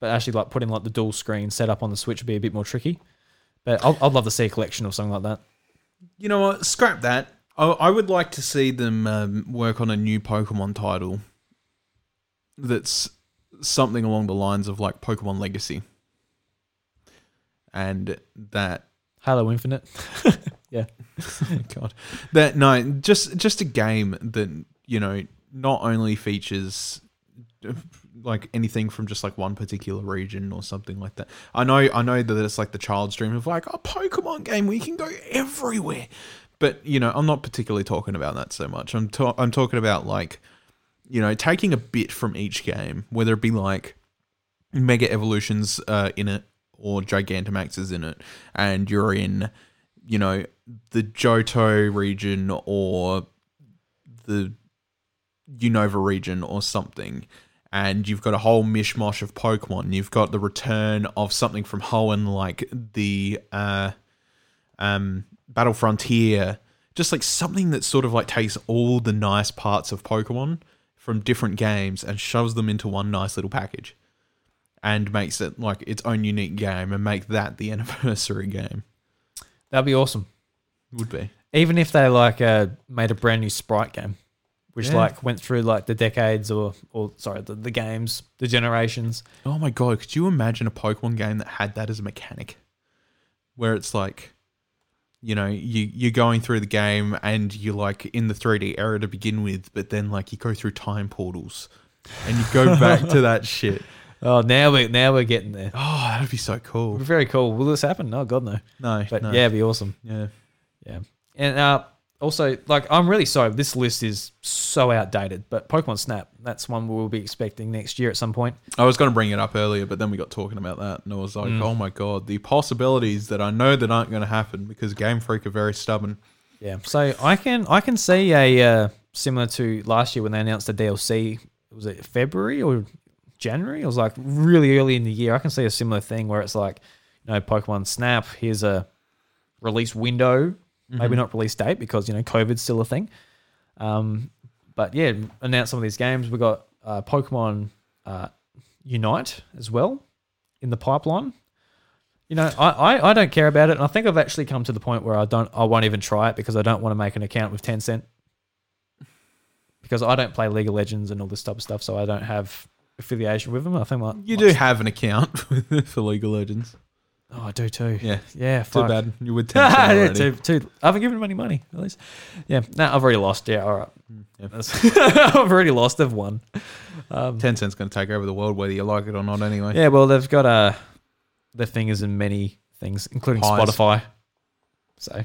But actually, like putting like the dual screen setup on the Switch would be a bit more tricky. But I'd, I'd love to see a collection or something like that. You know what? Scrap that. I, I would like to see them um, work on a new Pokemon title that's something along the lines of like Pokemon Legacy. And that Halo Infinite. Yeah. God, that no, just just a game that you know not only features like anything from just like one particular region or something like that. I know, I know that it's like the child's dream of like a Pokemon game where you can go everywhere, but you know, I'm not particularly talking about that so much. I'm ta- I'm talking about like you know taking a bit from each game, whether it be like Mega Evolutions uh, in it or Gigantamax is in it, and you're in you know the Johto region or the Unova region or something, and you've got a whole mishmash of Pokemon. You've got the return of something from Hoenn, like the uh, um, Battle Frontier, just like something that sort of like takes all the nice parts of Pokemon from different games and shoves them into one nice little package, and makes it like its own unique game, and make that the anniversary game. That'd be awesome. Would be. Even if they like uh, made a brand new sprite game, which Yeah. like went through like the decades or or sorry the, the games, the generations. Oh my god, could you imagine a Pokemon game that had that as a mechanic? Where it's like you know, you you're going through the game and you're like in the 3D era to begin with, but then like you go through time portals and you go back to that shit. Oh, now we're now we're getting there. Oh, that'd be so cool. Very cool. Will this happen? No, God no. No, But no. yeah, it'd be awesome. yeah. Yeah. And uh, also, like, I'm really sorry. This list is so outdated, but Pokemon Snap, that's one we'll be expecting next year at some point. I was going to bring it up earlier, but then we got talking about that, and I was like, "Oh my god, the possibilities that I know that aren't going to happen because Game Freak are very stubborn." Yeah. So I can I can see a uh, similar to last year when they announced the DLC. Was it February or January? It was like really early in the year. I can see a similar thing where it's like, you know, Pokemon Snap. Here's a release window, maybe not release date because you know COVID's still a thing. Um, but yeah, announce some of these games. We've got uh, Pokemon uh, Unite as well in the pipeline. You know, I, I, I don't care about it, and I think I've actually come to the point where I don't I won't even try it because I don't want to make an account with Tencent because I don't play League of Legends and all this type of stuff, so I don't have affiliation with them. I think like You do have an account for League of Legends. Oh, I do too. Yeah, yeah. too Fuck. bad. You would yeah, Tencent already. too, too. I haven't given them any money at least. Yeah, no, I've already lost. Yeah, all right. yeah. I've already lost. I've won. Um, Tencent's going to take over the world, whether you like it or not. Anyway. yeah, well, they've got uh, their fingers in many things, including Pies. Spotify. So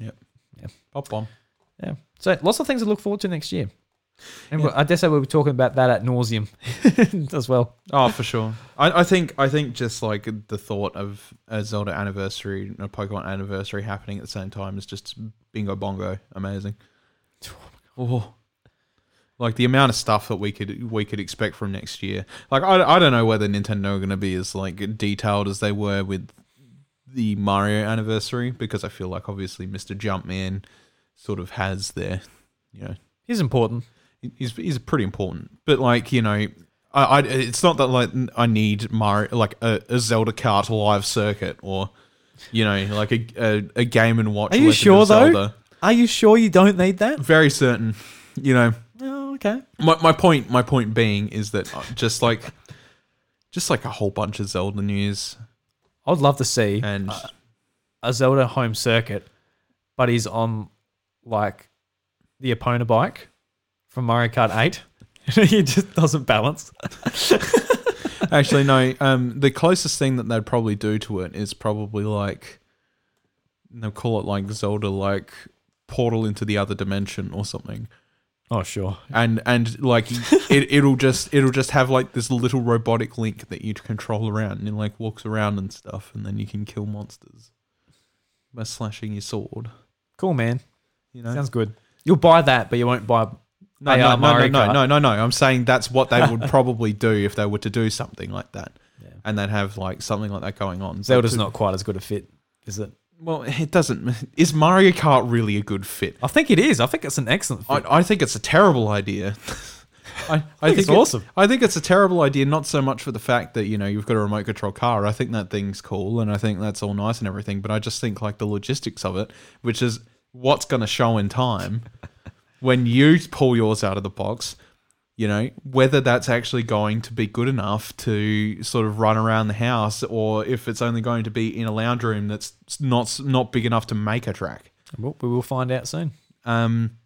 yep. Yeah. Pop bomb. yeah, so lots of things to look forward to next year. And we'll- I guess I will be talking about that at nauseum as well. Oh, for sure. I, I think I think just like the thought of a Zelda anniversary, and a Pokemon anniversary happening at the same time is just bingo bongo amazing. Oh, oh, like the amount of stuff that we could we could expect from next year. Like I, I don't know whether Nintendo are going to be as like detailed as they were with the Mario anniversary because I feel like obviously Mr. Jumpman sort of has their you know He's important. He's he's pretty important. But like you know, I, I it's not that like I need Mario like a, a Zelda kart live circuit or you know like a a, a game and watch. Are you Legend sure though? Are you sure you don't need that? Very certain. You know, Oh, okay. my my point my point being is that uh, just like just like a whole bunch of Zelda news I would love to see and a Zelda home circuit, but he's on like the Epona bike from Mario Kart 8. he just doesn't balance. Actually, no. Um, the closest thing that they'd probably do to it is probably like they'll call it like Zelda, like portal into the other dimension or something. Oh, sure. And and like it, it'll just it'll just have like this little robotic link that you control around and it like walks around and stuff, and then you can kill monsters by slashing your sword. Cool, man. You know, Sounds good. You'll buy that, but you won't buy. No, no, no, no, no, no, no. I'm saying that's what they would probably do if they were to do something like that, Yeah. and they'd have like something like that going on. Zelda's to- not quite as good a fit, is it? Well, it doesn't. Is Mario Kart really a good fit? I think it is. I think it's an excellent fit. I, I think it's a terrible idea. I, I think it's it- awesome. I think it's a terrible idea, not so much for the fact that you know you've got a remote control car. I think that thing's cool, and I think that's all nice and everything. But I just think like the logistics of it, which is what's going to show in time when you pull yours out of the box. You know whether that's actually going to be good enough to sort of run around the house, or if it's only going to be in a lounge room that's not not big enough to make a track. Well, we will find out soon. Um,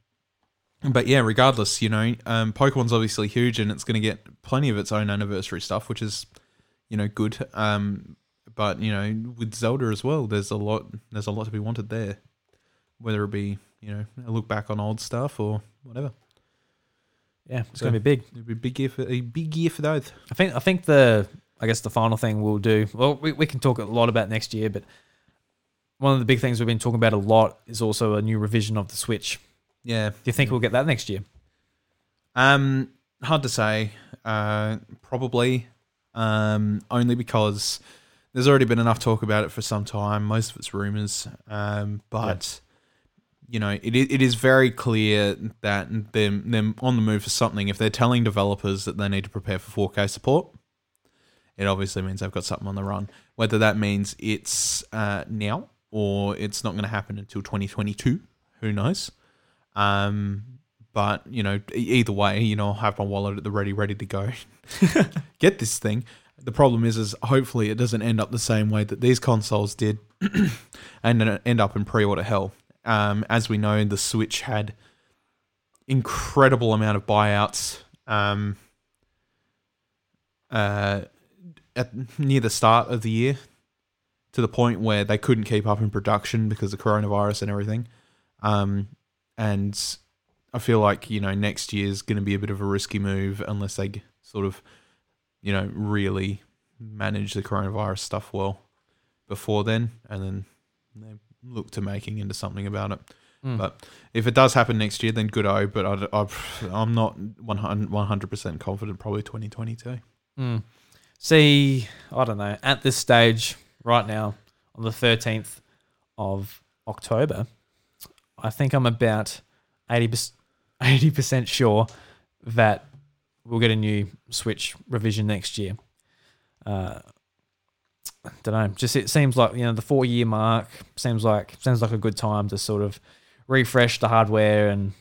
but yeah, regardless, you know, um, Pokemon's obviously huge and it's going to get plenty of its own anniversary stuff, which is, you know, good. Um, but you know, with Zelda as well, there's a lot. There's a lot to be wanted there, whether it be you know a look back on old stuff or whatever. Yeah, it's So- going to be big. It'd be a big year for a big year for those. I think I think the I guess the final thing we'll do. Well, we, we can talk a lot about next year, but one of the big things we've been talking about a lot is also a new revision of the Switch. Yeah, Do you think we'll get that next year? Um, hard to say. Uh, probably. Um, only because there's already been enough talk about it for some time. Most of it's rumors. Um, but you know, it it is very clear that they're, they're on the move for something. If they're telling developers that they need to prepare for 4K support, it obviously means they've got something on the run. Whether that means it's uh, now or it's not going to happen until 2022, who knows? Um, but you know, either way, you know, I'll have my wallet at the ready, ready to go. Get this thing. The problem is, is hopefully it doesn't end up the same way that these consoles did, and end up in pre-order hell. Um, as we know, the Switch had incredible amount of buyouts. Um, uh, at near the start of the year, to the point where they couldn't keep up in production because of coronavirus and everything. Um, and I feel like you know next year's going to be a bit of a risky move unless they sort of, you know, really manage the coronavirus stuff well before then, and then they look to making into something about it. But if it does happen next year, then good o. But I, am not 100 percent confident. Probably 2022. Mm. See, I don't know. At this stage, right now, on the 13th of October, I think I'm about 80%, 80% sure that we'll get a new Switch revision next year. Uh, don't know. Just it seems like you know the four year mark seems like seems like a good time to sort of refresh the hardware and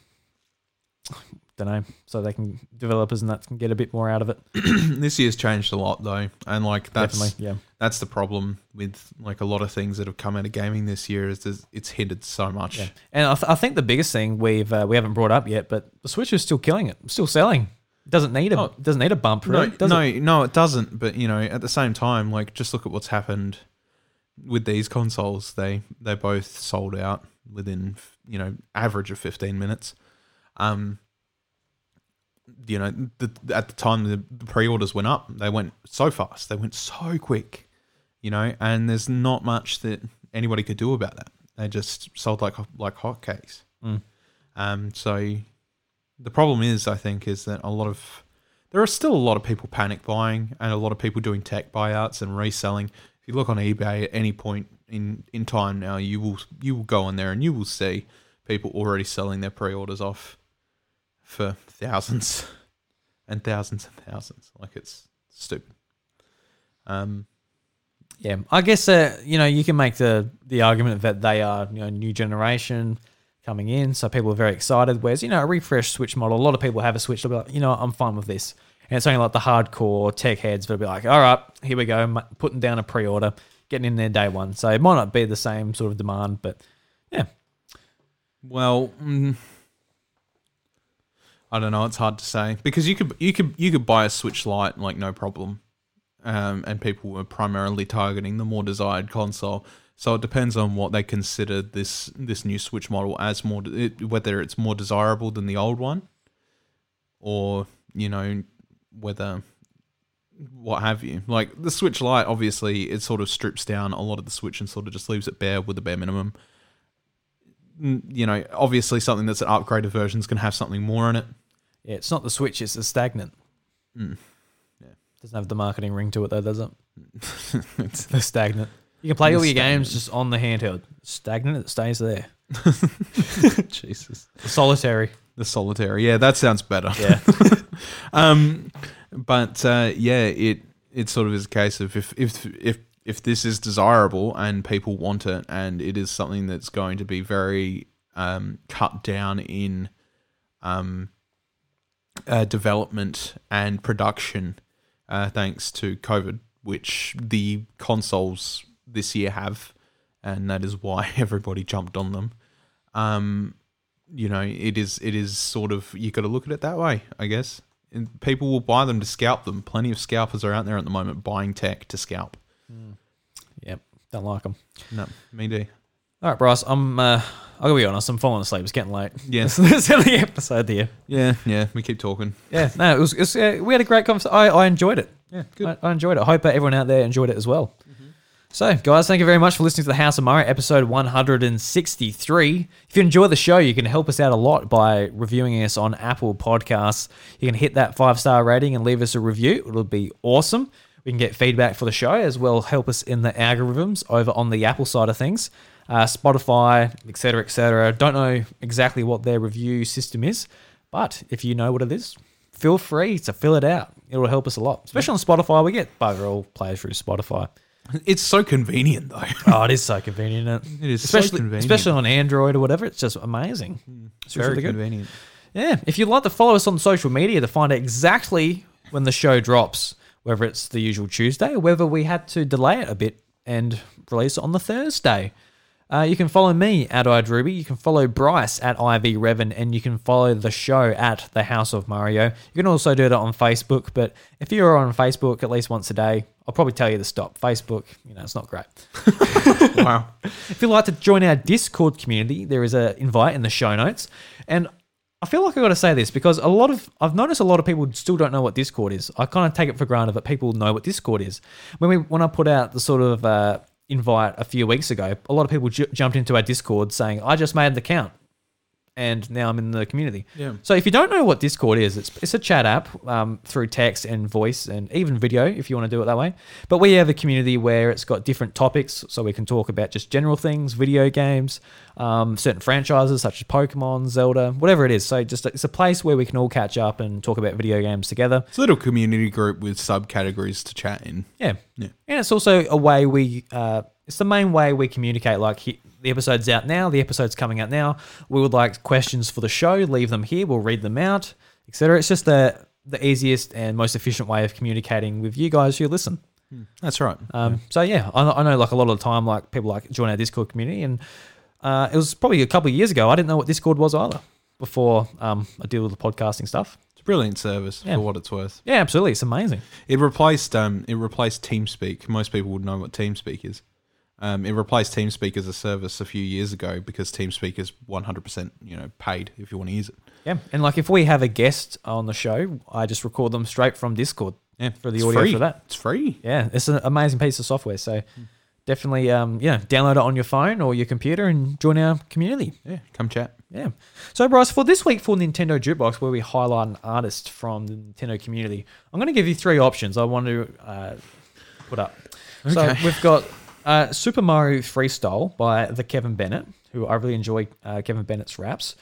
don't know so they can developers and that can get a bit more out of it. this year's changed a lot though, and like that's Definitely, yeah. that's the problem with like a lot of things that have come out of gaming this year is there's- it's hindered so much. Yeah, and I, th- I think the biggest thing we've uh, we haven't brought up yet, but the Switch is still killing it, still selling. Doesn't need a Oh. doesn't need a bump, No, really. does no, it? no, it doesn't. But you know, at the same time, like just look at what's happened with these consoles. They they both sold out within you know average of fifteen minutes. Um, you know, the, at the time the, the pre-orders went up, they went so fast. They went so quick. You know, and there's not much that anybody could do about that. They just sold like like hotcakes. Mm. Um, so the problem is, I think, is that a lot of there are still a lot of people panic buying and a lot of people doing tech buyouts and reselling. If you look on eBay at any point in, in time now, you will you will go on there and you will see people already selling their pre-orders off for thousands and thousands and thousands. Like it's stupid. Um, Yeah, I guess uh, you know you can make the the argument that they are you know new generation coming in, so people are very excited. Whereas you know a refresh Switch model, a lot of people have a Switch. They'll be like, you know, I'm fine with this, and it's only like the hardcore tech heads that'll be like, all right, here we go, putting down a pre-order, getting in there day one. So it might not be the same sort of demand, but yeah, Well, mm, I don't know. It's hard to say because you could you could you could buy a Switch Lite like no problem, um, and people were primarily targeting the more desired console. So it depends on what they consider this this new Switch model as more it, whether it's more desirable than the old one, or you know whether what have you. Like the Switch Lite, obviously, it sort of strips down a lot of the Switch and sort of just leaves it bare with the bare minimum you know, obviously something that's an upgraded version is going to have something more in it. yeah, it's not the Switch, it's the stagnant. Mm. Doesn't have the marketing ring to it though, does it? It's- The stagnant. You can play all The your games just on the handheld. Stagnant, it stays there. Jesus. The solitary. The solitary. Yeah, that sounds better. Yeah. Um, but uh, yeah, it it sort of is a case of if if if if this is desirable and people want it, and it is something that's going to be very um, cut down in um, uh, development and production, uh, thanks to COVID, which the consoles this year have, and that is why everybody jumped on them. Um, you know, it is it is sort of you got to look at it that way, I guess. And people will buy them to scalp them. Plenty of scalpers are out there at the moment buying tech to scalp. Yep. Don't like them. No, me do. All right, Bryce. I'm. Uh, I'll be honest. I'm falling asleep. It's getting late. Yeah. This is the episode here. Yeah, yeah. We keep talking. Yeah. No, it was. It was uh, we had a great conversation. I, I enjoyed it. Yeah, I, I enjoyed it. I hope everyone out there enjoyed it as well. So, guys, thank you very much for listening to the House of Mario episode 163. If you enjoy the show, you can help us out a lot by reviewing us on Apple Podcasts. You can hit that five star rating and leave us a review. It'll be awesome. We can get feedback for the show as well, help us in the algorithms over on the Apple side of things. Uh, Spotify, etc., etc. Don't know exactly what their review system is, but if you know what it is, feel free to fill it out. It will help us a lot, especially on Spotify. We get bugger all players through Spotify. It's so convenient though. Oh, it is so convenient. Isn't it? Is so especially convenient. especially on Android or whatever. It's just amazing. It's very very good. convenient. Yeah. If you'd like to follow us on social media to find out exactly when the show drops, whether it's the usual Tuesday or whether we had to delay it a bit and release it on the Thursday. Uh, you can follow me at iDrewby. You can follow Bryce at ivRevin, and you can follow the show at the House of Mario. You can also do that on Facebook, but if you're on Facebook at least once a day, I'll probably tell you to stop. Facebook, you know, it's not great. Wow. If you'd like to join our Discord community, there is an invite in the show notes. And I feel like I got to say this because a lot of I've noticed a lot of people still don't know what Discord is. I kind of take it for granted that people know what Discord is. When we when I put out the sort of uh, invite a few weeks ago, a lot of people ju- jumped into our Discord saying, "I just made an account." And now I'm in the community. Yeah. So if you don't know what Discord is, it's, it's a chat app um, through text and voice and even video if you want to do it that way. But we have a community where it's got different topics, so we can talk about just general things, video games, um, certain franchises such as Pokemon, Zelda, whatever it is. So just it's a place where we can all catch up and talk about video games together. It's a little community group with subcategories to chat in. Yeah. Yeah. And it's also a way we, uh, it's the main way we communicate. Like he, the episode's out now, the episode's coming out now. We would like questions for the show, leave them here, we'll read them out, etc. It's just the, the easiest and most efficient way of communicating with you guys who listen. That's right. Um, So yeah, I, I know like a lot of the time, like people like join our Discord community, and uh, it was probably a couple of years ago. I didn't know what Discord was either before um, I deal with the podcasting stuff. It's a brilliant service Yeah. for what it's worth. Yeah, absolutely, it's amazing. It replaced um it replaced TeamSpeak. Most people would know what TeamSpeak is. Um, it replaced TeamSpeak as a service a few years ago because TeamSpeak is 100% you know paid if you want to use it. Yeah, and like if we have a guest on the show, I just record them straight from Discord. Yeah, for the it's audio free. for that. It's free. Yeah, it's an amazing piece of software. So definitely, um, yeah, download it on your phone or your computer and join our community. Yeah, come chat. Yeah. So, Bryce, for this week for Nintendo Jukebox, where we highlight an artist from the Nintendo community, I'm going to give you three options I want to uh, put up. Okay. So, we've got uh, Super Mario Freestyle by the Kevin Bennett, who I really enjoy uh, Kevin Bennett's raps.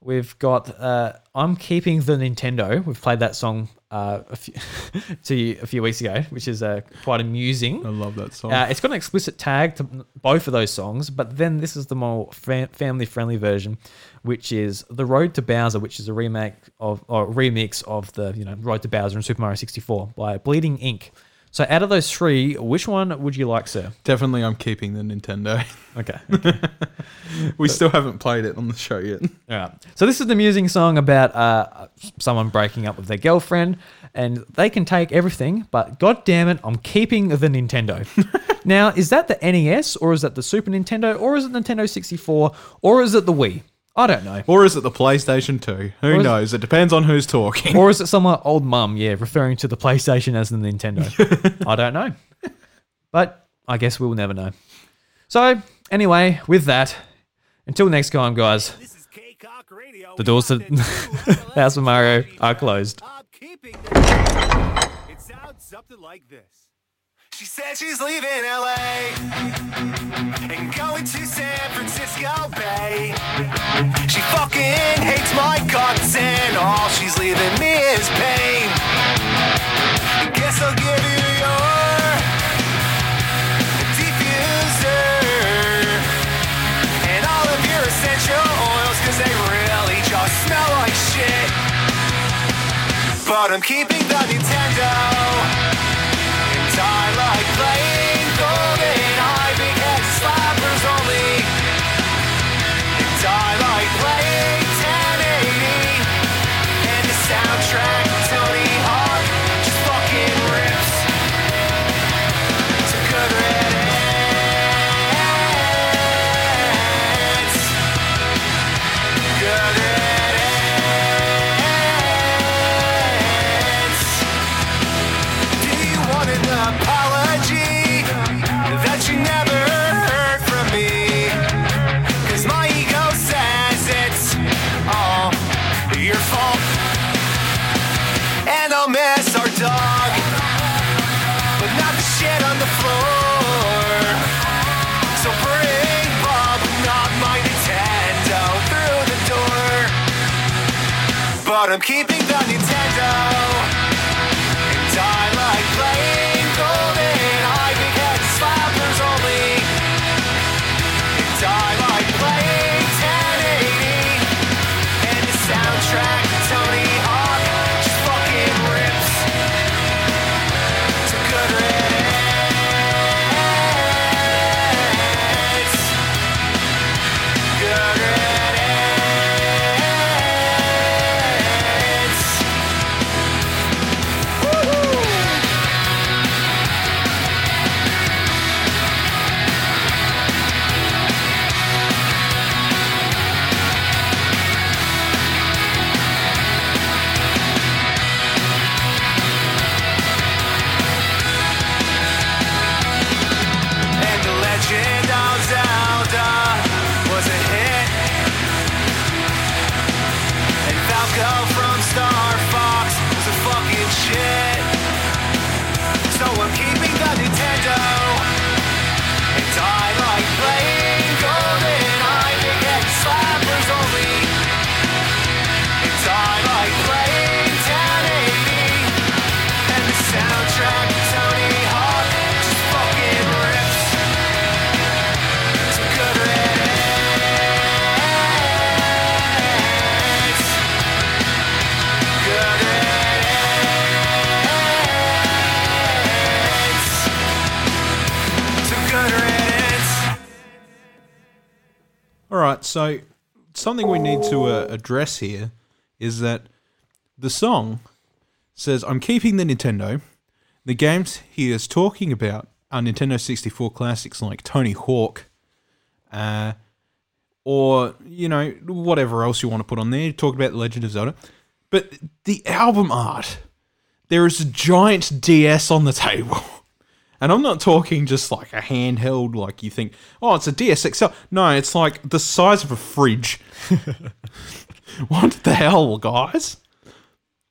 We've got uh, I'm Keeping the Nintendo. We've played that song uh, a, few to you a few weeks ago, which is uh, quite amusing. I love that song. Uh, it's got an explicit tag to both of those songs, but then this is the more fa- family-friendly version, which is "The Road to Bowser," which is a remake of or remix of the you know "Road to Bowser" in Super Mario 64 by Bleeding Ink. So, out of those three, which one would you like, sir? Definitely, I'm keeping the Nintendo. Okay. we still haven't played it on the show yet. All right. So this is the amusing song about uh, someone breaking up with their girlfriend, and they can take everything, but god damn it, I'm keeping the Nintendo. now, is that the NES, or is that the Super Nintendo, or is it Nintendo 64, or is it the Wii? I don't know. Or is it the PlayStation 2? Who Or knows? It depends on who's talking. Or is it some old mum, yeah, referring to the PlayStation as the Nintendo? I don't know. But I guess we'll never know. So, anyway, with that, until next time, guys, This is K-Cock Radio. The doors to House of Mario are closed. I'm keeping the- It sounds something like this. She said she's leaving LA and going to San Francisco Bay. She fucking hates my guts and all she's leaving me is pain. Guess I'll give you your diffuser and all of your essential oils cause they really just smell like shit. But I'm keeping the Nintendo. Like playing so something we need to uh, address here is that the song says, I'm keeping the Nintendo. The games he is talking about are Nintendo 64 classics like Tony Hawk, uh, or, you know, whatever else you want to put on there. Talk about The Legend of Zelda. But the album art, there is a giant DS on the table. And I'm not talking just like a handheld, like you think, oh, it's a DSXL. No, it's like the size of a fridge. what the hell, guys?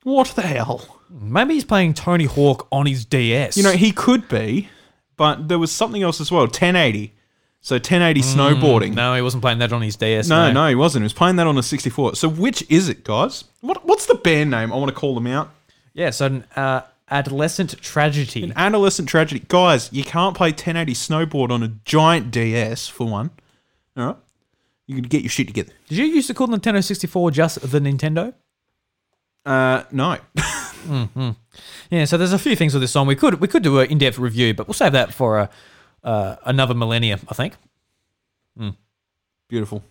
What the hell? Maybe he's playing Tony Hawk on his DS. You know, he could be, but there was something else as well 1080. So 1080 snowboarding. no, he wasn't playing that on his DS. No, no, he wasn't. He was playing that on a 64. So which is it, guys? What What's the band name? I want to call them out. Yeah, so uh, adolescent tragedy. An adolescent tragedy. Guys, you can't play 1080 snowboard on a giant DS, for one. All right? You can get your shit together. Did you used to call Nintendo 64 just the Nintendo? Uh, no. Yeah, so there's a few things with this song. We could we could do an in-depth review, but we'll save that for a, uh, another millennium, I think. Beautiful.